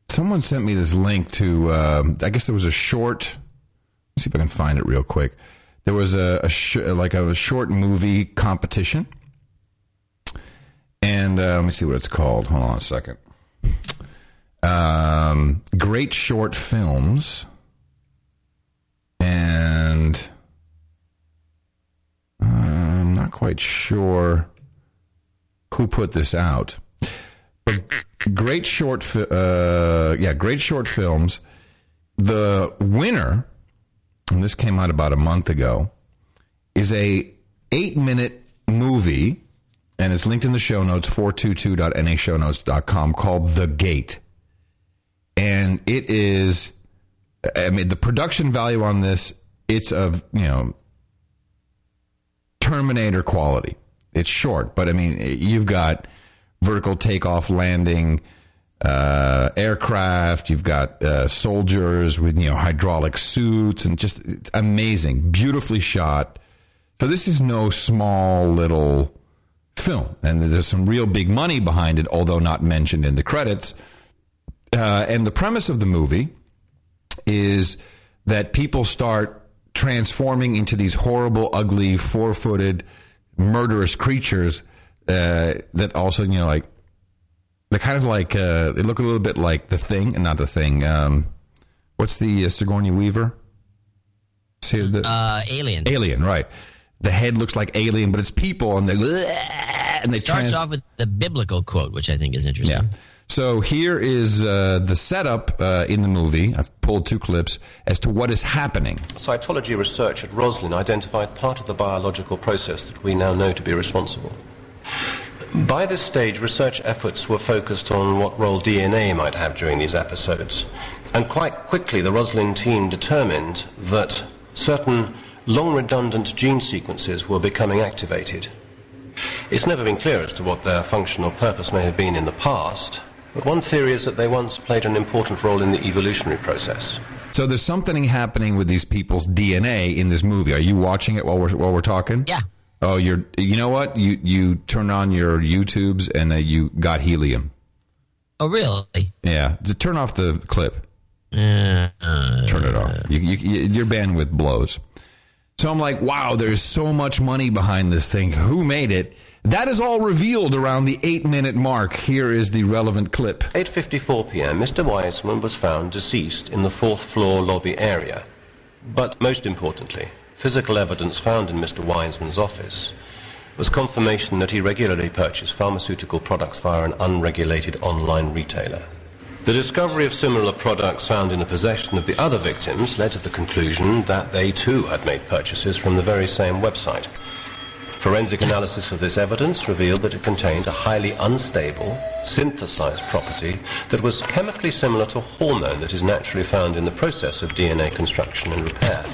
[SPEAKER 3] Someone sent me this link to. Um, I guess there was a short. See if I can find it real quick. There was a, a sh- like a short movie competition, and uh, let me see what it's called. Hold on a second. Um, great short films, and uh, I'm not quite sure who put this out. But great short, fi- uh, yeah, great short films. The winner, and this came out about a month ago, is a eight minute movie, and it's linked in the show notes, 422.nashownotes.com, called The Gate. And it is, I mean, the production value on this, it's of, you know, Terminator quality. It's short, but I mean, you've got vertical takeoff, landing, uh, aircraft. You've got uh, soldiers with you know hydraulic suits, and just it's amazing, beautifully shot. So this is no small little film, and there's some real big money behind it, although not mentioned in the credits. Uh, and the premise of the movie is that people start transforming into these horrible, ugly, four-footed, murderous creatures uh, that also, you know, like they're kind of like uh, they look a little bit like the thing, and not the thing. Um, what's the uh, Sigourney Weaver? See, the,
[SPEAKER 1] Uh, Alien.
[SPEAKER 3] Alien, right? The head looks like Alien, but it's people, and they and they
[SPEAKER 1] starts
[SPEAKER 3] trans-
[SPEAKER 1] off with the biblical quote, which I think is interesting.
[SPEAKER 3] yeah. So here is uh, the setup uh, in the movie. I've pulled two clips as to what is happening.
[SPEAKER 31] Cytology research at Roslin identified part of the biological process that we now know to be responsible. By this stage, research efforts were focused on what role DNA might have during these episodes. And quite quickly, the Roslin team determined that certain long redundant gene sequences were becoming activated. It's never been clear as to what their function or purpose may have been in the past, but one theory is that they once played an important role in the evolutionary process.
[SPEAKER 3] So there's something happening with these people's DNA in this movie. Are you watching it while we're while we're talking?
[SPEAKER 1] Yeah.
[SPEAKER 3] Oh, you're. You know what? You you turn on your YouTubes and uh, you got helium.
[SPEAKER 1] Oh, really?
[SPEAKER 3] Yeah. Just turn off the clip.
[SPEAKER 1] Uh,
[SPEAKER 3] turn it off. You, you, you, your bandwidth blows. So I'm like, wow, there's so much money behind this thing. Who made it? That is all revealed around the eight minute mark. Here is the relevant clip.
[SPEAKER 31] 8:54 p.m. Mr. Wiseman was found deceased in the fourth floor lobby area. But most importantly, physical evidence found in Mr. Wiseman's office was confirmation that he regularly purchased pharmaceutical products via an unregulated online retailer. The discovery of similar products found in the possession of the other victims led to the conclusion that they too had made purchases from the very same website. Forensic analysis of this evidence revealed that it contained a highly unstable, synthesized property that was chemically similar to a hormone that is naturally found in the process of DNA construction and repair.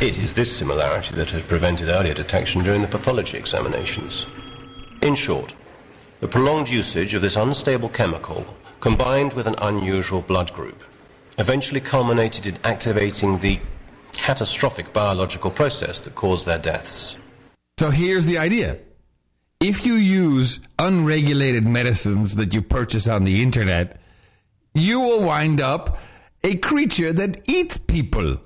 [SPEAKER 31] It is this similarity that had prevented earlier detection during the pathology examinations. In short, the prolonged usage of this unstable chemical, combined with an unusual blood group, eventually culminated in activating the catastrophic biological process that caused their deaths.
[SPEAKER 3] So here's the idea. If you use unregulated medicines that you purchase on the internet, you will wind up a creature that eats people.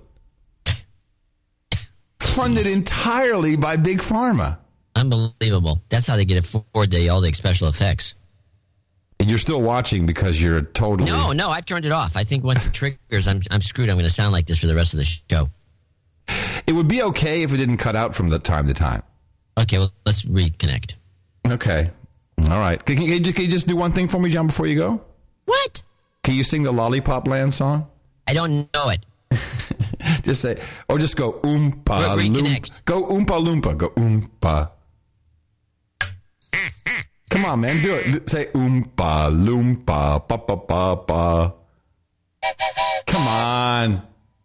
[SPEAKER 3] Funded entirely by Big Pharma.
[SPEAKER 1] Unbelievable. That's how they get afford the all the special effects.
[SPEAKER 3] And you're still watching because you're totally.
[SPEAKER 1] No, no, I've turned it off. I think once it triggers, I'm I'm screwed. I'm going to sound like this for the rest of the show.
[SPEAKER 3] It would be okay if it didn't cut out from the time to time.
[SPEAKER 1] Okay, well, let's reconnect.
[SPEAKER 3] Okay. All right. Can, can, you, can you just do one thing for me, John, before you go?
[SPEAKER 1] What?
[SPEAKER 3] Can you sing the Lollipop Land song?
[SPEAKER 1] I don't know it. (laughs)
[SPEAKER 3] just say, or just go oompa
[SPEAKER 1] Re-
[SPEAKER 3] loompa. Go oompa loompa. Go oompa. Come on, man, do it. Say oompa loompa pa pa pa pa. Come on.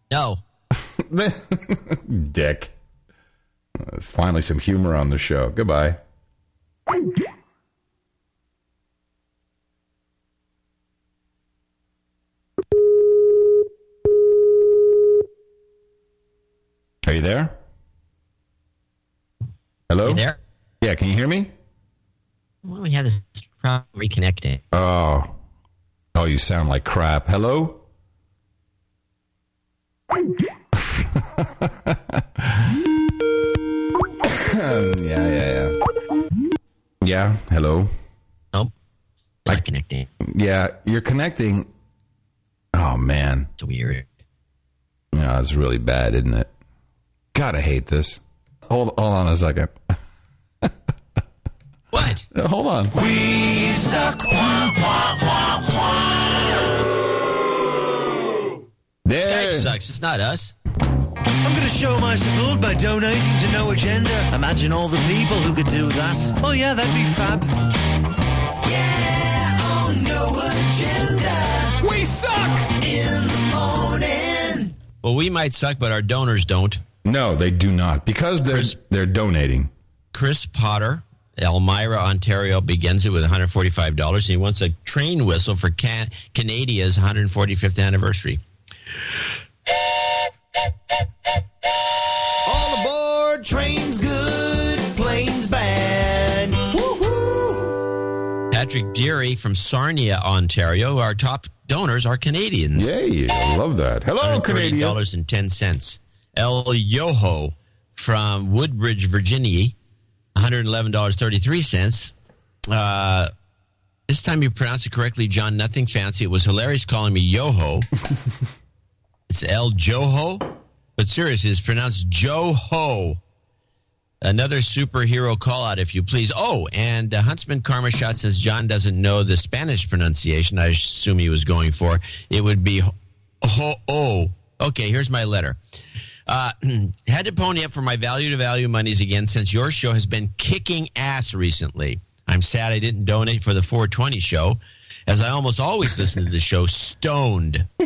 [SPEAKER 1] No. (laughs)
[SPEAKER 3] Dick. There's finally some humor on the show. Goodbye. Are you there? Hello?
[SPEAKER 1] You there?
[SPEAKER 3] Yeah, can you hear me?
[SPEAKER 1] Well, we have this problem reconnecting.
[SPEAKER 3] Oh. Oh, you sound like crap. Hello? (laughs) yeah, yeah, yeah. Yeah, hello.
[SPEAKER 1] Nope. Not connecting.
[SPEAKER 3] Yeah, you're connecting. Oh man.
[SPEAKER 1] It's weird.
[SPEAKER 3] Yeah, it's really bad, isn't it? God, I hate this. Hold, hold on a second.
[SPEAKER 1] what? (laughs)
[SPEAKER 3] Hold on.
[SPEAKER 4] We suck. Wah, wah, wah,
[SPEAKER 1] wah. Skype sucks. It's not us.
[SPEAKER 32] I'm going to show my support by donating to No Agenda. Imagine all the people who could do that. Oh, yeah, that'd be fab. Yeah, on No Agenda.
[SPEAKER 3] We suck!
[SPEAKER 32] In the morning.
[SPEAKER 1] Well, we might suck, but our donors don't.
[SPEAKER 3] No, they do not because they're they're donating.
[SPEAKER 1] Chris Potter, Elmira, Ontario, begins it with $145. And he wants a train whistle for Can- Canada's 145th anniversary.
[SPEAKER 32] All aboard, train's good, plane's bad. Woo-hoo.
[SPEAKER 1] Patrick Deary from Sarnia, Ontario. Our top donors are Canadians.
[SPEAKER 3] Yay, I love that. Hello, Canadian.
[SPEAKER 1] dollars and ten cents. El Yoho from Woodbridge, Virginia, one hundred eleven dollars thirty three cents. Uh, this time you pronounced it correctly, John. Nothing fancy. It was hilarious calling me Yoho. (laughs) it's El Joho, but seriously, it's pronounced Joho. Another superhero call out, if you please. Oh, and uh, Huntsman Karma Shot says John doesn't know the Spanish pronunciation. I assume he was going for it would be ho oh. Okay, here's my letter. Uh, (clears throat) had to pony up for my value to value monies again since your show has been kicking ass recently. I'm sad I didn't donate for the 420 show, as I almost always listen to the show stoned. (laughs)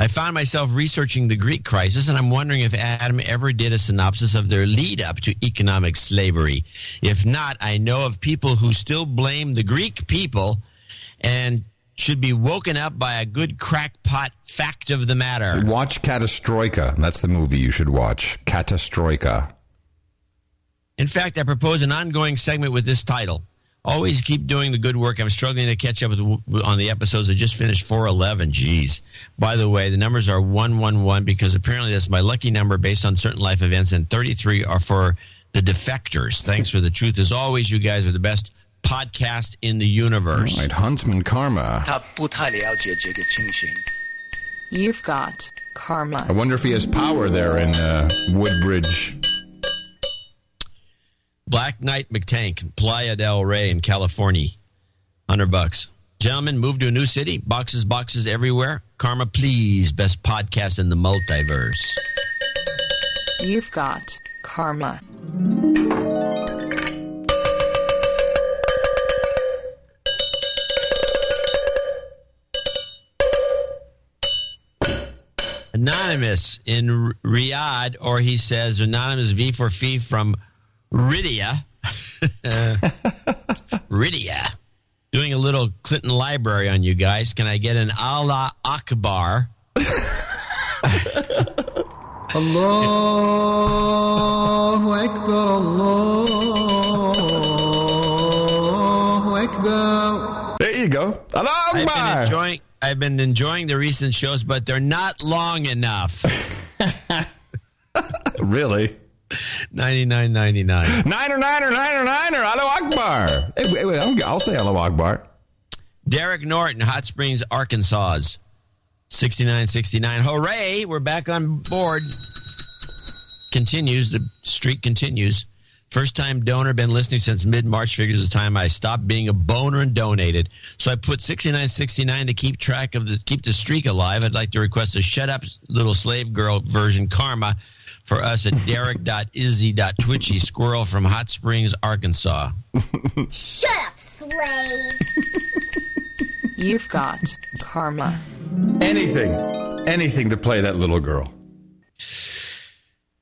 [SPEAKER 1] I found myself researching the Greek crisis, and I'm wondering if Adam ever did a synopsis of their lead up to economic slavery. If not, I know of people who still blame the Greek people and should be woken up by a good crackpot fact of the matter.
[SPEAKER 3] Watch Catastroika. That's the movie you should watch. Catastroika.
[SPEAKER 1] In fact, I propose an ongoing segment with this title. Always keep doing the good work. I'm struggling to catch up with, on the episodes. I just finished 411. Jeez. By the way, the numbers are 111 because apparently that's my lucky number based on certain life events, and 33 are for the defectors. Thanks for the truth. As always, you guys are the best podcast in the universe.
[SPEAKER 3] All right, Huntsman Karma.
[SPEAKER 28] You've got karma.
[SPEAKER 3] I wonder if he has power there in uh, Woodbridge.
[SPEAKER 1] Black Knight McTank, Playa del Rey in California. 100 bucks. Gentlemen, move to a new city. Boxes, boxes everywhere. Karma, please. Best podcast in the multiverse.
[SPEAKER 28] You've got karma.
[SPEAKER 1] Anonymous in Riyadh, or he says Anonymous V for Fee from Rydia. (laughs) Rydia. Doing a little Clinton library on you guys. Can I get an Allah Akbar?
[SPEAKER 4] Allahu Akbar, (laughs) Allahu Akbar.
[SPEAKER 3] There you go.
[SPEAKER 1] I've been enjoying. I've been enjoying the recent shows, but they're not long enough. (laughs)
[SPEAKER 3] really?
[SPEAKER 1] Ninety nine ninety nine.
[SPEAKER 3] Niner, niner, niner, niner. Allahu Akbar. Hey, wait, wait, I'm- I'll say Allahu Akbar.
[SPEAKER 1] Derek Norton, Hot Springs, Arkansas. 6969. Hooray! We're back on board. Continues. The streak continues. First time donor, been listening since mid March. Figures the time I stopped being a boner and donated. So I put 6969 to keep track of the keep the streak alive. I'd like to request a shut up little slave girl version karma for us at derek.izzy.twitchy squirrel from Hot Springs, Arkansas.
[SPEAKER 33] Shut up, slave.
[SPEAKER 28] You've got karma.
[SPEAKER 3] Anything. Anything to play that little girl.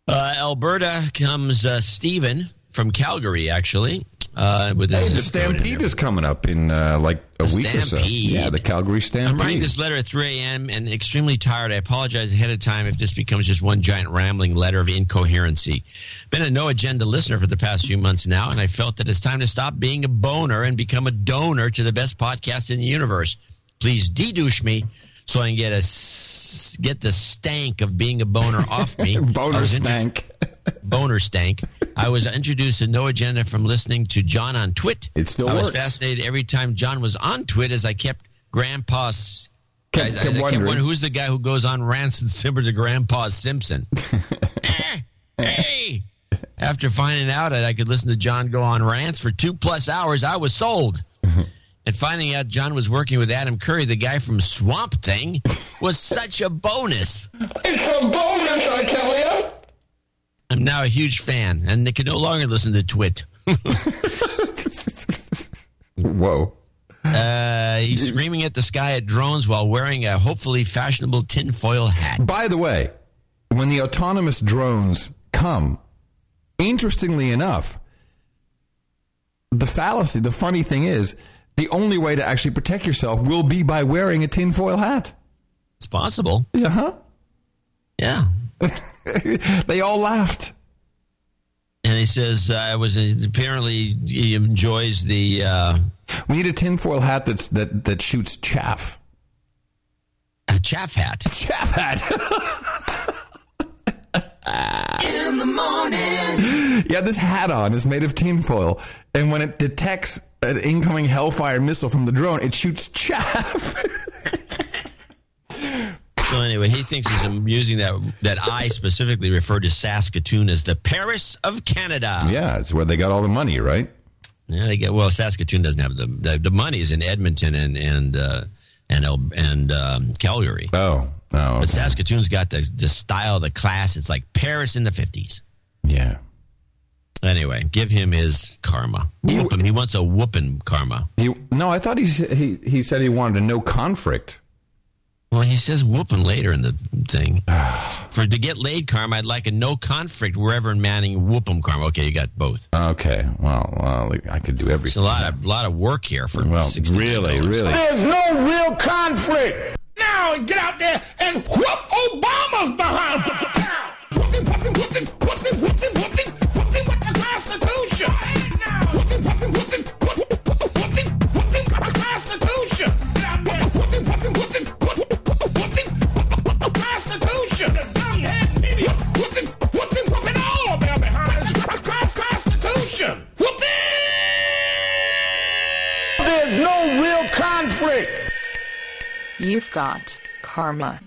[SPEAKER 1] Uh, Alberta comes uh, Stephen from Calgary, actually. Uh, with
[SPEAKER 3] Hey, the
[SPEAKER 1] zip code and
[SPEAKER 3] Stampede is coming up in uh, like a
[SPEAKER 1] The
[SPEAKER 3] week or so. Yeah, the Calgary Stampede.
[SPEAKER 1] I'm writing this letter at 3 a.m. and extremely tired. I apologize ahead of time if this becomes just one giant rambling letter of incoherency. Been a no agenda listener for the past few months now, and I felt that it's time to stop being a boner and become a donor to the best podcast in the universe. Please de-douche me so I can get a get the stank of being a boner off me. (laughs)
[SPEAKER 3] Boner
[SPEAKER 1] I was intro-
[SPEAKER 3] stank.
[SPEAKER 1] Boner stank. I was introduced to No Agenda from listening to John on Twit.
[SPEAKER 3] It still
[SPEAKER 1] I was fascinated every time John was on Twit as I kept Grandpa's.
[SPEAKER 3] Kept-
[SPEAKER 1] guys, I-
[SPEAKER 3] kept
[SPEAKER 1] I kept
[SPEAKER 3] wondering.
[SPEAKER 1] wondering who's the guy who goes on rants and similar to Grandpa Simpson. (laughs) Eh, hey! After finding out that I could listen to John go on rants for two plus hours, I was sold. (laughs) And finding out John was working with Adam Curry, the guy from Swamp Thing, was such a bonus.
[SPEAKER 3] It's a bonus, I tell you.
[SPEAKER 1] I'm now a huge fan, and they can no longer listen to Twit. (laughs)
[SPEAKER 3] Whoa.
[SPEAKER 1] Uh, he's screaming at the sky at drones while wearing a hopefully fashionable tinfoil hat.
[SPEAKER 3] By the way, when the autonomous drones come, interestingly enough, the fallacy, the funny thing is, the only way to actually protect yourself will be by wearing a tinfoil hat.
[SPEAKER 1] It's possible.
[SPEAKER 3] Yeah, huh?
[SPEAKER 1] Yeah. (laughs)
[SPEAKER 3] they all laughed.
[SPEAKER 1] And he says, uh, was apparently he enjoys the. Uh,
[SPEAKER 3] we need a tinfoil hat that's that that shoots chaff.
[SPEAKER 1] A chaff hat.
[SPEAKER 3] A Chaff hat. (laughs)
[SPEAKER 4] In the morning.
[SPEAKER 3] yeah, this hat on is made of tinfoil, and when it detects an incoming Hellfire missile from the drone, it shoots chaff. (laughs)
[SPEAKER 1] So anyway, he thinks he's using that that I specifically referred to Saskatoon as the Paris of Canada.
[SPEAKER 3] yeah, it's where they got all the money, right?
[SPEAKER 1] Yeah, they get well. Saskatoon doesn't have the the, the money is in Edmonton and and uh, and and um, Calgary.
[SPEAKER 3] Oh, oh. Okay.
[SPEAKER 1] But Saskatoon's got the the style, the class. It's like Paris in the fifties.
[SPEAKER 3] Yeah.
[SPEAKER 1] Anyway, give him his karma. Whoop him. He wants a whooping karma.
[SPEAKER 3] He no, I thought he he he said he wanted a no conflict.
[SPEAKER 1] Well, he says whooping later in the thing. (sighs) For to get laid karma, I'd like a no conflict wherever in Manning whoop 'em karma. Okay, you got both.
[SPEAKER 3] Okay, well, well I could do everything.
[SPEAKER 1] It's a lot of lot of work here for
[SPEAKER 3] Well,
[SPEAKER 1] $60.
[SPEAKER 3] really, really.
[SPEAKER 4] There's no real conflict. Now get out there and whoop Obama's behind.
[SPEAKER 28] You've got karma.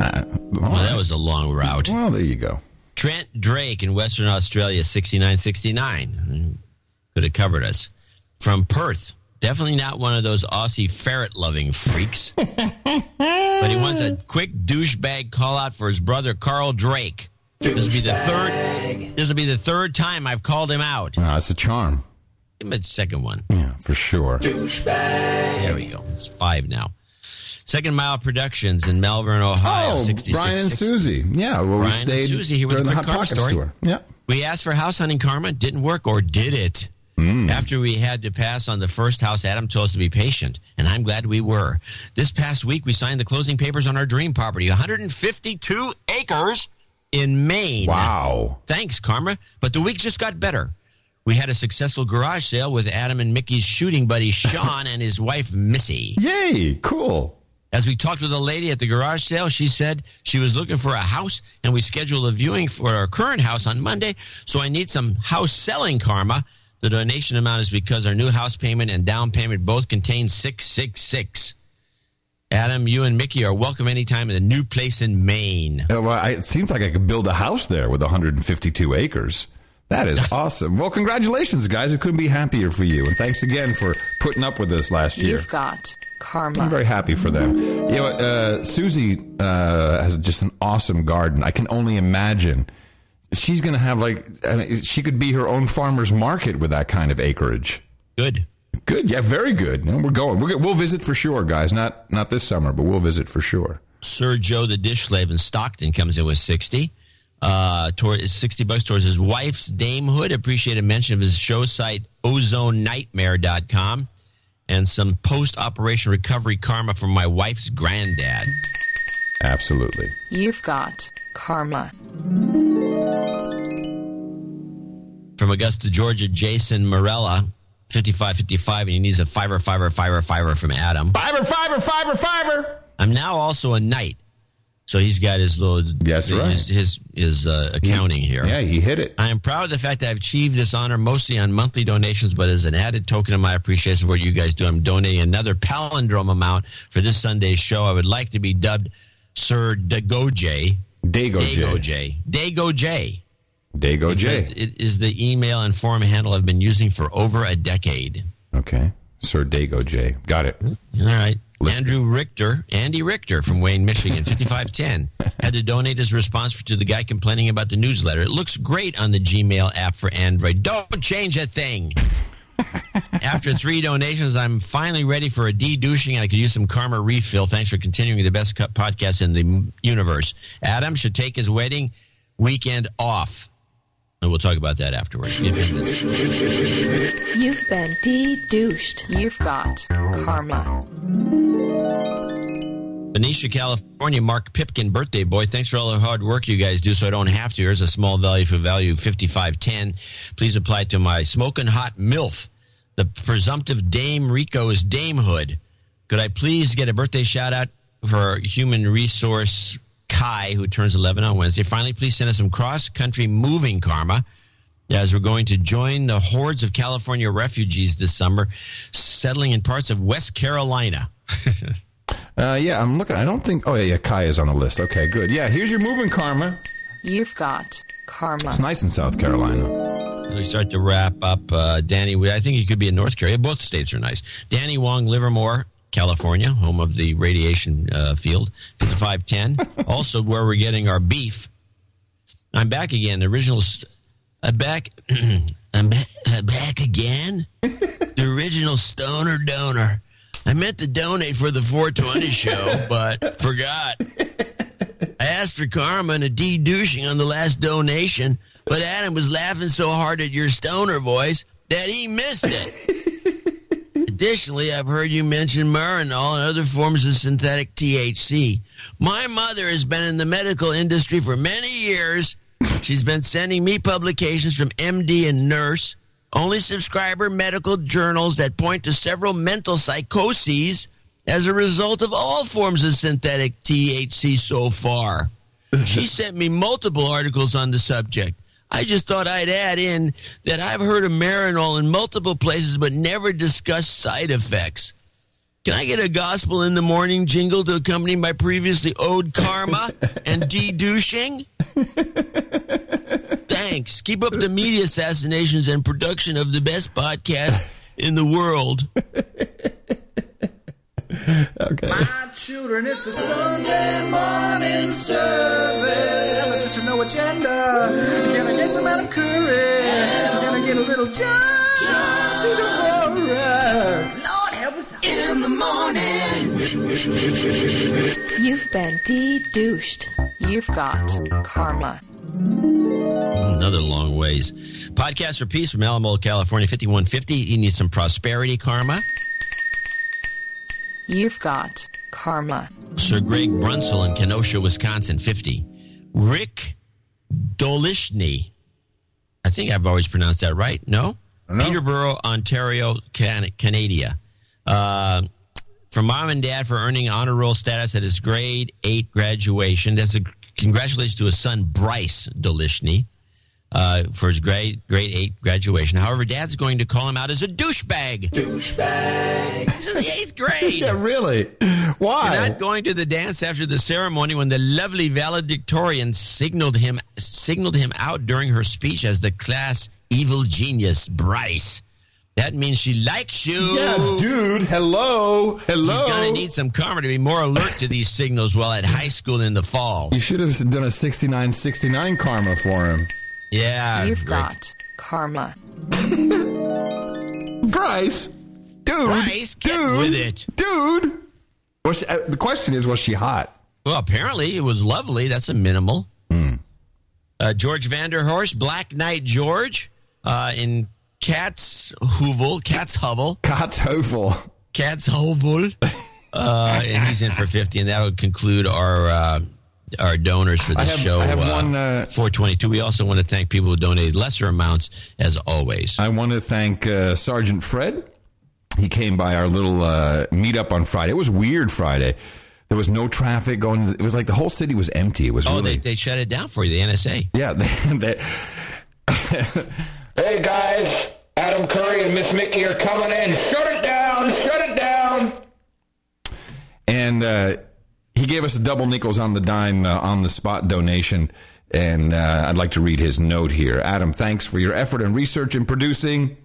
[SPEAKER 1] Uh, well, that was a long route.
[SPEAKER 3] Well, there you go.
[SPEAKER 1] Trent Drake in Western Australia, 6969. Could have covered us. From Perth. Definitely not one of those Aussie ferret loving freaks. (laughs) but he wants a quick douchebag call out for his brother Carl Drake. This will be the third this will be the third time I've called him out.
[SPEAKER 3] No, it's a charm.
[SPEAKER 1] Give him a second one.
[SPEAKER 3] Yeah, for sure.
[SPEAKER 1] There we go. It's five now. Second Mile Productions in Melbourne, Ohio.
[SPEAKER 3] Oh,
[SPEAKER 1] 66.
[SPEAKER 3] Brian and Susie. Yeah, well, we
[SPEAKER 1] Brian and
[SPEAKER 3] stayed
[SPEAKER 1] Susie here with the
[SPEAKER 3] the Hot
[SPEAKER 1] karma
[SPEAKER 3] Pocket
[SPEAKER 1] story.
[SPEAKER 3] store. Yeah.
[SPEAKER 1] We asked for house hunting karma, didn't work, or did it?
[SPEAKER 3] Hmm.
[SPEAKER 1] After we had to pass on the first house, Adam told us to be patient, and I'm glad we were. This past week, we signed the closing papers on our dream property, 152 acres in Maine.
[SPEAKER 3] Wow.
[SPEAKER 1] Thanks, Karma. But the week just got better. We had a successful garage sale with Adam and Mickey's shooting buddy Sean and his wife Missy.
[SPEAKER 3] Yay, cool.
[SPEAKER 1] As we talked with a lady at the garage sale, she said she was looking for a house, and we scheduled a viewing for our current house on Monday. So I need some house selling karma. The donation amount is because our new house payment and down payment both contain six six six. Adam, you and Mickey are welcome anytime in a new place in Maine.
[SPEAKER 3] Uh, well, I, it seems like I could build a house there with 152 acres. That is awesome. Well, congratulations, guys. We couldn't be happier for you. And thanks again for putting up with us last year.
[SPEAKER 28] You've got karma.
[SPEAKER 3] I'm very happy for them. You know, uh, Susie uh, has just an awesome garden. I can only imagine she's going to have like I mean, she could be her own farmer's market with that kind of acreage.
[SPEAKER 1] Good.
[SPEAKER 3] Good, yeah, very good. No, we're going. We're, we'll visit for sure, guys. Not not this summer, but we'll visit for sure.
[SPEAKER 1] Sir Joe the dish slave in Stockton comes in with 60. Uh, toward 60 bucks towards his wife's damehood. Appreciate a mention of his show site, ozonenightmare.com. And some post operation recovery karma from my wife's granddad.
[SPEAKER 3] Absolutely.
[SPEAKER 28] You've got karma.
[SPEAKER 1] From Augusta, Georgia, Jason Morella, 5555, and he needs a fiver, fiver, fiver, fiver from Adam.
[SPEAKER 3] Fiber, fiber, fiber, fiber.
[SPEAKER 1] I'm now also a knight. So he's got his little
[SPEAKER 3] That's
[SPEAKER 1] his,
[SPEAKER 3] right.
[SPEAKER 1] his his, his, uh, accounting here.
[SPEAKER 3] Yeah, he hit it.
[SPEAKER 1] I am proud of the fact that I've achieved this honor mostly on monthly donations, but as an added token of my appreciation for what you guys do, I'm donating another palindrome amount for this Sunday's show. I would like to be dubbed Sir Dagoje.
[SPEAKER 3] Dago J.
[SPEAKER 1] Dago J. Dago J.
[SPEAKER 3] Dago
[SPEAKER 1] Because
[SPEAKER 3] J.
[SPEAKER 1] It is the email and forum handle I've been using for over a decade.
[SPEAKER 3] Okay. Sir Dago J. Got it.
[SPEAKER 1] All right. Andrew Richter, Andy Richter from Wayne, Michigan, (laughs) 5510, had to donate his response to the guy complaining about the newsletter. It looks great on the Gmail app for Android. Don't change a thing. (laughs) After three donations, I'm finally ready for a de-douching and I could use some karma refill. Thanks for continuing the best podcast in the universe. Adam should take his wedding weekend off. And we'll talk about that afterwards. Give him this.
[SPEAKER 17] You've been de-douched.
[SPEAKER 28] You've got karma.
[SPEAKER 1] Benicia, California, Mark Pipkin, birthday boy. Thanks for all the hard work you guys do so I don't have to. Here's a small value for value 5510. Please apply to my smoking hot MILF. The presumptive Dame Rico's damehood. Could I please get a birthday shout out for human resource Kai, who turns 11 on Wednesday? Finally, please send us some cross country moving karma as we're going to join the hordes of California refugees this summer, settling in parts of West Carolina. (laughs)
[SPEAKER 3] Uh, yeah, I'm looking. I don't think. Oh, yeah, yeah. Kai is on the list. Okay, good. Yeah, here's your moving karma.
[SPEAKER 28] You've got karma.
[SPEAKER 3] It's nice in South Carolina.
[SPEAKER 1] As we start to wrap up, uh, Danny, I think you could be in North Carolina. Both states are nice. Danny Wong, Livermore, California, home of the radiation uh, field, 5510. (laughs) also, where we're getting our beef. I'm back again. The original. St- I'm back. (clears throat) I'm ba- uh, back again. (laughs) the original stoner donor. I meant to donate for the 420 show, (laughs) but forgot. I asked for karma and a de-douching on the last donation, but Adam was laughing so hard at your stoner voice that he missed it. Additionally, I've heard you mention Marinol and other forms of synthetic THC. My mother has been in the medical industry for many years. She's been sending me publications from MD and Nurse, only subscriber medical journals that point to several mental psychoses as a result of all forms of synthetic THC so far. she (laughs) sent me multiple articles on the subject. I just thought I'd add in that I've heard of Marinol in multiple places but never discussed side effects. Can I get a gospel in the morning jingle to accompany my previously owed karma (laughs) and de-douching? Thanks. Keep up the media assassinations and production of the best podcast in the world. (laughs) (laughs)
[SPEAKER 3] Okay.
[SPEAKER 34] My children, it's a Sunday morning service. Elevator to no agenda. Can I get some Adam Curry? Can I get a little John Cedar Lord help us out. in the morning.
[SPEAKER 17] You've been de-douched.
[SPEAKER 28] You've got karma.
[SPEAKER 1] Another long ways. Podcast for Peace from Alamo, California, 5150. You need some prosperity karma.
[SPEAKER 28] You've got karma.
[SPEAKER 1] Sir Greg Brunsell in Kenosha, Wisconsin, 50. Rick Dolishny. I think I've always pronounced that right. No? Peterborough, Ontario, Can- Canada. Uh, from mom and dad for earning honor roll status at his grade eight graduation. That's a congratulations to his son Bryce Dolishny uh, for his grade grade eight graduation. However, dad's going to call him out as a douchebag. Douchebag. He's in the eighth grade. (laughs)
[SPEAKER 3] yeah, really? Why?
[SPEAKER 1] You're not going to the dance after the ceremony when the lovely valedictorian signaled him signaled him out during her speech as the class evil genius Bryce. That means she likes you.
[SPEAKER 3] Yeah, dude. Hello. Hello.
[SPEAKER 1] He's going to need some karma to be more alert to these signals while at high school in the fall.
[SPEAKER 3] You should have done a 69 69 karma for him.
[SPEAKER 1] Yeah.
[SPEAKER 28] You've
[SPEAKER 1] Rick.
[SPEAKER 28] got karma.
[SPEAKER 3] Bryce, dude.
[SPEAKER 1] Bryce, get
[SPEAKER 3] dude,
[SPEAKER 1] with it.
[SPEAKER 3] Dude. Was she, uh, the question is, was she hot?
[SPEAKER 1] Well, apparently it was lovely. That's a minimal. Uh, George Vanderhorst, Black Knight George, uh, in Cat's Hovel, Cat's Hovel.
[SPEAKER 3] Cat's Hovel.
[SPEAKER 1] Cat's Hovel. (laughs) Uh, and he's in for 50, and that would conclude our. Our donors for this
[SPEAKER 3] have-
[SPEAKER 1] show,
[SPEAKER 3] I have
[SPEAKER 1] uh,
[SPEAKER 3] one, uh,
[SPEAKER 1] 422. We also want to thank people who donated lesser amounts, as always.
[SPEAKER 3] I want to thank uh, Sergeant Fred. He came by our little uh, meetup on Friday. It was weird Friday. There was no traffic going. It was like the whole city was empty. It was
[SPEAKER 1] Oh,
[SPEAKER 3] really
[SPEAKER 1] they, they shut it down for you, the NSA.
[SPEAKER 3] Yeah. (laughs) They, they, (laughs) hey guys, Adam Curry and Miss Mickey are coming in. Shut it down. Shut it down. And uh, he gave us a double nickels on the dime uh, on the spot donation. And uh, I'd like to read his note here. Adam, thanks for your effort and research in producing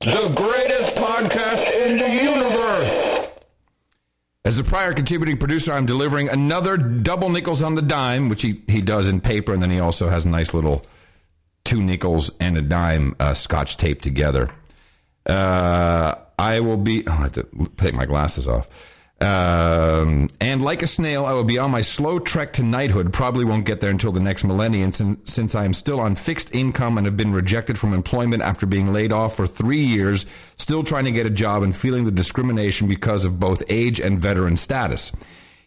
[SPEAKER 3] the greatest podcast in the universe. As a prior contributing producer, I'm delivering another double nickels on the dime, which he, he does in paper, and then he also has a nice little two nickels and a dime uh, scotch tape together. Uh, I will be. Oh, I have to take my glasses off. Um, and like a snail, I will be on my slow trek to knighthood. Probably won't get there until the next millennium, since, since I am still on fixed income and have been rejected from employment after being laid off for three years, still trying to get a job and feeling the discrimination because of both age and veteran status.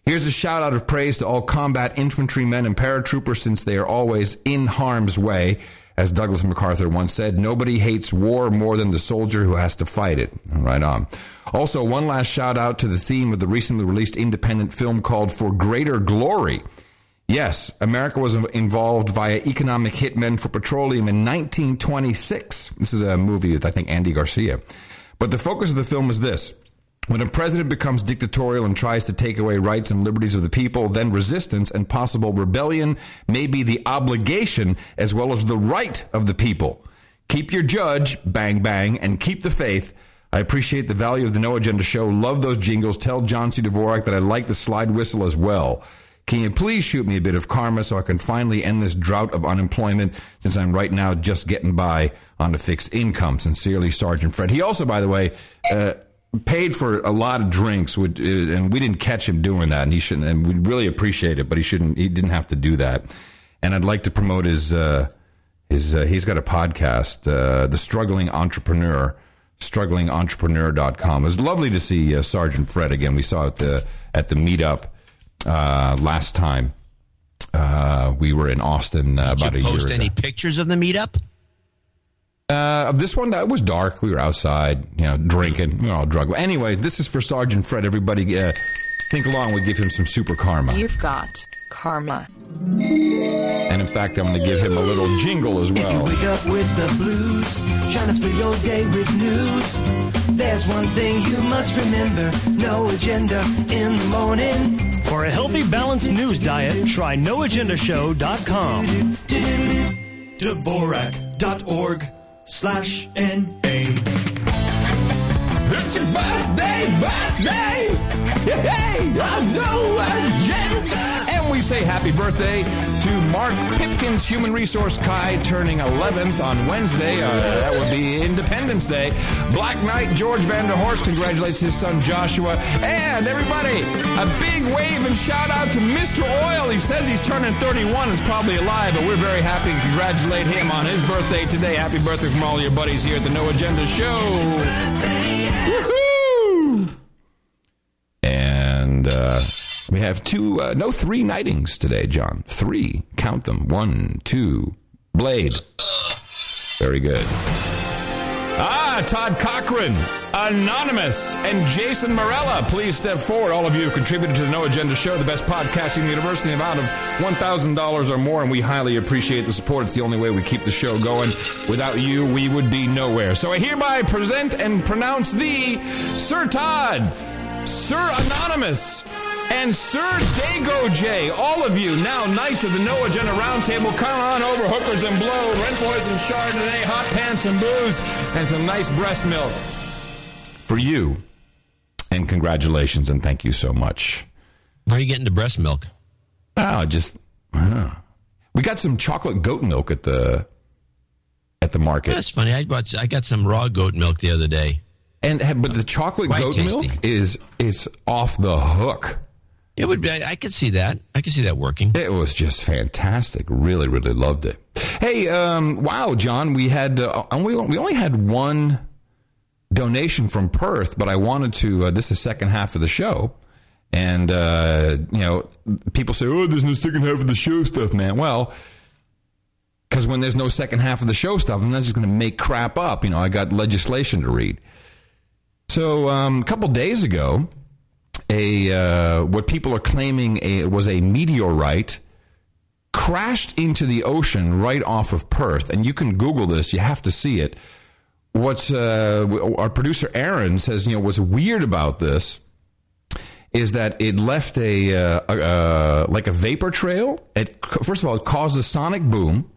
[SPEAKER 3] Here's a shout out of praise to all combat infantrymen and paratroopers since they are always in harm's way. As Douglas MacArthur once said, nobody hates war more than the soldier who has to fight it. Right on. Also, one last shout out to the theme of the recently released independent film called For Greater Glory. Yes, America was involved via economic hitmen for petroleum in 1926. This is a movie with, I think, Andy Garcia. But the focus of the film is this. When a president becomes dictatorial and tries to take away rights and liberties of the people, then resistance and possible rebellion may be the obligation as well as the right of the people. Keep your judge, bang bang, and keep the faith. I appreciate the value of the No Agenda show. Love those jingles. Tell John C. Dvorak that I like the slide whistle as well. Can you please shoot me a bit of karma so I can finally end this drought of unemployment since I'm right now just getting by on a fixed income? Sincerely, Sergeant Fred. He also, by the way, uh, paid for a lot of drinks, and we didn't catch him doing that, and he shouldn't. And we really appreciate it, but he shouldn't. He didn't have to do that. And I'd like to promote his uh, his. Uh, he's got a podcast, uh, The Struggling Entrepreneur, strugglingentrepreneur.com. It was lovely to see uh, Sergeant Fred again. We saw it the at the meetup uh, last time. Uh, we were in Austin about a year. Ago.
[SPEAKER 1] Did you post any pictures of the meetup?
[SPEAKER 3] Uh, this one that was dark. We were outside, you know, drinking. We were all drunk. Anyway, this is for Sergeant Fred. Everybody, uh, think along. We give him some super karma,
[SPEAKER 35] You've got karma.
[SPEAKER 3] and in fact, I'm going to give him a little jingle as
[SPEAKER 36] If you
[SPEAKER 3] well.
[SPEAKER 36] wake up with the blues, trying to fill your day with news, there's one thing you must remember no agenda in the morning.
[SPEAKER 32] For a healthy, balanced news diet, try noagendashow.com.
[SPEAKER 36] Dvorak.org slash N-A.
[SPEAKER 4] It's your birthday, birthday! Hey, I know agenda!
[SPEAKER 3] And we say happy birthday to Mark Pipkins, Human Resource Kai, turning 11th on Wednesday. Uh, that would be Independence Day. Black Knight George Vanderhorst congratulates his son Joshua. And everybody, a big wave and shout out to Mr. Oil. He says he's turning 31, is probably a lie, but we're very happy to congratulate him on his birthday today. Happy birthday from all your buddies here at the No Agenda Show. Woohoo! And uh, we have two, uh, no, three nightings today, John. Three. Count them. One, two. Blade. Very good. Ah, Todd Cochran, Anonymous, and Jason Morella. Please step forward. All of you have contributed to the No Agenda Show, the best podcast in the universe, in the amount of $1,000 or more, and we highly appreciate the support. It's the only way we keep the show going. Without you, we would be nowhere. So I hereby present and pronounce thee Sir Todd, Sir Anonymous, and Sir Dago J. All of you now knights of the No Agenda Roundtable. Come on over, hookers and blow, rent boys and Chardonnay, hot pants and booze, and some nice breast milk for you. And congratulations and thank you so much.
[SPEAKER 1] Where are you getting the breast milk?
[SPEAKER 3] Oh, just uh, we got some chocolate goat milk at the at the market.
[SPEAKER 1] That's funny. I bought. I got some raw goat milk the other day.
[SPEAKER 3] And but the chocolate
[SPEAKER 1] Quite
[SPEAKER 3] goat
[SPEAKER 1] tasty.
[SPEAKER 3] milk is is off the hook.
[SPEAKER 1] It would be. I, could see that. I could see that working.
[SPEAKER 3] It was just fantastic. Really, really loved it. Hey, um, wow, John, we had uh, we we only had one donation from Perth, but I wanted to. Uh, this is second half of the show, and uh, you know, people say, "Oh, there's no second half of the show stuff, man." Well. Because when there's no second half of the show stuff, I'm not just going to make crap up. You know, I got legislation to read. So um, a couple days ago, a uh, what people are claiming a, was a meteorite crashed into the ocean right off of Perth, and you can Google this. You have to see it. What's uh, our producer Aaron says? You know what's weird about this is that it left a, uh, uh, like a vapor trail. It first of all it caused a sonic boom,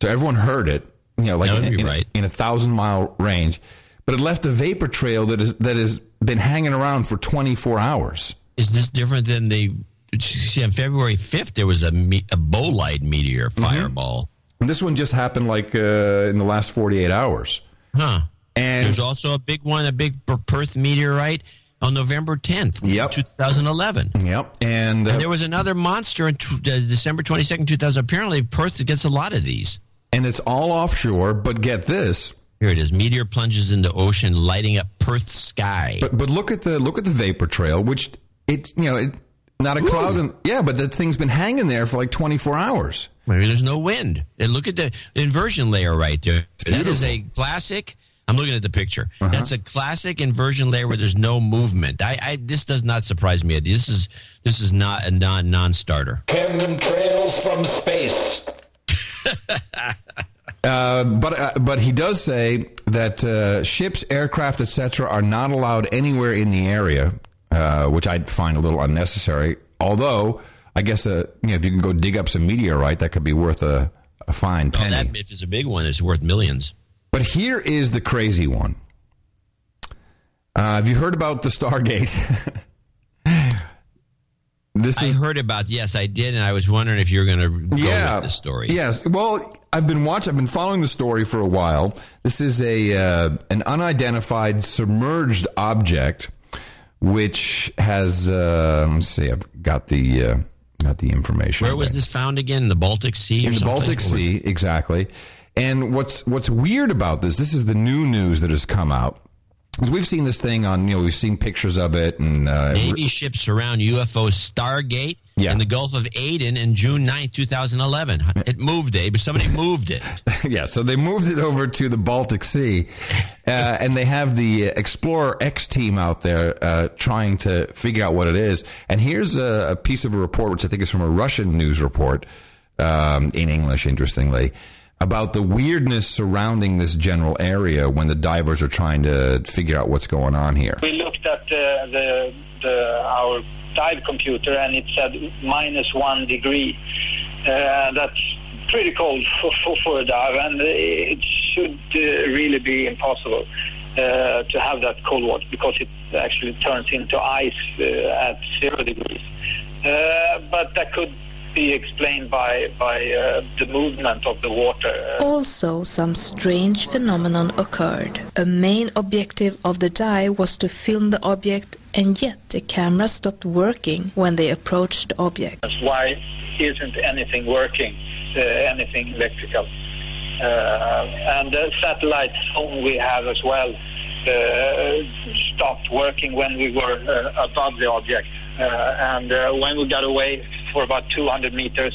[SPEAKER 3] so everyone heard it. You know, like in, in-
[SPEAKER 1] right.
[SPEAKER 3] in a thousand mile range. But it left a vapor trail that is that has been hanging around for 24 hours.
[SPEAKER 1] Is this different than the? See, on February fifth, there was a, me, a bolide meteor fireball.
[SPEAKER 3] And this one just happened like uh, in the last 48 hours.
[SPEAKER 1] Huh.
[SPEAKER 3] And
[SPEAKER 1] there's also a big one, a big Perth meteorite on November 10th,
[SPEAKER 3] Yep.
[SPEAKER 1] 2011.
[SPEAKER 3] Yep. And, uh,
[SPEAKER 1] And there was another monster on t- uh, December 22nd, 2000. Apparently, Perth gets a lot of these.
[SPEAKER 3] and it's all offshore, but get this.
[SPEAKER 1] Here it is. Meteor plunges into ocean, lighting up Perth sky.
[SPEAKER 3] But but look at the look at the vapor trail, which it's you know it, not a cloud. And, yeah, but that thing's been hanging there for like 24 hours.
[SPEAKER 1] Maybe there's no wind. And look at the inversion layer right there. That is a classic. I'm looking at the picture.
[SPEAKER 3] Uh-huh.
[SPEAKER 1] That's a classic inversion layer where there's no movement. I, I this does not surprise me. This is this is not a non non-starter.
[SPEAKER 4] Chemtrails from space. (laughs)
[SPEAKER 3] Uh, but uh, but he does say that uh, ships, aircraft, etc., are not allowed anywhere in the area, uh, which I find a little unnecessary. Although I guess uh, you know, if you can go dig up some meteorite, that could be worth a, a fine penny.
[SPEAKER 1] that, if it's a big one, it's worth millions.
[SPEAKER 3] But here is the crazy one. Uh, have you heard about the Stargate? (laughs) this
[SPEAKER 1] I
[SPEAKER 3] is
[SPEAKER 1] heard about yes, I did, and I was wondering if you were going to go
[SPEAKER 3] yeah,
[SPEAKER 1] with the story.
[SPEAKER 3] Yes. Well, I've been watching. I've been following the story for a while. This is a uh, an unidentified submerged object, which has. Uh, let's see. I've got the uh, got the information.
[SPEAKER 1] Where was
[SPEAKER 3] there.
[SPEAKER 1] this found again? In the Baltic Sea? or
[SPEAKER 3] in the? Baltic Sea? Exactly. And what's what's weird about this? This is the new news that has come out. We've seen this thing on. You know, we've seen pictures of it, and uh,
[SPEAKER 1] Navy ships surround UFO Stargate in the Gulf of Aden in June 9th, 2011. It moved, Abe, but somebody moved it. (laughs)
[SPEAKER 3] yeah, so they moved it over to the Baltic Sea, uh, (laughs) and they have the Explorer X team out there uh, trying to figure out what it is. And here's a, a piece of a report, which I think is from a Russian news report um, in English, interestingly, about the weirdness surrounding this general area when the divers are trying to figure out what's going on here.
[SPEAKER 37] We looked at uh, the, the our dive computer and it said minus one degree. Uh, that's pretty cold (laughs) for, for, for a dive, and it should uh, really be impossible uh, to have that cold water because it actually turns into ice uh, at zero degrees. Uh, but that could be explained by by uh, the movement of the water.
[SPEAKER 38] Also, some strange phenomenon occurred. A main objective of the dive was to film the object, and yet the camera stopped working when they approached the object.
[SPEAKER 37] That's why isn't anything working, uh, anything electrical. Uh, and the satellite phone we have as well uh, stopped working when we were uh, above the object. Uh, and uh, when we got away for about 200 meters,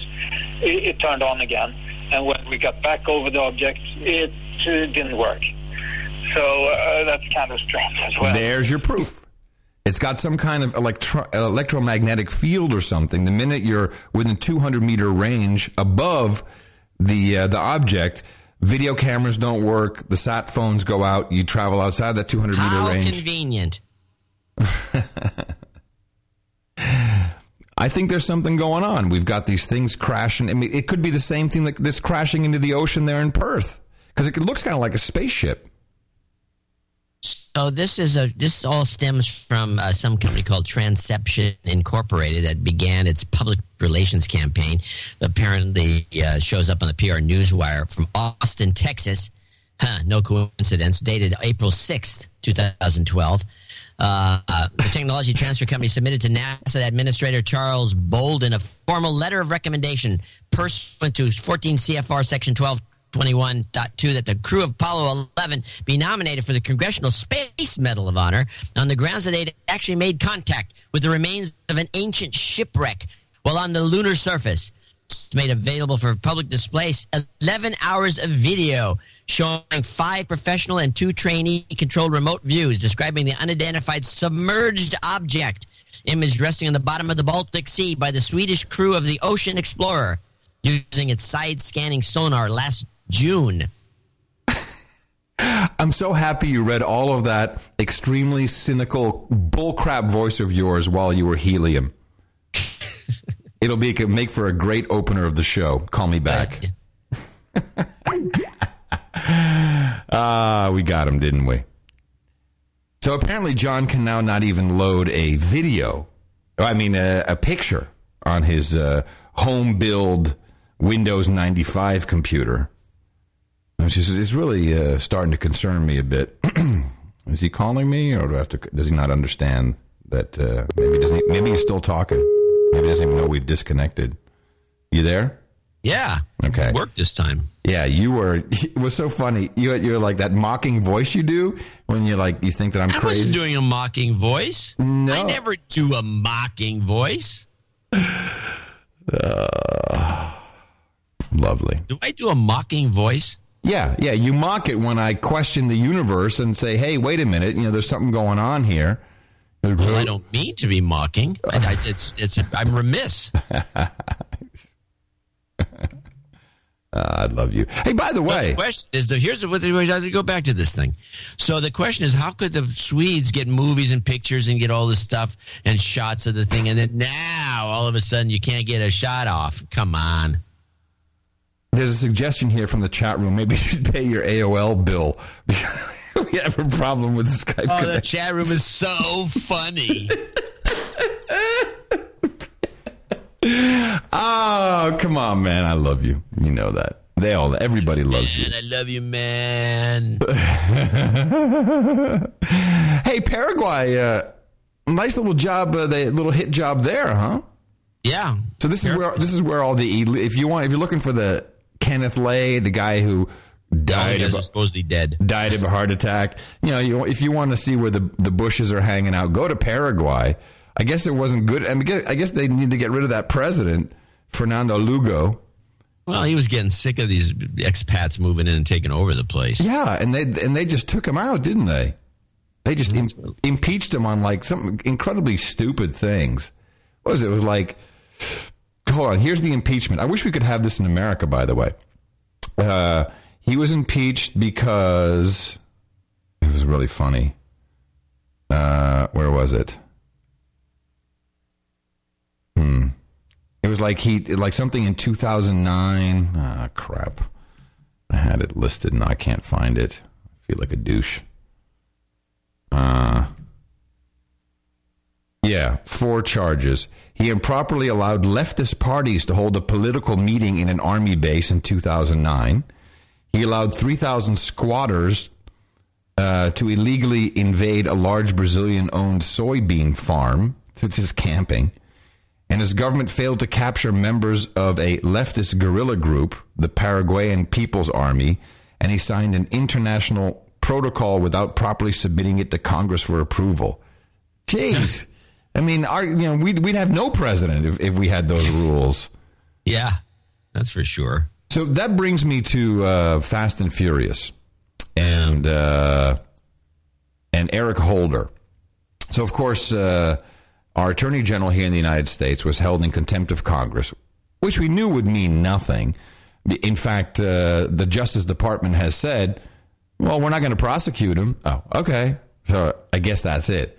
[SPEAKER 37] it, it turned on again. And when we got back over the object, it uh, didn't work. So uh, that's kind of strange as well.
[SPEAKER 3] There's your proof. It's got some kind of electro- electromagnetic field or something. The minute you're within 200 meter range above the uh, the object, video cameras don't work. The sat phones go out. You travel outside that 200 meter range.
[SPEAKER 1] How
[SPEAKER 3] range.
[SPEAKER 1] convenient. (laughs)
[SPEAKER 3] I think there's something going on. We've got these things crashing. I mean, it could be the same thing that this crashing into the ocean there in Perth because it looks kind of like a spaceship.
[SPEAKER 39] So this is a this all stems from uh, some company called Transception Incorporated that began its public relations campaign. Apparently, uh, shows up on the PR Newswire from Austin, Texas. Huh, no coincidence. Dated April sixth, two thousand twelve. Uh, the technology transfer company submitted to NASA Administrator Charles Bolden a formal letter of recommendation pursuant to 14 CFR Section 1221.2 that the crew of Apollo 11 be nominated for the Congressional Space Medal of Honor on the grounds that they'd actually made contact with the remains of an ancient shipwreck while on the lunar surface. It's made available for public display 11 hours of video showing five professional and two trainee controlled remote views describing the unidentified submerged object image resting on the bottom of the Baltic Sea by the Swedish crew of the Ocean Explorer using its side scanning sonar last June. (laughs)
[SPEAKER 3] I'm so happy you read all of that extremely cynical bullcrap voice of yours while you were helium. (laughs) It'll be make for a great opener of the show. Call me back. (laughs) Ah, we got him, didn't we? So apparently, John can now not even load a video. I mean, a, a picture on his uh, home build Windows 95 computer, which is, is really uh, starting to concern me a bit. (clears throat) is he calling me, or do I have to? Does he not understand that? Uh, maybe doesn't. He, maybe he's still talking. Maybe he doesn't even know we've disconnected. You there?
[SPEAKER 1] Yeah.
[SPEAKER 3] Okay.
[SPEAKER 1] Work this time.
[SPEAKER 3] Yeah, you were. (laughs) It was so funny. You you're like that mocking voice you do when you like you think that I'm
[SPEAKER 1] I
[SPEAKER 3] crazy.
[SPEAKER 1] wasn't doing a mocking voice.
[SPEAKER 3] No.
[SPEAKER 1] I never do a mocking voice.
[SPEAKER 3] Uh, (sighs) lovely.
[SPEAKER 1] Do I do a mocking voice?
[SPEAKER 3] Yeah, yeah. You mock it when I question the universe and say, "Hey, wait a minute. You know, there's something going on here."
[SPEAKER 1] Well, I don't mean to be mocking. I, I, it's it's I'm remiss. (laughs)
[SPEAKER 3] Uh, I love you. Hey, by the way,
[SPEAKER 1] the question is the here's what I have to go back to this thing. So the question is, how could the Swedes get movies and pictures and get all this stuff and shots of the thing, and then now all of a sudden you can't get a shot off? Come on.
[SPEAKER 3] there's a suggestion here from the chat room. Maybe you should pay your AOL bill. (laughs) we have a problem with Skype.
[SPEAKER 1] Oh, the chat room is so (laughs) funny.
[SPEAKER 3] Oh, come on, man. I love you. You know that. They all, everybody loves you.
[SPEAKER 1] I love you, man. (laughs)
[SPEAKER 3] hey, Paraguay, uh, nice little job, uh, the little hit job there, huh?
[SPEAKER 1] Yeah.
[SPEAKER 3] So this is where this is where all the if you want if you're looking for the Kenneth Lay, the guy who died
[SPEAKER 1] guys
[SPEAKER 3] of
[SPEAKER 1] supposedly dead.
[SPEAKER 3] died of a heart attack. You know, you, if you want to see where the the bushes are hanging out, go to Paraguay. I guess it wasn't good. I, mean, I guess they need to get rid of that president, Fernando Lugo.
[SPEAKER 1] Well, he was getting sick of these expats moving in and taking over the place.
[SPEAKER 3] Yeah, and they and they just took him out, didn't they? They just im- impeached him on like some incredibly stupid things. What was it? It was like, hold on. Here's the impeachment. I wish we could have this in America. By the way, uh, he was impeached because it was really funny. Uh, where was it? Hmm. It was like he like something in 2009. Ah, crap. I had it listed and I can't find it. I feel like a douche. Uh Yeah, four charges. He improperly allowed leftist parties to hold a political meeting in an army base in 2009. He allowed 3,000 squatters uh, to illegally invade a large Brazilian owned soybean farm. This just camping. And his government failed to capture members of a leftist guerrilla group, the Paraguayan People's Army, and he signed an international protocol without properly submitting it to Congress for approval. Jeez. (laughs) I mean, our, you know, we'd, we'd have no president if, if we had those rules.
[SPEAKER 1] Yeah, that's for sure.
[SPEAKER 3] So that brings me to uh, Fast and Furious and uh, and Eric Holder. So of course, uh, our Attorney General here in the United States was held in contempt of Congress, which we knew would mean nothing. In fact, uh, the Justice Department has said, "Well, we're not going to prosecute him." Oh, okay. So I guess that's it.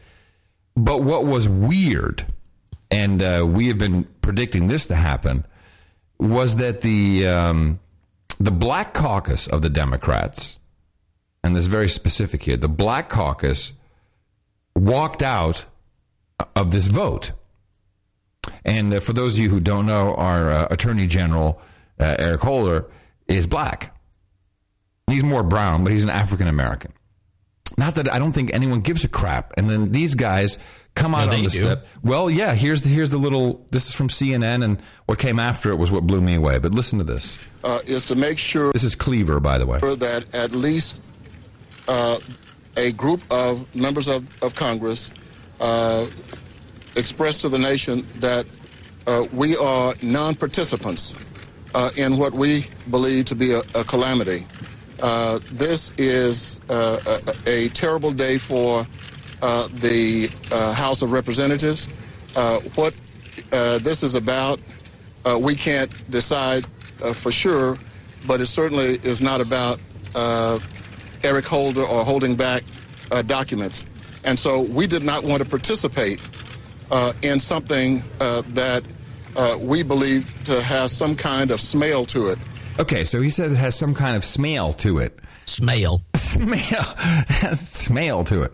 [SPEAKER 3] But what was weird, and uh, we have been predicting this to happen, was that the um, the Black Caucus of the Democrats, and this is very specific here, the Black Caucus walked out of this vote. And uh, for those of you who don't know, our uh, Attorney General uh, Eric Holder is black. He's more brown, but he's an African American. Not that I don't think anyone gives a crap. And then these guys come out
[SPEAKER 1] No,
[SPEAKER 3] on the
[SPEAKER 1] do.
[SPEAKER 3] step. Well, yeah. Here's the here's the little. This is from CNN, and what came after it was what blew me away. But listen to this.
[SPEAKER 40] uh, is to make sure
[SPEAKER 3] This is Cleaver, by the way.
[SPEAKER 40] that at least uh, a group of members of, of Congress uh, express to the nation that uh, we are non participants uh, in what we believe to be a, a calamity. Uh, this is uh, a, a terrible day for the House of Representatives. What this is about, we can't decide for sure, but it certainly is not about Eric Holder or holding back documents. And so we did not want to participate uh, in something uh, that uh, we believe to have some kind of smell to it.
[SPEAKER 3] Okay, so he says it has some kind of smell to it.
[SPEAKER 1] Smell. (laughs)
[SPEAKER 3] Smell. (laughs) smell to it.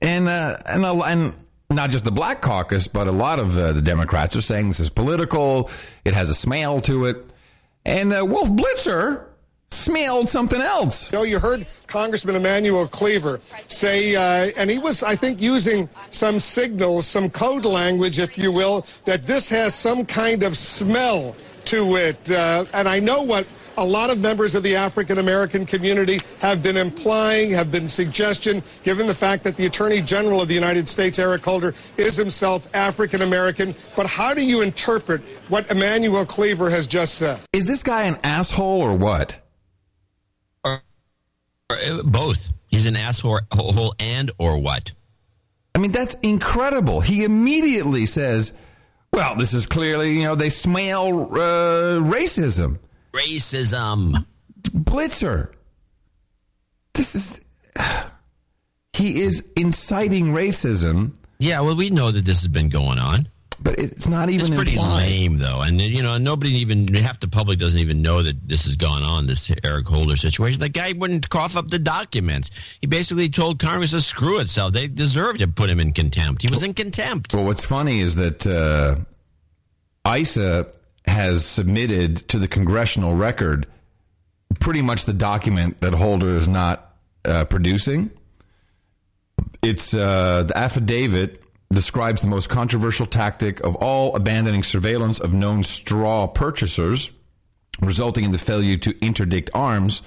[SPEAKER 3] And uh, and a, and not just the Black Caucus, but a lot of uh, the Democrats are saying this is political. It has a smell to it. And uh, Wolf Blitzer smelled something else.
[SPEAKER 41] You know, you heard Congressman Emanuel Cleaver say, uh, and he was, I think, using some signals, some code language, if you will, that this has some kind of smell to it. Uh, and I know what a lot of members of the African American community have been implying, have been suggestion, given the fact that the Attorney General of the United States, Eric Holder, is himself African American. But how do you interpret what Emanuel Cleaver has just said?
[SPEAKER 3] Is this guy an asshole or what?
[SPEAKER 1] Both. He's an asshole and or what?
[SPEAKER 3] I mean, that's incredible. He immediately says, well, this is clearly, you know, they smell uh, racism.
[SPEAKER 1] Racism.
[SPEAKER 3] Blitzer. This is. (sighs) He is inciting racism.
[SPEAKER 1] Yeah, well, we know that this has been going on.
[SPEAKER 3] But it's not even
[SPEAKER 1] It's pretty
[SPEAKER 3] implied.
[SPEAKER 1] lame, though, and you know, nobody even half the public doesn't even know that this has gone on. This Eric Holder situation. The guy wouldn't cough up the documents. He basically told Congress to screw itself. They deserved to put him in contempt. He was in contempt.
[SPEAKER 3] Well, what's funny is that uh, Issa has submitted to the congressional record pretty much the document that Holder is not uh, producing. It's uh, the affidavit describes the most controversial tactic of all abandoning surveillance of known straw purchasers, resulting in the failure to interdict arms.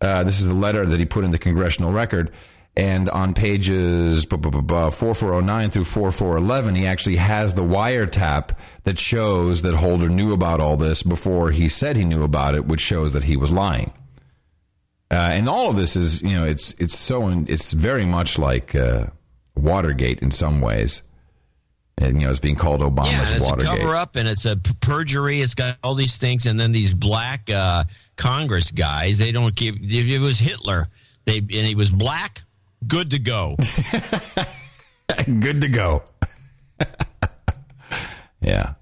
[SPEAKER 3] Uh, this is the letter that he put in the congressional record. And on pages bu- bu- bu- bu- 4409 through 4411, he actually has the wiretap that shows that Holder knew about all this before he said he knew about it, which shows that he was lying. Uh, and all of this is, you know, it's it's so it's very much like uh, Watergate in some ways, and you know, it's being called Obama's
[SPEAKER 1] yeah, it's
[SPEAKER 3] Watergate.
[SPEAKER 1] a cover up, and it's a perjury. It's got all these things, and then these black uh, Congress guys. They don't give. If it was Hitler, they and he was black. Good to go. (laughs)
[SPEAKER 3] Good to go. (laughs) yeah.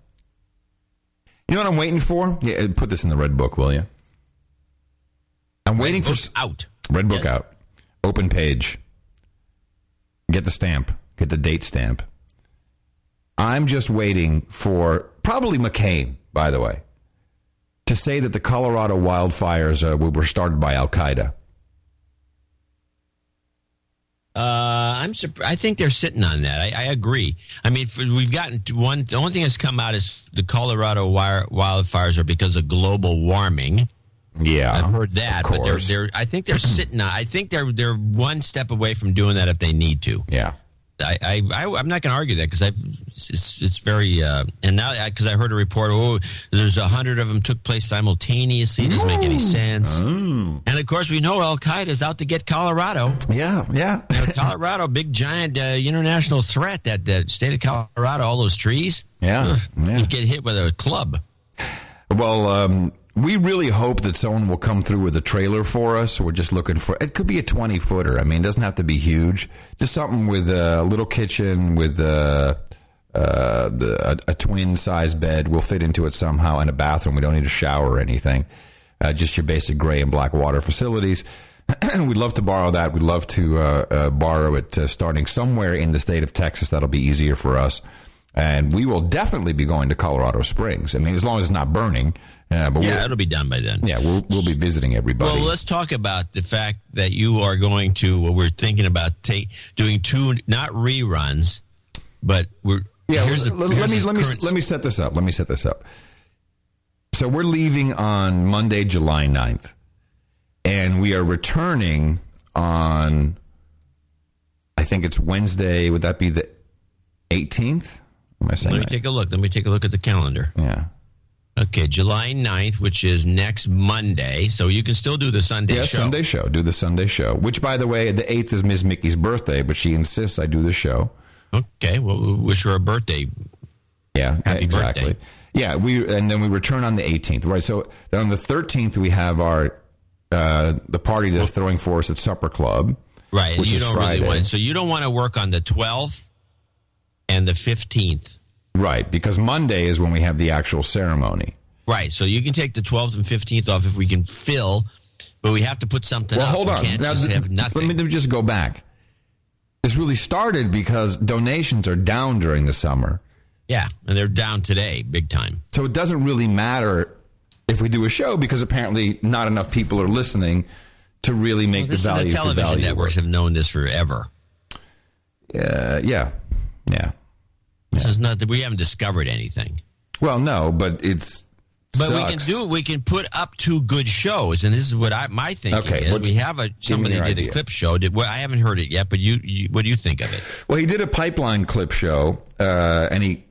[SPEAKER 3] You know what I'm waiting for? Yeah, put this in the red book, will you? I'm waiting for
[SPEAKER 1] book out.
[SPEAKER 3] Red book
[SPEAKER 1] Yes.
[SPEAKER 3] out. Open page. Get the stamp. Get the date stamp. I'm just waiting for probably McCain, by the way, to say that the Colorado wildfires uh, were started by Al Qaeda.
[SPEAKER 1] Uh, I'm surp- I think they're sitting on that. I, I agree. I mean, for, we've gotten one. The only thing that's come out is the Colorado wire, wildfires are because of global warming.
[SPEAKER 3] Yeah,
[SPEAKER 1] I've heard that, but they're they're. I think they're sitting on. I think they're they're one step away from doing that if they need to.
[SPEAKER 3] Yeah.
[SPEAKER 1] I, I, I am not going to argue that because I it's it's very uh, and now because I heard a report oh there's a hundred of them took place simultaneously it doesn't make any sense and of course we know Al Qaeda is out to get Colorado
[SPEAKER 3] yeah yeah
[SPEAKER 1] You know, Colorado (laughs) big giant uh, international threat that the state of Colorado all those trees
[SPEAKER 3] Yeah, yeah.
[SPEAKER 1] you get hit with a club
[SPEAKER 3] Well, um, we really hope that someone will come through with a trailer for us. We're just looking for it. Could be a twenty footer. I mean, it doesn't have to be huge. Just something with a little kitchen with a, uh, a, a twin size bed. We'll fit into it somehow, and a bathroom. We don't need a shower or anything. Uh, just your basic gray and black water facilities. (clears throat) We'd love to borrow that. We'd love to uh, uh, borrow it uh, starting somewhere in the state of Texas. That'll be easier for us. And we will definitely be going to Colorado Springs. I mean, as long as it's not burning. Uh, but
[SPEAKER 1] yeah
[SPEAKER 3] we'll,
[SPEAKER 1] it'll be done by then
[SPEAKER 3] yeah, we'll we'll be visiting everybody.
[SPEAKER 1] Well, let's talk about the fact that you are going to. Well, we're thinking about take, doing two, not reruns, but we're.
[SPEAKER 3] yeah,
[SPEAKER 1] here's the,
[SPEAKER 3] let,
[SPEAKER 1] here's
[SPEAKER 3] let me let me let me set this up. Let me set this up. So we're leaving on Monday, July 9th, and we are returning on. I think it's Wednesday. Would that be the 18th? Am I saying
[SPEAKER 1] Let me
[SPEAKER 3] that?
[SPEAKER 1] take a look. Let me take a look at the calendar.
[SPEAKER 3] Yeah.
[SPEAKER 1] Okay, July 9th, which is next Monday. So you can still do the Sunday
[SPEAKER 3] yeah,
[SPEAKER 1] show.
[SPEAKER 3] Sunday show. Do the Sunday show. Which, by the way, the 8th is Ms. Mickey's birthday, but she insists I do the show.
[SPEAKER 1] Okay, well, we wish her a birthday.
[SPEAKER 3] Yeah,
[SPEAKER 1] Happy
[SPEAKER 3] exactly.
[SPEAKER 1] birthday.
[SPEAKER 3] Yeah, we and then we return on the 18th, right? So then on the 13th we have our uh, the party they're throwing for us at Supper Club,
[SPEAKER 1] Right,
[SPEAKER 3] Which
[SPEAKER 1] you
[SPEAKER 3] is
[SPEAKER 1] don't
[SPEAKER 3] Friday.
[SPEAKER 1] really want So you don't want to work on the 12th and the 15th.
[SPEAKER 3] right? Because Monday is when we have the actual ceremony.
[SPEAKER 1] Right, so you can take the 12th and 15th off if we can fill, but we have to put something
[SPEAKER 3] well,
[SPEAKER 1] up.
[SPEAKER 3] hold
[SPEAKER 1] We
[SPEAKER 3] on.
[SPEAKER 1] can't
[SPEAKER 3] Now,
[SPEAKER 1] just
[SPEAKER 3] th-
[SPEAKER 1] have nothing.
[SPEAKER 3] Let me just go back. this really started because donations are down during the summer.
[SPEAKER 1] Yeah, and they're down today, big time.
[SPEAKER 3] So it doesn't really matter if we do a show because apparently not enough people are listening to really make
[SPEAKER 1] Well,
[SPEAKER 3] the value
[SPEAKER 1] the television
[SPEAKER 3] value
[SPEAKER 1] networks have known this forever.
[SPEAKER 3] Uh, yeah, yeah.
[SPEAKER 1] So it's not that we haven't discovered anything.
[SPEAKER 3] Well, no, but it's
[SPEAKER 1] But we can
[SPEAKER 3] sucks.
[SPEAKER 1] do we can put up two good shows, and this is what I my thinking
[SPEAKER 3] Okay,
[SPEAKER 1] is. We have a somebody did a clip show. Did, well, I haven't heard it yet, but you, you what do you think of it?
[SPEAKER 3] Well, he did a pipeline clip show, uh, and he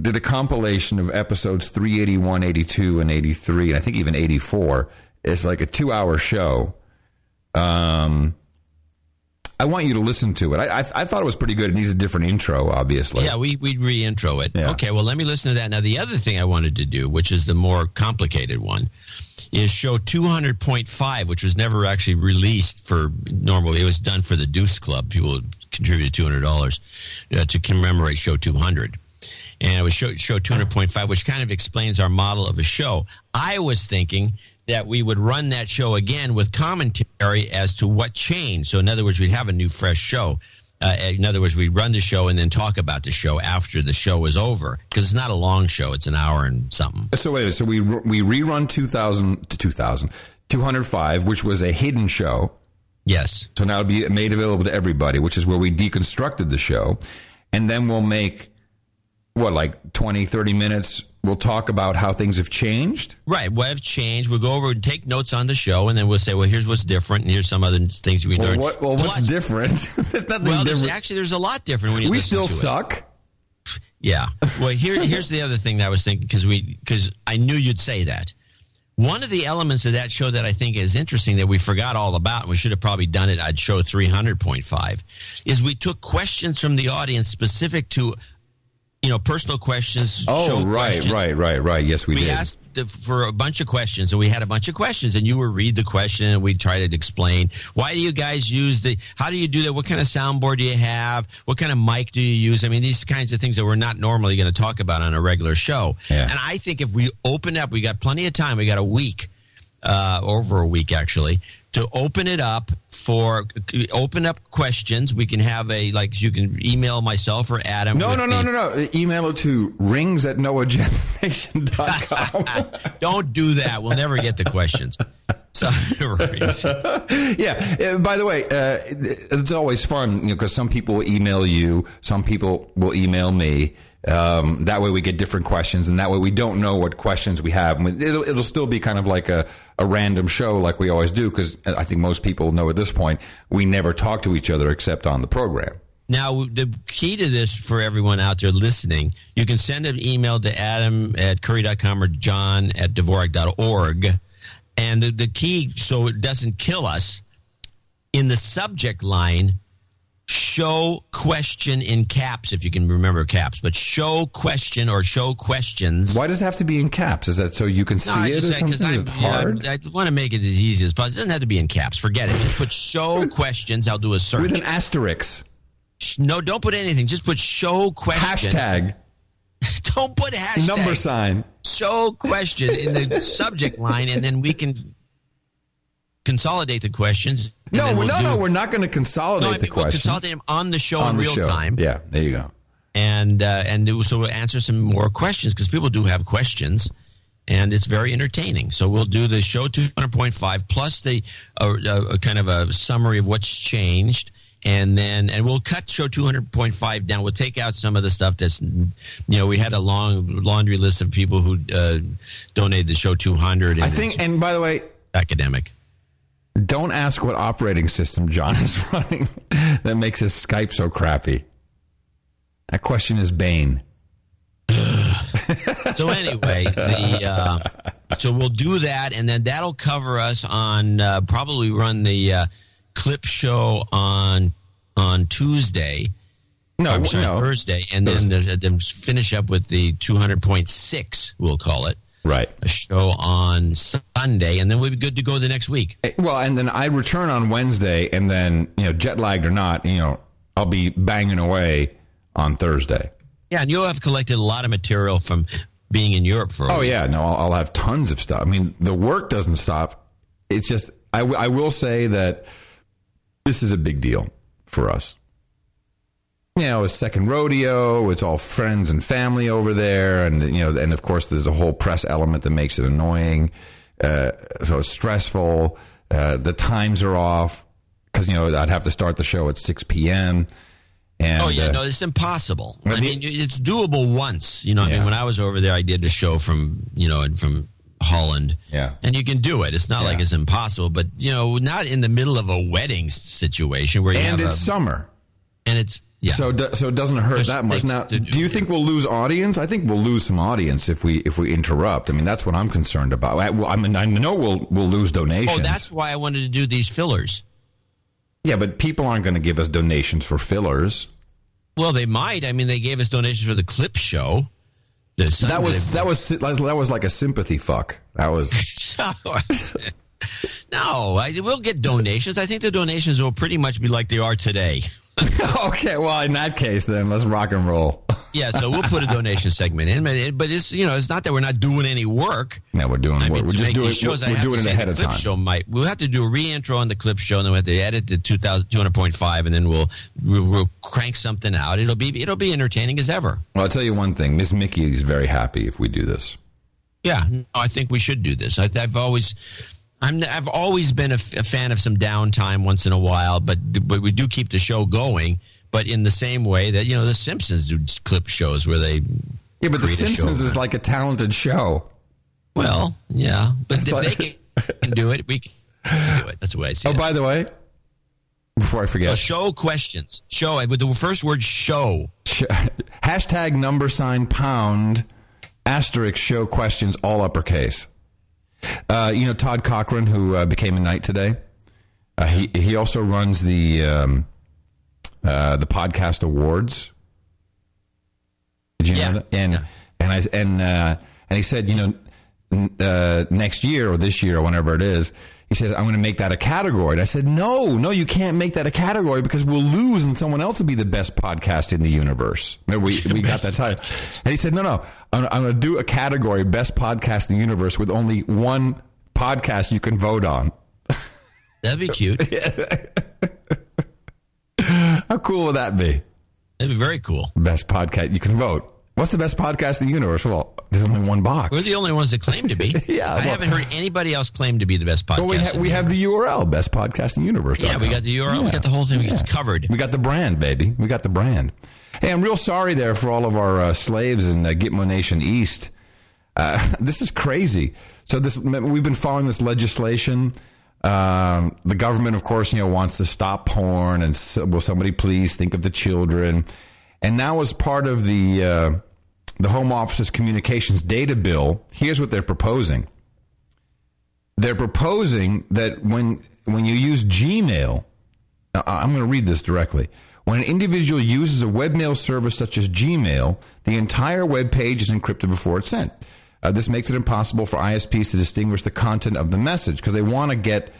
[SPEAKER 3] did a compilation of episodes 381, 82, and 83, and I think even 84. It's like a two hour show. Um, I want you to listen to it. I, I, I thought it was pretty good. It needs a different intro, obviously.
[SPEAKER 1] Yeah, we we re-intro it.
[SPEAKER 3] Yeah.
[SPEAKER 1] Okay, well, let me listen to that. Now, the other thing I wanted to do, which is the more complicated one, is show 200.5, which was never actually released for normally. It was done for the Deuce Club. People contributed $200 uh, to commemorate show 200. And it was show, show 200.5, which kind of explains our model of a show. I was thinking that we would run that show again with commentary as to what changed. So, in other words, we'd have a new, fresh show. Uh, in other words, we'd run the show and then talk about the show after the show was over because it's not a long show; it's an hour and something.
[SPEAKER 3] So wait, so we we rerun 2000 to 2000, 205, which was a hidden show.
[SPEAKER 1] Yes.
[SPEAKER 3] So now it'll be made available to everybody, which is where we deconstructed the show. And then we'll make, what, like 20, 30 minutes? We'll talk about how things have changed.
[SPEAKER 1] Right. What have changed? We'll go over and take notes on the show, and then we'll say, "Well, here's what's different, and here's some other things we
[SPEAKER 3] Well,
[SPEAKER 1] learned."
[SPEAKER 3] what, well what's different? (laughs) There's nothing
[SPEAKER 1] well, there's, actually, there's a lot different when you.
[SPEAKER 3] we still
[SPEAKER 1] to it.
[SPEAKER 3] suck. (laughs)
[SPEAKER 1] Yeah. Well, here, here's the other thing that I was thinking because we because I knew you'd say that. One of the elements of that show that I think is interesting that we forgot all about, and we should have probably done it at show 300.5, is we took questions from the audience specific to, you know, personal questions.
[SPEAKER 3] Oh, right,
[SPEAKER 1] questions.
[SPEAKER 3] right, right, right. Yes, we,
[SPEAKER 1] we
[SPEAKER 3] did.
[SPEAKER 1] asked the, for a bunch of questions, and we had a bunch of questions, and you would read the question, and we'd try to explain why do you guys use the, how do you do that? What kind of soundboard do you have? What kind of mic do you use? I mean, these kinds of things that we're not normally going to talk about on a regular show. Yeah. And I think if we open up, we got plenty of time. We got a week, uh, over a week actually, to open it up for open up questions. We can have a like you can email myself or Adam.
[SPEAKER 3] No, no, no,
[SPEAKER 1] the-
[SPEAKER 3] no, no. Email it to rings at noagendanation.com. (laughs)
[SPEAKER 1] Don't do that. We'll never get the questions. (laughs) So, (laughs)
[SPEAKER 3] yeah. uh, By the way, uh, it's always fun, you know, because some people will email you, some people will email me. Um, that way, we get different questions, and that way, we don't know what questions we have. It'll, it'll still be kind of like a, a random show, like we always do, because I think most people know at this point we never talk to each other except on the program.
[SPEAKER 1] Now, the key to this for everyone out there listening, you can send an email to adam at curry.com or john at dvorak.org. And the, the key, so it doesn't kill us, in the subject line, show question in caps, if you can remember caps, but show question or show questions.
[SPEAKER 3] Why does it have to be in caps? Is that so you can see
[SPEAKER 1] No, I
[SPEAKER 3] it
[SPEAKER 1] just
[SPEAKER 3] or
[SPEAKER 1] said because
[SPEAKER 3] it hard?
[SPEAKER 1] I, I want to make it as easy as possible. It doesn't have to be in caps. Forget it. Just put show (laughs) questions. I'll do a search
[SPEAKER 3] With an asterisk.
[SPEAKER 1] No, don't put anything. Just put show question.
[SPEAKER 3] Hashtag. (laughs)
[SPEAKER 1] don't put hashtag.
[SPEAKER 3] Number sign.
[SPEAKER 1] Show question in the subject line, and then we can consolidate the questions.
[SPEAKER 3] No,
[SPEAKER 1] we'll
[SPEAKER 3] no,
[SPEAKER 1] do-
[SPEAKER 3] no. We're not going to
[SPEAKER 1] No,
[SPEAKER 3] consolidate
[SPEAKER 1] I mean,
[SPEAKER 3] the
[SPEAKER 1] we'll consolidate them on the show
[SPEAKER 3] On
[SPEAKER 1] in
[SPEAKER 3] the
[SPEAKER 1] real
[SPEAKER 3] show.
[SPEAKER 1] time.
[SPEAKER 3] Yeah, there you go.
[SPEAKER 1] and uh, and do- so we'll answer some more questions because people do have questions, and it's very entertaining. So we'll do the show two hundred point five plus the uh, uh, kind of a summary of what's changed, and then and we'll cut show two hundred point five down. We'll take out some of the stuff that's you know we had a long laundry list of people who uh, donated the show two hundred.
[SPEAKER 3] I think, and by the way,
[SPEAKER 1] academic.
[SPEAKER 3] Don't ask what operating system John is (laughs) running that makes his Skype so crappy. That question is Bane. (laughs)
[SPEAKER 1] so anyway, the uh, so we'll do that, and then that'll cover us on uh, probably run the uh, clip show on on Tuesday.
[SPEAKER 3] No,
[SPEAKER 1] I'm sorry,
[SPEAKER 3] no.
[SPEAKER 1] Thursday, and then then finish up with the 200.6. We'll call it
[SPEAKER 3] right
[SPEAKER 1] a show on Sunday, and then we'll be good to go the next week.
[SPEAKER 3] Eh, Well, and then I return on Wednesday, and then you know, jet lagged or not, you know, I'll be banging away on Thursday.
[SPEAKER 1] Yeah, and you'll have collected a lot of material from being in Europe for. A
[SPEAKER 3] Oh yeah, no, I'll, I'll have tons of stuff. I mean, the work doesn't stop. It's just I, w- I will say that this is a big deal for us. You know, it's second rodeo. It's all friends and family over there, and you know, and of course, there's a whole press element that makes it annoying. Uh, so stressful. Uh, the times are off because you know I'd have to start the show at six p.m. And,
[SPEAKER 1] oh yeah,
[SPEAKER 3] uh,
[SPEAKER 1] no, it's impossible.
[SPEAKER 3] I
[SPEAKER 1] mean, it's doable once. You know, I mean, when I was over there, I did a show from you know from Holland.
[SPEAKER 3] Yeah,
[SPEAKER 1] and you can do it. It's not like it's impossible, but you know, not in the middle of a wedding situation where you
[SPEAKER 3] and
[SPEAKER 1] have
[SPEAKER 3] it's
[SPEAKER 1] a,
[SPEAKER 3] summer.
[SPEAKER 1] and it's yeah.
[SPEAKER 3] So do, so it doesn't hurt
[SPEAKER 1] There's
[SPEAKER 3] that much. Now,
[SPEAKER 1] to
[SPEAKER 3] do you think we'll lose audience? I think we'll lose some audience if we if we interrupt. I mean, that's what I'm concerned about. I, I mean, I know we'll we'll lose donations.
[SPEAKER 1] oh, that's why I wanted to do these fillers.
[SPEAKER 3] yeah, but people aren't going to give us donations for fillers.
[SPEAKER 1] Well, they might. I mean, they gave us donations for the clip show.
[SPEAKER 3] That was that was that was like a sympathy fuck. That was (laughs) (laughs)
[SPEAKER 1] no. I, we'll get donations. I think the donations will pretty much be like they are today. (laughs)
[SPEAKER 3] okay. Well, in that case, then let's rock and roll. (laughs)
[SPEAKER 1] Yeah, so we'll put a donation segment in, but, it, but it's you know it's not that we're not doing any work.
[SPEAKER 3] No, we're doing
[SPEAKER 1] I
[SPEAKER 3] work.
[SPEAKER 1] mean,
[SPEAKER 3] we're just doing
[SPEAKER 1] shows, I
[SPEAKER 3] we're doing it ahead of time.
[SPEAKER 1] Show might we'll have to do a re-intro on the clip show, and then we have to edit the 2000, 200.5, and then we'll, we'll we'll crank something out. It'll be it'll be entertaining as ever.
[SPEAKER 3] Well, I'll tell you one thing. Miss Mickey is very happy if we do this.
[SPEAKER 1] Yeah, no, I think we should do this. I, I've always. I'm, I've always been a, f- a fan of some downtime once in a while, but but we do keep the show going. But in the same way that you know the Simpsons do clip shows where they
[SPEAKER 3] Yeah, but The
[SPEAKER 1] create a show
[SPEAKER 3] Simpsons is like a talented show.
[SPEAKER 1] Well, yeah, but if
[SPEAKER 3] like-
[SPEAKER 1] they can, do it, we can do it. That's the way I see
[SPEAKER 3] Oh,
[SPEAKER 1] it.
[SPEAKER 3] by the way, before I forget,
[SPEAKER 1] So show questions. Show with the first word show. (laughs)
[SPEAKER 3] Hashtag number sign pound asterisk show questions all uppercase. Uh, you know Todd Cochran, who uh, became a knight today. Uh, he he also runs the um, uh, the podcast awards. Did you know that? And and I and uh, and he said, you know, uh, next year or this year or whenever it is, he says, I'm going to make that a category. And I said, no, no, you can't make that a category because we'll lose and someone else will be the best podcast in the universe. Remember, we, we got that title. And he said, no, no, I'm, I'm going to do a category, best podcast in the universe, with only one podcast you can vote on.
[SPEAKER 1] That'd be cute. (laughs)
[SPEAKER 3] How cool would that be?
[SPEAKER 1] That'd be very cool.
[SPEAKER 3] Best podcast you can vote. What's the best podcast in the universe? Well, there's only one box.
[SPEAKER 1] We're the only ones that claim to be. (laughs)
[SPEAKER 3] Yeah,
[SPEAKER 1] I
[SPEAKER 3] well-
[SPEAKER 1] haven't heard anybody else claim to be the best podcast.
[SPEAKER 3] Well, we, ha- we have the URL, best podcast in the universe.
[SPEAKER 1] Yeah, we got the URL. We got the whole thing. It's covered.
[SPEAKER 3] We got the brand, baby. We got the brand. Hey, I'm real sorry there for all of our uh, slaves in uh, Gitmo Nation East. Uh, (laughs) this is crazy. So this we've been following this legislation. Um, the government, of course, you know, wants to stop porn, and so, will somebody please think of the children? And now, as part of the uh, the Home Office's communications data bill, here's what they're proposing. They're proposing that when when you use Gmail, I- I'm going to read this directly. When an individual uses a webmail service such as Gmail, the entire web page is encrypted before it's sent. Uh, this makes it impossible for ISPs to distinguish the content of the message because they want to get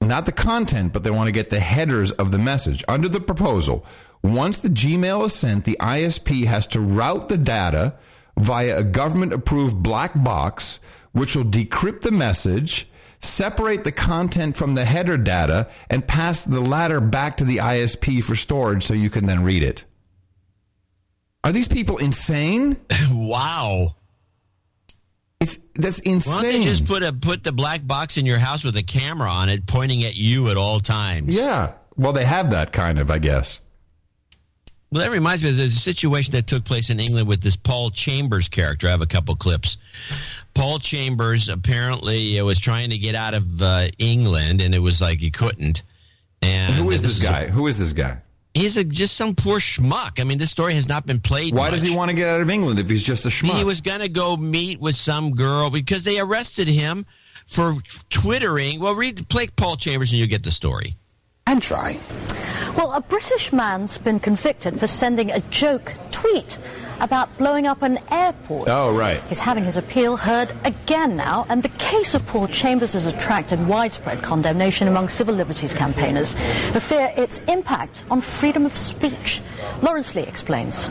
[SPEAKER 3] not the content, but they want to get the headers of the message. Under the proposal, once the Gmail is sent, the ISP has to route the data via a government approved black box, which will decrypt the message, separate the content from the header data, and pass the latter back to the ISP for storage so you can then read it. Are these people insane? (laughs)
[SPEAKER 1] wow.
[SPEAKER 3] It's that's
[SPEAKER 1] Why don't they just put a put the black box in your house with a camera on it, pointing at you at all times?
[SPEAKER 3] yeah. Well, they have that kind of, I guess.
[SPEAKER 1] Well, that reminds me of the situation that took place in England with this Paul Chambers character. I have a couple clips. Paul Chambers apparently uh, was trying to get out of uh, England, and it was like he couldn't. And
[SPEAKER 3] Who is
[SPEAKER 1] and
[SPEAKER 3] this guy? Who is this guy?
[SPEAKER 1] He's a, just some poor schmuck. I mean, this story has not been played.
[SPEAKER 3] Why
[SPEAKER 1] much.
[SPEAKER 3] does he want to get out of England if he's just a schmuck?
[SPEAKER 1] He was going to go meet with some girl because they arrested him for twittering. Well, read play Paul Chambers and you get the story.
[SPEAKER 42] And try.
[SPEAKER 43] Well, a British man's been convicted for sending a joke tweet about blowing up an airport.
[SPEAKER 3] Oh, right.
[SPEAKER 43] He's having his appeal heard again now, and the case of Paul Chambers has attracted widespread condemnation among civil liberties campaigners who fear its impact on freedom of speech. Lawrence Lee explains.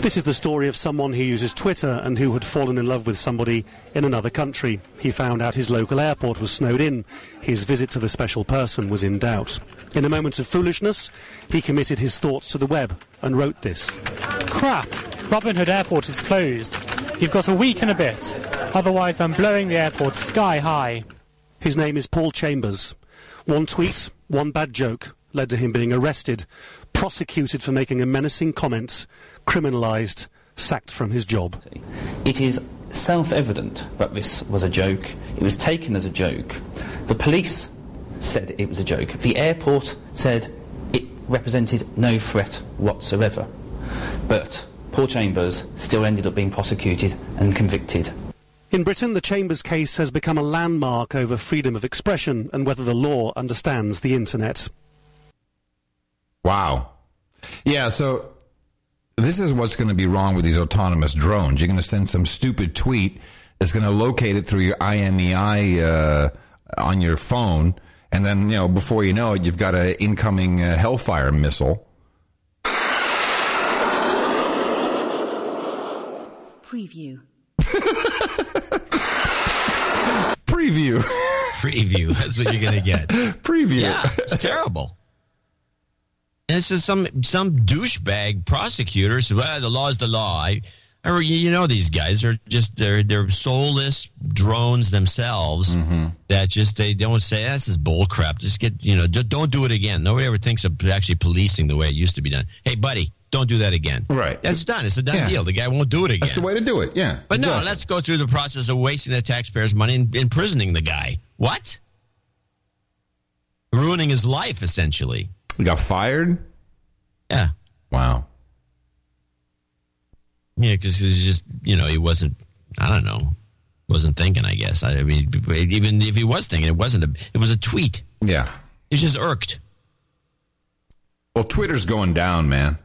[SPEAKER 42] This is the story of someone who uses Twitter and who had fallen in love with somebody in another country. He found out his local airport was snowed in. His visit to the special person was in doubt. In a moment of foolishness, he committed his thoughts to the web and wrote this.
[SPEAKER 44] Crap! Robin Hood Airport is closed. You've got a week and a bit. Otherwise, I'm blowing the airport sky high.
[SPEAKER 42] His name is Paul Chambers. One tweet, one bad joke led to him being arrested, prosecuted for making a menacing comment, criminalised, sacked from his job.
[SPEAKER 45] It is self-evident that this was a joke. It was taken as a joke. The police said it was a joke. The airport said it represented no threat whatsoever. But Paul Chambers still ended up being prosecuted and convicted.
[SPEAKER 42] In Britain, the Chambers case has become a landmark over freedom of expression and whether the law understands the internet.
[SPEAKER 3] Wow. Yeah, so this is what's going to be wrong with these autonomous drones. You're going to send some stupid tweet that's going to locate it through your IMEI uh, on your phone, and then you know before you know it, you've got an incoming uh, Hellfire missile.
[SPEAKER 46] Preview. (laughs)
[SPEAKER 3] Preview.
[SPEAKER 1] Preview. That's what you're going to get. (laughs)
[SPEAKER 3] Preview.
[SPEAKER 1] Yeah, it's terrible. And it's just some some douchebag prosecutor said, "Well, the law is the law." I, I you know these guys are just they're they're soulless drones themselves that just they don't say "Ah, this is bull crap. Just get you know just don't do it again. Nobody ever thinks of actually policing the way it used to be done. Hey, buddy, don't do that again.
[SPEAKER 3] Right.
[SPEAKER 1] That's done. It's a done
[SPEAKER 3] Yeah.
[SPEAKER 1] deal. The guy won't do it again.
[SPEAKER 3] That's the way to do it. Yeah.
[SPEAKER 1] But no, let's go through the process of wasting the taxpayers' money and imprisoning the guy. What? Ruining his life, essentially.
[SPEAKER 3] He got fired.
[SPEAKER 1] Yeah.
[SPEAKER 3] Wow.
[SPEAKER 1] Yeah, because he's just you know he wasn't. I don't know. Wasn't thinking. I guess. I, I mean, even if he was thinking, it wasn't a. It was a tweet.
[SPEAKER 3] Yeah.
[SPEAKER 1] He's just irked.
[SPEAKER 3] Well, Twitter's going down, man.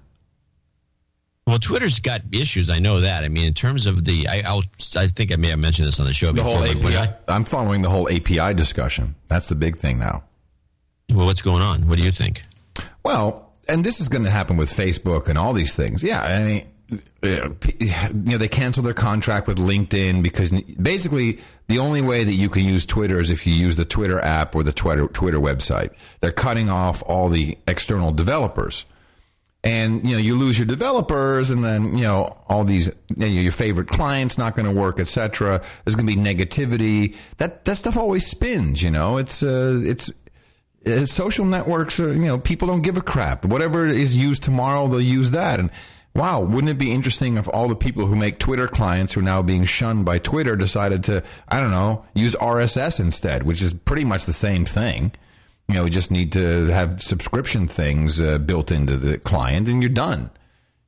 [SPEAKER 1] Well, Twitter's got issues. I know that. I mean, in terms of the, I, I'll, I think I may have mentioned this on the show
[SPEAKER 3] The
[SPEAKER 1] before.
[SPEAKER 3] whole API. I'm following the whole API discussion. That's the big thing now.
[SPEAKER 1] Well, what's going on? What do you think?
[SPEAKER 3] Well, and this is going to happen with Facebook and all these things. Yeah, I mean, uh, you know, they cancel their contract with LinkedIn because basically the only way that you can use Twitter is if you use the Twitter app or the Twitter Twitter website. They're cutting off all the external developers. And you know you lose your developers, and then you know all these you know, your favorite clients not going to work, etc. There's going to be negativity. That that stuff always spins. You know, it's uh, it's uh, social networks are, you know, people don't give a crap. Whatever is used tomorrow, they'll use that. And wow, wouldn't it be interesting if all the people who make Twitter clients who are now being shunned by Twitter decided to, I don't know, use RSS instead, which is pretty much the same thing. You know, we just need to have subscription things uh, built into the client and you're done.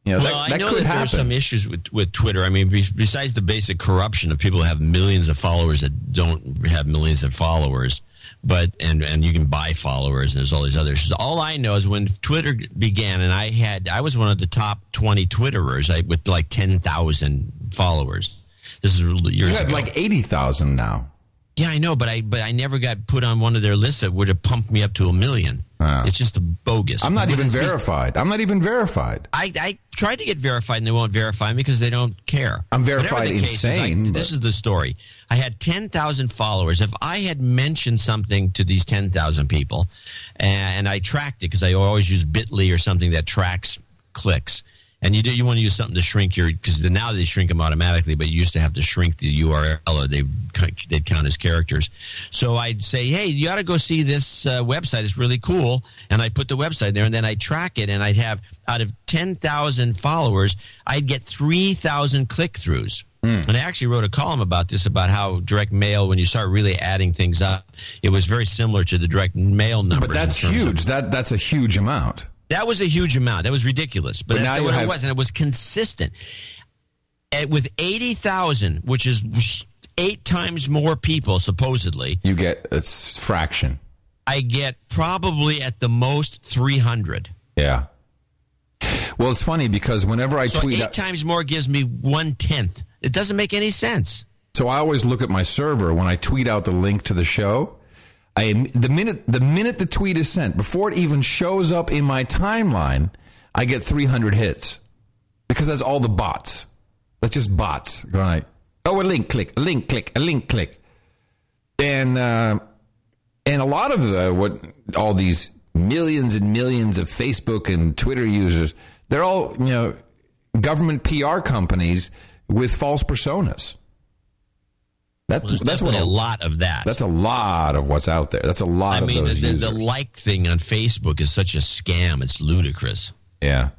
[SPEAKER 3] You know,
[SPEAKER 1] well,
[SPEAKER 3] that,
[SPEAKER 1] I know
[SPEAKER 3] could
[SPEAKER 1] that there are some issues with, with Twitter. I mean, besides the basic corruption of people who have millions of followers that don't have millions of followers, but and and you can buy followers, and there's all these other issues. All I know is when Twitter began, and I had I was one of the top twenty Twitterers I, with like ten thousand followers. This is years
[SPEAKER 3] you have
[SPEAKER 1] ago.
[SPEAKER 3] like 80,000 now.
[SPEAKER 1] Yeah, I know, but I but I never got put on one of their lists that would have pumped me up to a million. It's just a bogus.
[SPEAKER 3] I'm not even (laughs) verified. I'm not even verified.
[SPEAKER 1] I, I tried to get verified and they won't verify me because they don't care.
[SPEAKER 3] I'm verified
[SPEAKER 1] the case is, I-
[SPEAKER 3] insane,
[SPEAKER 1] this is the story. I had 10,000 followers. If I had mentioned something to these 10,000 people and, I tracked it because I always use Bitly or something that tracks clicks. And you do, you want to use something to shrink your because now they shrink them automatically, but you used to have to shrink the URL or they they'd count as characters. So I'd say, hey, you ought to go see this uh, website. It's really cool, and I put the website there, and then I'd track it, and I'd have out of ten thousand followers, I'd get three thousand click throughs. And I actually wrote a column about this about how direct mail, when you start really adding things up, it was very similar to the direct mail numbers.
[SPEAKER 3] But that's
[SPEAKER 1] terms of-
[SPEAKER 3] huge. That That's a huge amount.
[SPEAKER 1] That was a huge amount. That was ridiculous. But,
[SPEAKER 3] But
[SPEAKER 1] that's what
[SPEAKER 3] have-
[SPEAKER 1] it was, and it was consistent. And with eighty thousand, which is eight times more people supposedly,
[SPEAKER 3] You get it's fraction.
[SPEAKER 1] I get probably at the most three hundred.
[SPEAKER 3] Yeah. Well, it's funny because whenever I
[SPEAKER 1] So
[SPEAKER 3] tweet
[SPEAKER 1] eight
[SPEAKER 3] out,
[SPEAKER 1] times more gives me one tenth. It doesn't make any sense.
[SPEAKER 3] so I always look at my server when I tweet out the link to the show. I the minute the minute the tweet is sent, before it even shows up in my timeline, I get 300 hits. because that's all the bots. That's just bots. Right. Oh, a link click, a link click, a link click, and uh, and a lot of uh, what all these millions and millions of Facebook and Twitter users, they're all you know government PR companies with false personas. That's
[SPEAKER 1] Well,
[SPEAKER 3] that's what
[SPEAKER 1] a lot of that.
[SPEAKER 3] That's a lot of what's out there. That's a lot
[SPEAKER 1] I
[SPEAKER 3] of
[SPEAKER 1] mean, the, the, like thing on Facebook is such a scam. It's ludicrous.
[SPEAKER 3] yeah.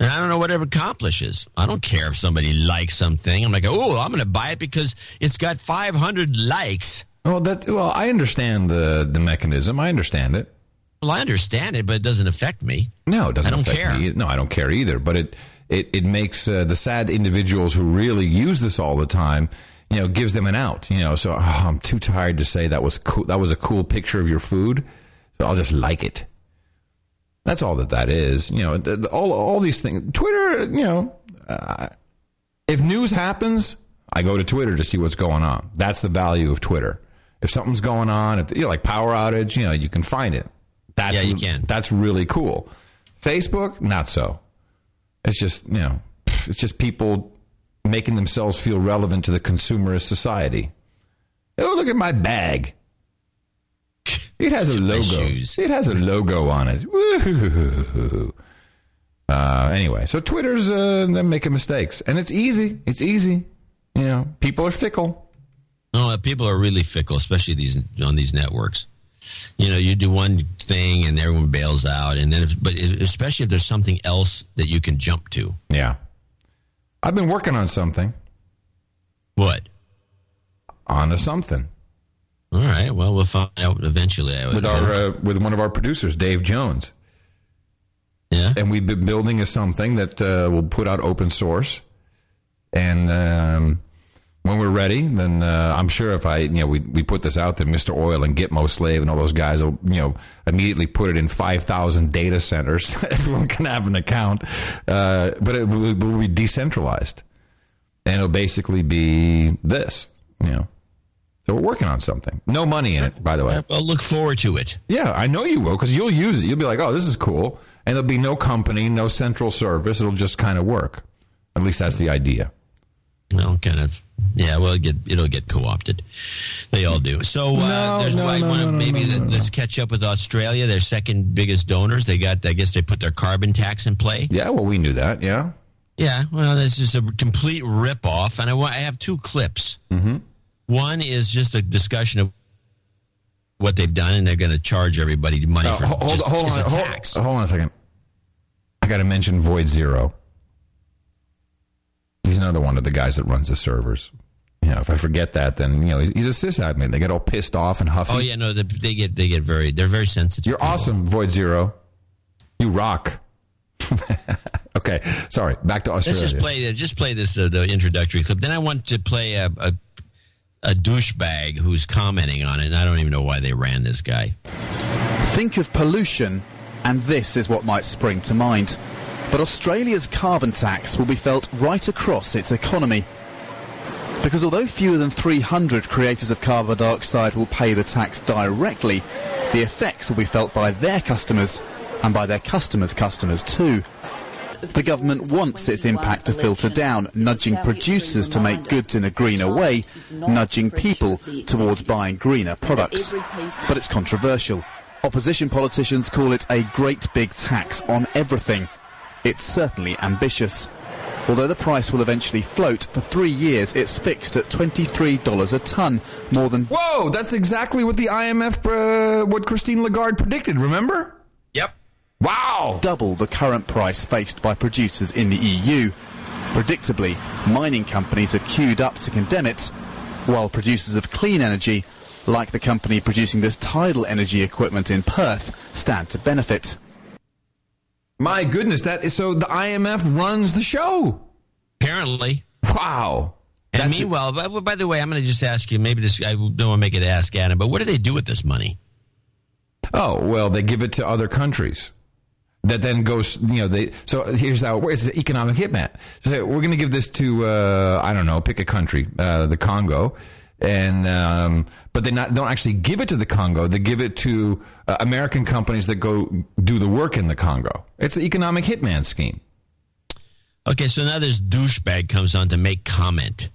[SPEAKER 1] And I don't know what it accomplishes. I don't care if somebody likes something. I'm like, oh, I'm going to buy it because it's got 500 likes.
[SPEAKER 3] Well, that well, I understand the the mechanism. I understand it.
[SPEAKER 1] Well, I understand it, but it doesn't affect me.
[SPEAKER 3] No, it doesn't.
[SPEAKER 1] I don't
[SPEAKER 3] affect
[SPEAKER 1] care.
[SPEAKER 3] Me. No, I don't care either. But it it it makes uh, the sad individuals who really use this all the time. You know, gives them an out. You know, so oh, I'm too tired to say that was cool. That was a cool picture of your food, so I'll just like it. That's all that that is. You know, all all these things. Twitter. You know, uh, if news happens, I go to Twitter to see what's going on. That's the value of Twitter. If something's going on, if, you know, like power outage, you know, you can find it. That's,
[SPEAKER 1] Yeah, you can.
[SPEAKER 3] That's really cool. Facebook, not so. It's just you know, it's just people making themselves feel relevant to the consumerist society. Oh, look at my bag. It has a logo. It has a logo on it. Woo. Uh, anyway, so Twitter's uh, they're making mistakes, and it's easy. It's easy. You know, people are fickle.
[SPEAKER 1] No, uh, people are really fickle, especially these on these networks. You know, you do one thing and everyone bails out, and then, if, but especially if there's something else that you can jump to.
[SPEAKER 3] Yeah, I've been working on something.
[SPEAKER 1] What?
[SPEAKER 3] On a something.
[SPEAKER 1] All right. Well, we'll find out eventually. I would
[SPEAKER 3] with our uh, with one of our producers, Dave Jones.
[SPEAKER 1] Yeah,
[SPEAKER 3] and we've been building a something that uh, we'll put out open source, and um, when we're ready, then uh, I'm sure if I you know we we put this out, then Mr. Oil and Gitmo Slave and all those guys will you know immediately put it in five thousand data centers. (laughs) Everyone can have an account, uh, but it will, will be decentralized, and it'll basically be this, you know. So we're working on something. No money in it, by the way.
[SPEAKER 1] I'll look forward to it.
[SPEAKER 3] Yeah, I know you will because you'll use it. You'll be like, "Oh, this is cool," and there'll be no company, no central service. It'll just kind of work. At least that's the idea.
[SPEAKER 1] No, kind of. Yeah, well, it get, it'll get co-opted. They all do. So uh,
[SPEAKER 3] No,
[SPEAKER 1] there's
[SPEAKER 3] no,
[SPEAKER 1] I
[SPEAKER 3] no,
[SPEAKER 1] wanna
[SPEAKER 3] no, no,
[SPEAKER 1] maybe
[SPEAKER 3] no, no,
[SPEAKER 1] let's catch up with Australia. Their second biggest donors. They got. I guess they put their carbon tax in play.
[SPEAKER 3] Yeah, well, we knew that. Yeah.
[SPEAKER 1] Yeah. Well, this is a complete rip off, and I, wa- I have two clips.
[SPEAKER 3] Mm-hmm.
[SPEAKER 1] One is just a discussion of what they've done, and they're going to charge everybody money
[SPEAKER 3] Uh,
[SPEAKER 1] for
[SPEAKER 3] hold,
[SPEAKER 1] just,
[SPEAKER 3] hold
[SPEAKER 1] as
[SPEAKER 3] on,
[SPEAKER 1] a
[SPEAKER 3] hold,
[SPEAKER 1] tax.
[SPEAKER 3] hold on a second. I got to mention Void Zero. He's another one of the guys that runs the servers. You know, if I forget that, then you know he's, he's a sysadmin. They get all pissed off and huffy.
[SPEAKER 1] Oh yeah, no, they, they get they get very they're very sensitive.
[SPEAKER 3] You're awesome, Void Zero. You rock. (laughs) okay, sorry. Back to Australia.
[SPEAKER 1] Let's just play just play this uh, the introductory clip. Then I want to play a, a a douchebag who's commenting on it, and I don't even know why they ran this guy.
[SPEAKER 47] Think of pollution, and this is what might spring to mind. But Australia's carbon tax will be felt right across its economy. Because although fewer than 300 creators of carbon dioxide will pay the tax directly, the effects will be felt by their customers and by their customers' customers too. The government wants its impact to filter down, nudging producers to make goods in a greener way, nudging people towards buying greener products. But it's controversial. Opposition politicians call it a great big tax on everything. It's certainly ambitious. Although the price will eventually float, for three years it's fixed at $23 a tonne, more than...
[SPEAKER 3] Whoa, that's exactly what the IMF, uh, what Christine Lagarde predicted, remember?
[SPEAKER 1] Yep.
[SPEAKER 3] Wow!
[SPEAKER 47] Double the current price faced by producers in the EU. Predictably, mining companies have queued up to condemn it, while producers of clean energy, like the company producing this tidal energy equipment in Perth, stand to benefit.
[SPEAKER 3] My goodness, that is so the IMF runs the show.
[SPEAKER 1] Apparently.
[SPEAKER 3] Wow.
[SPEAKER 1] And meanwhile, by, by the way, I'm going to just ask you. Maybe this I don't want to make it ask Adam, but what do they do with this money?
[SPEAKER 3] Oh well, they give it to other countries. That then goes, you know, they. So here's how it works: it's an economic hitman. So we're going to give this to, uh, I don't know, pick a country, uh, the Congo, and um, but they not don't actually give it to the Congo. They give it to uh, American companies that go do the work in the Congo. It's an economic hitman scheme.
[SPEAKER 1] Okay, so now this douchebag comes on to make comment.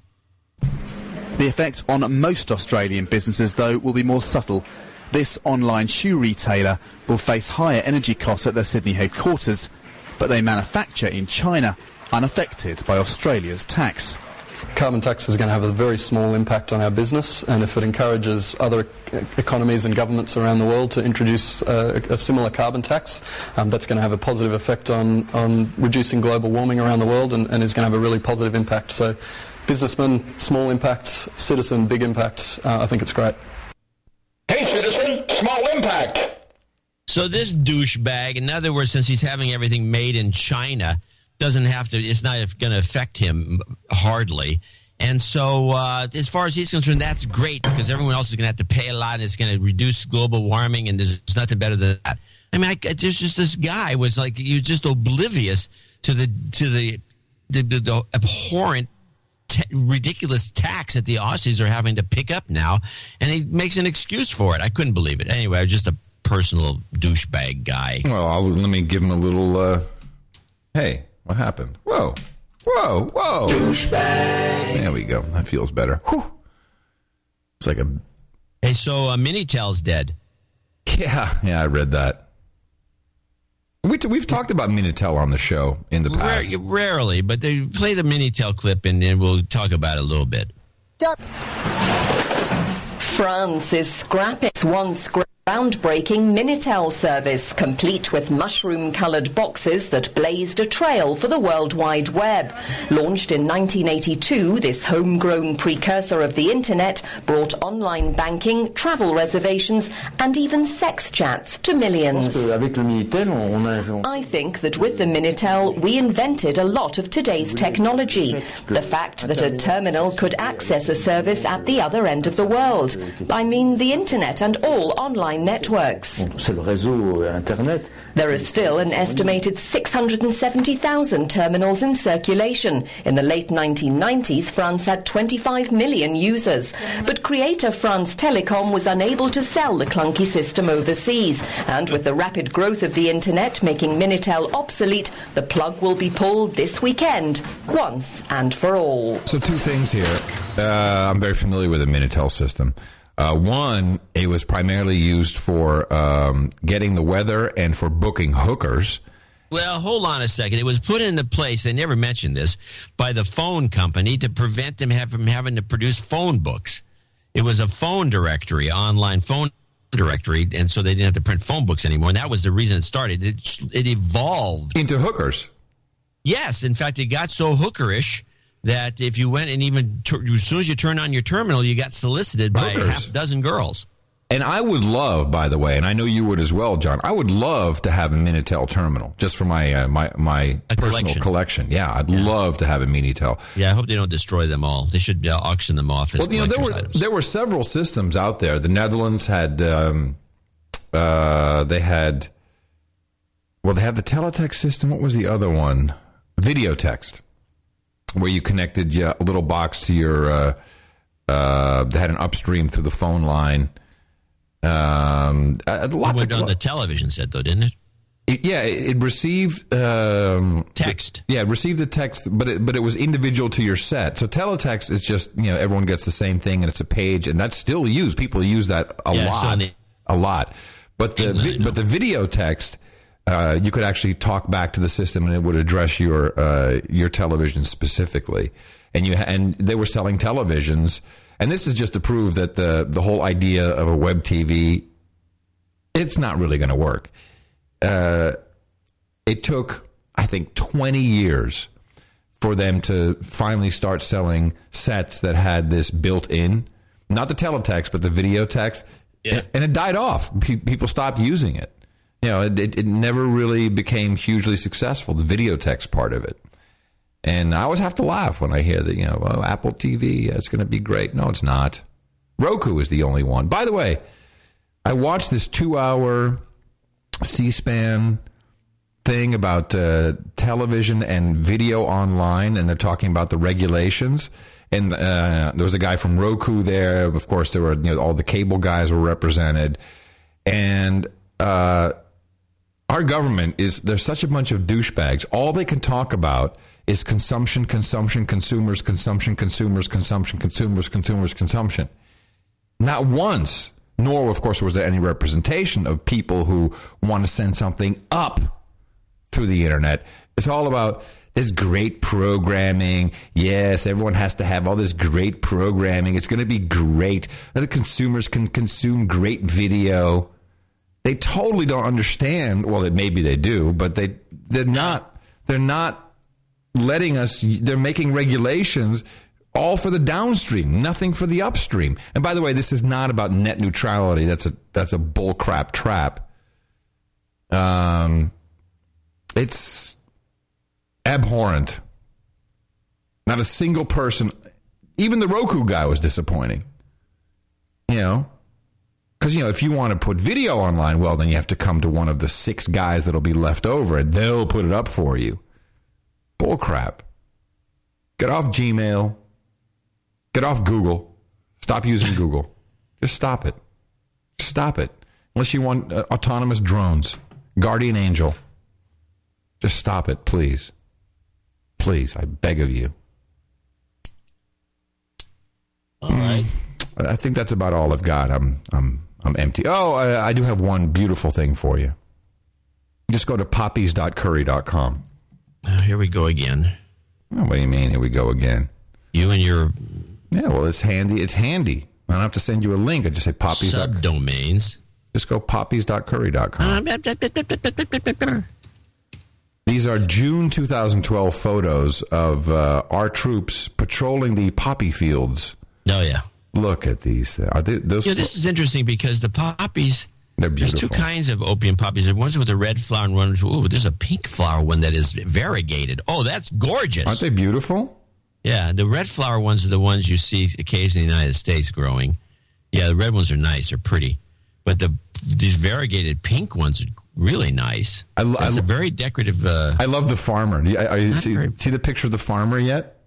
[SPEAKER 47] The effect on most Australian businesses, though, will be more subtle. This online shoe retailer will face higher energy costs at their Sydney headquarters, but they manufacture in China, unaffected by Australia's tax.
[SPEAKER 48] Carbon tax is going to have a very small impact on our business, and if it encourages other e- economies and governments around the world to introduce uh, a similar carbon tax, um, that's going to have a positive effect on, on reducing global warming around the world and, and is going to have a really positive impact. So, businessman, small impact, citizen, big impact. Uh, I think it's great.
[SPEAKER 4] Hey, citizen, small impact.
[SPEAKER 1] So this douchebag, in other words, since he's having everything made in China, doesn't have to. It's not going to affect him hardly. And so, uh, as far as he's concerned, that's great because everyone else is going to have to pay a lot, and it's going to reduce global warming, and there's nothing better than that. I mean, I, there's just this guy was like you're just oblivious to the to the the, the, the abhorrent t- ridiculous tax that the Aussies are having to pick up now, and he makes an excuse for it. I couldn't believe it. Anyway, I was just a personal douchebag guy.
[SPEAKER 3] Well, I'll, let me give him a little. Uh, hey, what happened? Whoa, whoa, whoa!
[SPEAKER 1] Douchebag.
[SPEAKER 3] There we go. That feels better. Whew. It's like a.
[SPEAKER 1] Hey, so uh, Minitel's dead.
[SPEAKER 3] Yeah, yeah, I read that. We t- we've talked about Minitel on the show in the past.
[SPEAKER 1] Rare, rarely, but they play the Minitel clip, and then we'll talk about it a little bit.
[SPEAKER 46] France is scrapping its once groundbreaking Minitel service, complete with mushroom coloured boxes that blazed a trail for the World Wide Web. Launched in 1982, this homegrown precursor of the internet brought online banking, travel reservations, and even sex chats to millions. I think that with the Minitel, we invented a lot of today's technology. The fact that a terminal could access a service at the other end of the world. I mean, the internet and all online networks. There are still an estimated 670,000 terminals in circulation. In the late 1990s, France had 25 million users. But creator France Telecom was unable to sell the clunky system overseas. And with the rapid growth of the internet making Minitel obsolete, the plug will be pulled this weekend, once and for all.
[SPEAKER 3] So two things here. Uh, I'm very familiar with the Minitel system. Uh, one, it was primarily used for um, getting the weather and for booking hookers.
[SPEAKER 1] Well, hold on a second. It was put into place, they never mentioned this, by the phone company to prevent them have, from having to produce phone books. It was a phone directory, online phone directory, and so they didn't have to print phone books anymore. And that was the reason it started. It, it evolved
[SPEAKER 3] into hookers.
[SPEAKER 1] Yes, in fact, it got so hookerish that if you went and even tur- as soon as you turned on your terminal, you got solicited by
[SPEAKER 3] Hookers.
[SPEAKER 1] half a dozen girls.
[SPEAKER 3] And I would love, by the way, and I know you would as well, John. I would love to have a Minitel terminal just for my uh, my my personal
[SPEAKER 1] collection.
[SPEAKER 3] collection. Yeah, I'd love to have a Minitel.
[SPEAKER 1] Yeah, I hope they don't destroy them all. They should uh, auction them off as
[SPEAKER 3] Well, you know, there were
[SPEAKER 1] items.
[SPEAKER 3] there were several systems out there. The Netherlands had um, uh, they had well, they had the teletext system. What was the other one? Video text, where you connected a little box to your. Uh, uh, they had an upstream through the phone line. Um, uh, lots
[SPEAKER 1] went
[SPEAKER 3] of
[SPEAKER 1] on the television set, though, didn't it?
[SPEAKER 3] it, yeah, it, it received um,
[SPEAKER 1] text.
[SPEAKER 3] yeah, it received the text, but it, but it was individual to your set. So teletext is just you know everyone gets the same thing, and it's a page, and that's still used. People use that a
[SPEAKER 1] Yeah,
[SPEAKER 3] lot,
[SPEAKER 1] on the-
[SPEAKER 3] a lot. But the vi- but the video text, uh, you could actually talk back to the system, and it would address your uh, your television specifically. And you ha- and they were selling televisions, and this is just to prove that the the whole idea of a web TV, it's not really going to work. Uh, it took, I think, 20 years for them to finally start selling sets that had this built in, not the teletext, but the video text.
[SPEAKER 1] Yeah.
[SPEAKER 3] And it died off. Pe- people stopped using it. You know, it, it, never really became hugely successful, the video text part of it. And I always have to laugh when I hear that, you know, oh, Apple TV, it's going to be great. No, it's not. Roku is the only one. By the way, I watched this two hour C SPAN thing about uh, television and video online, and they're talking about the regulations. And uh, there was a guy from Roku there. Of course, there were you know all the cable guys were represented, and uh, our government is there's such a bunch of douchebags. All they can talk about is consumption, consumption, consumers, consumption, consumers, consumption, consumers, consumers, consumption. Not once, nor of course was there any representation of people who want to send something up through the internet. It's all about this great programming. Yes, everyone has to have all this great programming. It's going to be great. The consumers can consume great video. They totally don't understand. Well, maybe they do, but they they're not. They're not letting us. They're making regulations all for the downstream, nothing for the upstream. And by the way, this is not about net neutrality. That's a that's a bullcrap trap. Um, it's abhorrent. Not a single person, even the Roku guy was disappointing. You know, because you know if you want to put video online, well, then you have to come to one of the six guys that'll be left over, and they'll put it up for you. Bullcrap. Get off Gmail. Get off Google. Stop using (laughs) Google. Just stop it. Stop it. Unless you want uh, autonomous drones, Guardian Angel. Just stop it, please. Please, I beg of you.
[SPEAKER 1] All right.
[SPEAKER 3] I think that's about all I've got. I'm I'm I'm empty. Oh, I, I do have one beautiful thing for you. Just go to poppies.curry.com.
[SPEAKER 1] Oh, here we go again.
[SPEAKER 3] Oh, what do you mean? Here we go again.
[SPEAKER 1] You and your
[SPEAKER 3] Yeah, well, it's handy. It's handy. I don't have to send you a link. I just say poppies.
[SPEAKER 1] subdomains.
[SPEAKER 3] Just go poppies.curry.com. These are June 2012 photos of uh, our troops patrolling the poppy fields.
[SPEAKER 1] Oh yeah.
[SPEAKER 3] Look at these. Are they, those?
[SPEAKER 1] Yeah, this is interesting because the poppies. There's two kinds of opium poppies. There's ones with a red flower and ones. Ooh, there's a pink flower one that is variegated. Oh, that's gorgeous.
[SPEAKER 3] Aren't they beautiful?
[SPEAKER 1] Yeah, the red flower ones are the ones you see occasionally in the United States growing. Yeah, the red ones are nice. They're pretty, but the these variegated pink ones are really nice.
[SPEAKER 3] I,
[SPEAKER 1] That's
[SPEAKER 3] I
[SPEAKER 1] a very decorative. Uh,
[SPEAKER 3] I love the farmer. Do you- Are you
[SPEAKER 1] Not
[SPEAKER 3] see,
[SPEAKER 1] very-
[SPEAKER 3] see the picture of the farmer yet?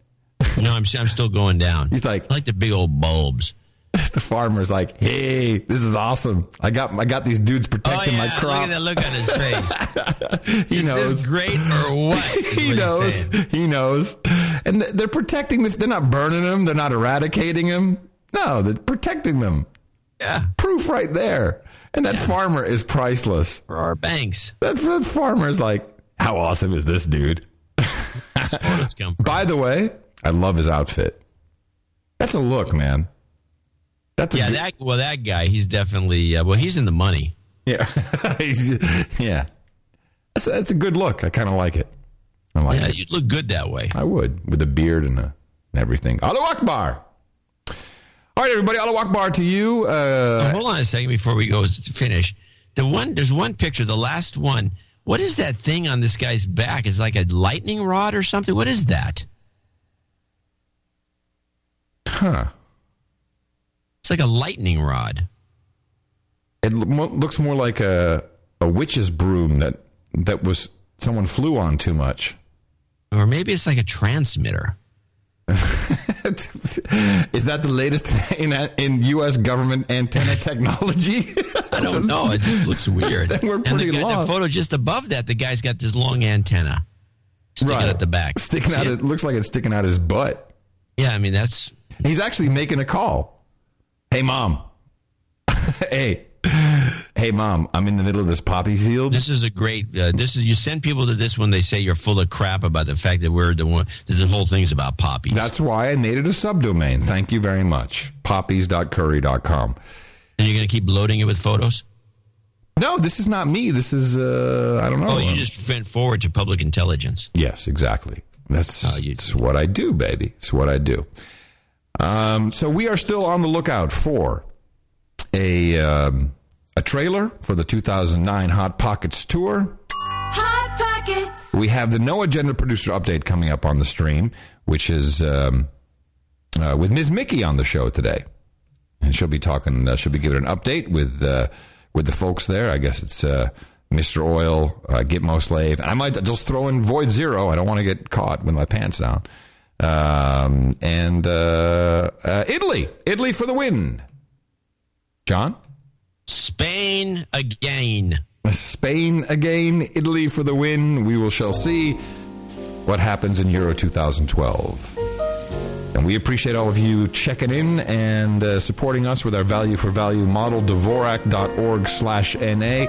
[SPEAKER 1] No, I'm I'm still going down.
[SPEAKER 3] He's like,
[SPEAKER 1] I like the big old bulbs. (laughs)
[SPEAKER 3] the farmer's like, "Hey, this is awesome. I got I got these dudes oh, protecting
[SPEAKER 1] oh,
[SPEAKER 3] my
[SPEAKER 1] yeah,
[SPEAKER 3] crop."
[SPEAKER 1] Look at that look on his face. (laughs)
[SPEAKER 3] he
[SPEAKER 1] is
[SPEAKER 3] knows.
[SPEAKER 1] this great or what? (laughs)
[SPEAKER 3] he
[SPEAKER 1] what
[SPEAKER 3] knows. He knows. And they're protecting. The, they're not burning them. They're not eradicating them. No, they're protecting them.
[SPEAKER 1] Yeah.
[SPEAKER 3] Proof right there. And that farmer is priceless.
[SPEAKER 1] For our banks.
[SPEAKER 3] That, that farmer is like, how awesome is this dude?
[SPEAKER 1] That's photos come from.
[SPEAKER 3] By the way, I love his outfit. That's a look, man. That's a
[SPEAKER 1] yeah,
[SPEAKER 3] good-
[SPEAKER 1] that well, that guy, he's definitely uh, well, he's in the money.
[SPEAKER 3] Yeah, (laughs) yeah. That's, that's a good look. I kind of like it. I like
[SPEAKER 1] yeah,
[SPEAKER 3] it.
[SPEAKER 1] you'd look good that way.
[SPEAKER 3] I would with a beard and, a, and everything. Allahu Akbar. All right, everybody. Allahu Akbar to you. Uh,
[SPEAKER 1] Hold on a second before we go finish. The one there's one picture, the last one. What is that thing on this guy's back? Is like a lightning rod or something? What is that?
[SPEAKER 3] Huh.
[SPEAKER 1] It's like a lightning rod.
[SPEAKER 3] It lo- looks more like a a witch's broom that that was someone flew on too much.
[SPEAKER 1] Or maybe it's like a transmitter. (laughs)
[SPEAKER 3] Is that the latest in in U.S. government antenna technology?
[SPEAKER 1] I don't know. It just looks weird. (laughs)
[SPEAKER 3] We're
[SPEAKER 1] and
[SPEAKER 3] pretty
[SPEAKER 1] the, guy- the photo just above that, the guy's got this long antenna sticking
[SPEAKER 3] Right.
[SPEAKER 1] at the back.
[SPEAKER 3] Sticking
[SPEAKER 1] See
[SPEAKER 3] out,
[SPEAKER 1] it?
[SPEAKER 3] it looks like it's sticking out his butt.
[SPEAKER 1] Yeah, I mean that's
[SPEAKER 3] He's actually making a call. Hey, mom. (laughs) hey, hey, mom. I'm in the middle of this poppy field.
[SPEAKER 1] This is a great. Uh, this is you send people to this when they say you're full of crap about the fact that we're the one. This whole thing's about poppies.
[SPEAKER 3] That's why I made it a subdomain. Thank you very much. Poppies.curry.com.
[SPEAKER 1] and you're going to keep loading it with photos.
[SPEAKER 3] No, this is not me. This is uh, I don't know.
[SPEAKER 1] Oh, you just went forward to public intelligence.
[SPEAKER 3] Yes, exactly. That's,
[SPEAKER 1] Oh, you-
[SPEAKER 3] that's what I do, baby. It's what I do. Um, so we are still on the lookout for a um, a trailer for the 2009 Hot Pockets tour.
[SPEAKER 49] Hot Pockets.
[SPEAKER 3] We have the No Agenda producer update coming up on the stream, which is um, uh, with Ms. Mickey on the show today, and she'll be talking. Uh, she'll be giving an update with uh, with the folks there. I guess it's uh, Mr. Oil, uh, Gitmo Slave. I might just throw in Void Zero. I don't want to get caught with my pants down. Um, and uh, uh, Italy, Italy for the win. John,
[SPEAKER 1] Spain again.
[SPEAKER 3] Spain again, Italy for the win. We will shall see what happens in Euro 2012. And we appreciate all of you checking in and uh, supporting us with our value for value model, Dvorak.org slash NA.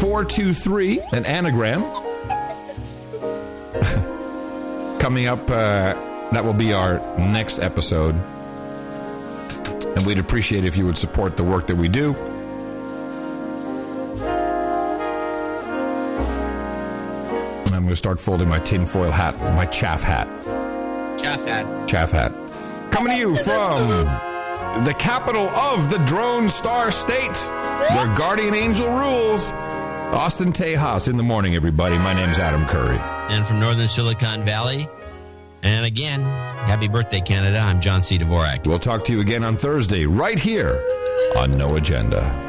[SPEAKER 3] 423, an anagram. (laughs) Coming up, uh, that will be our next episode. And we'd appreciate if you would support the work that we do. I'm going to start folding my tinfoil hat, my chaff hat.
[SPEAKER 1] Chaff hat.
[SPEAKER 3] Chaff hat. Coming to you from the capital of the drone star state, where guardian angel rules. Austin Tejas in the morning, everybody. My name's Adam Curry.
[SPEAKER 1] And from Northern Silicon Valley. And again, happy birthday, Canada. I'm John C. Dvorak.
[SPEAKER 3] We'll talk to you again on Thursday, right here on No Agenda.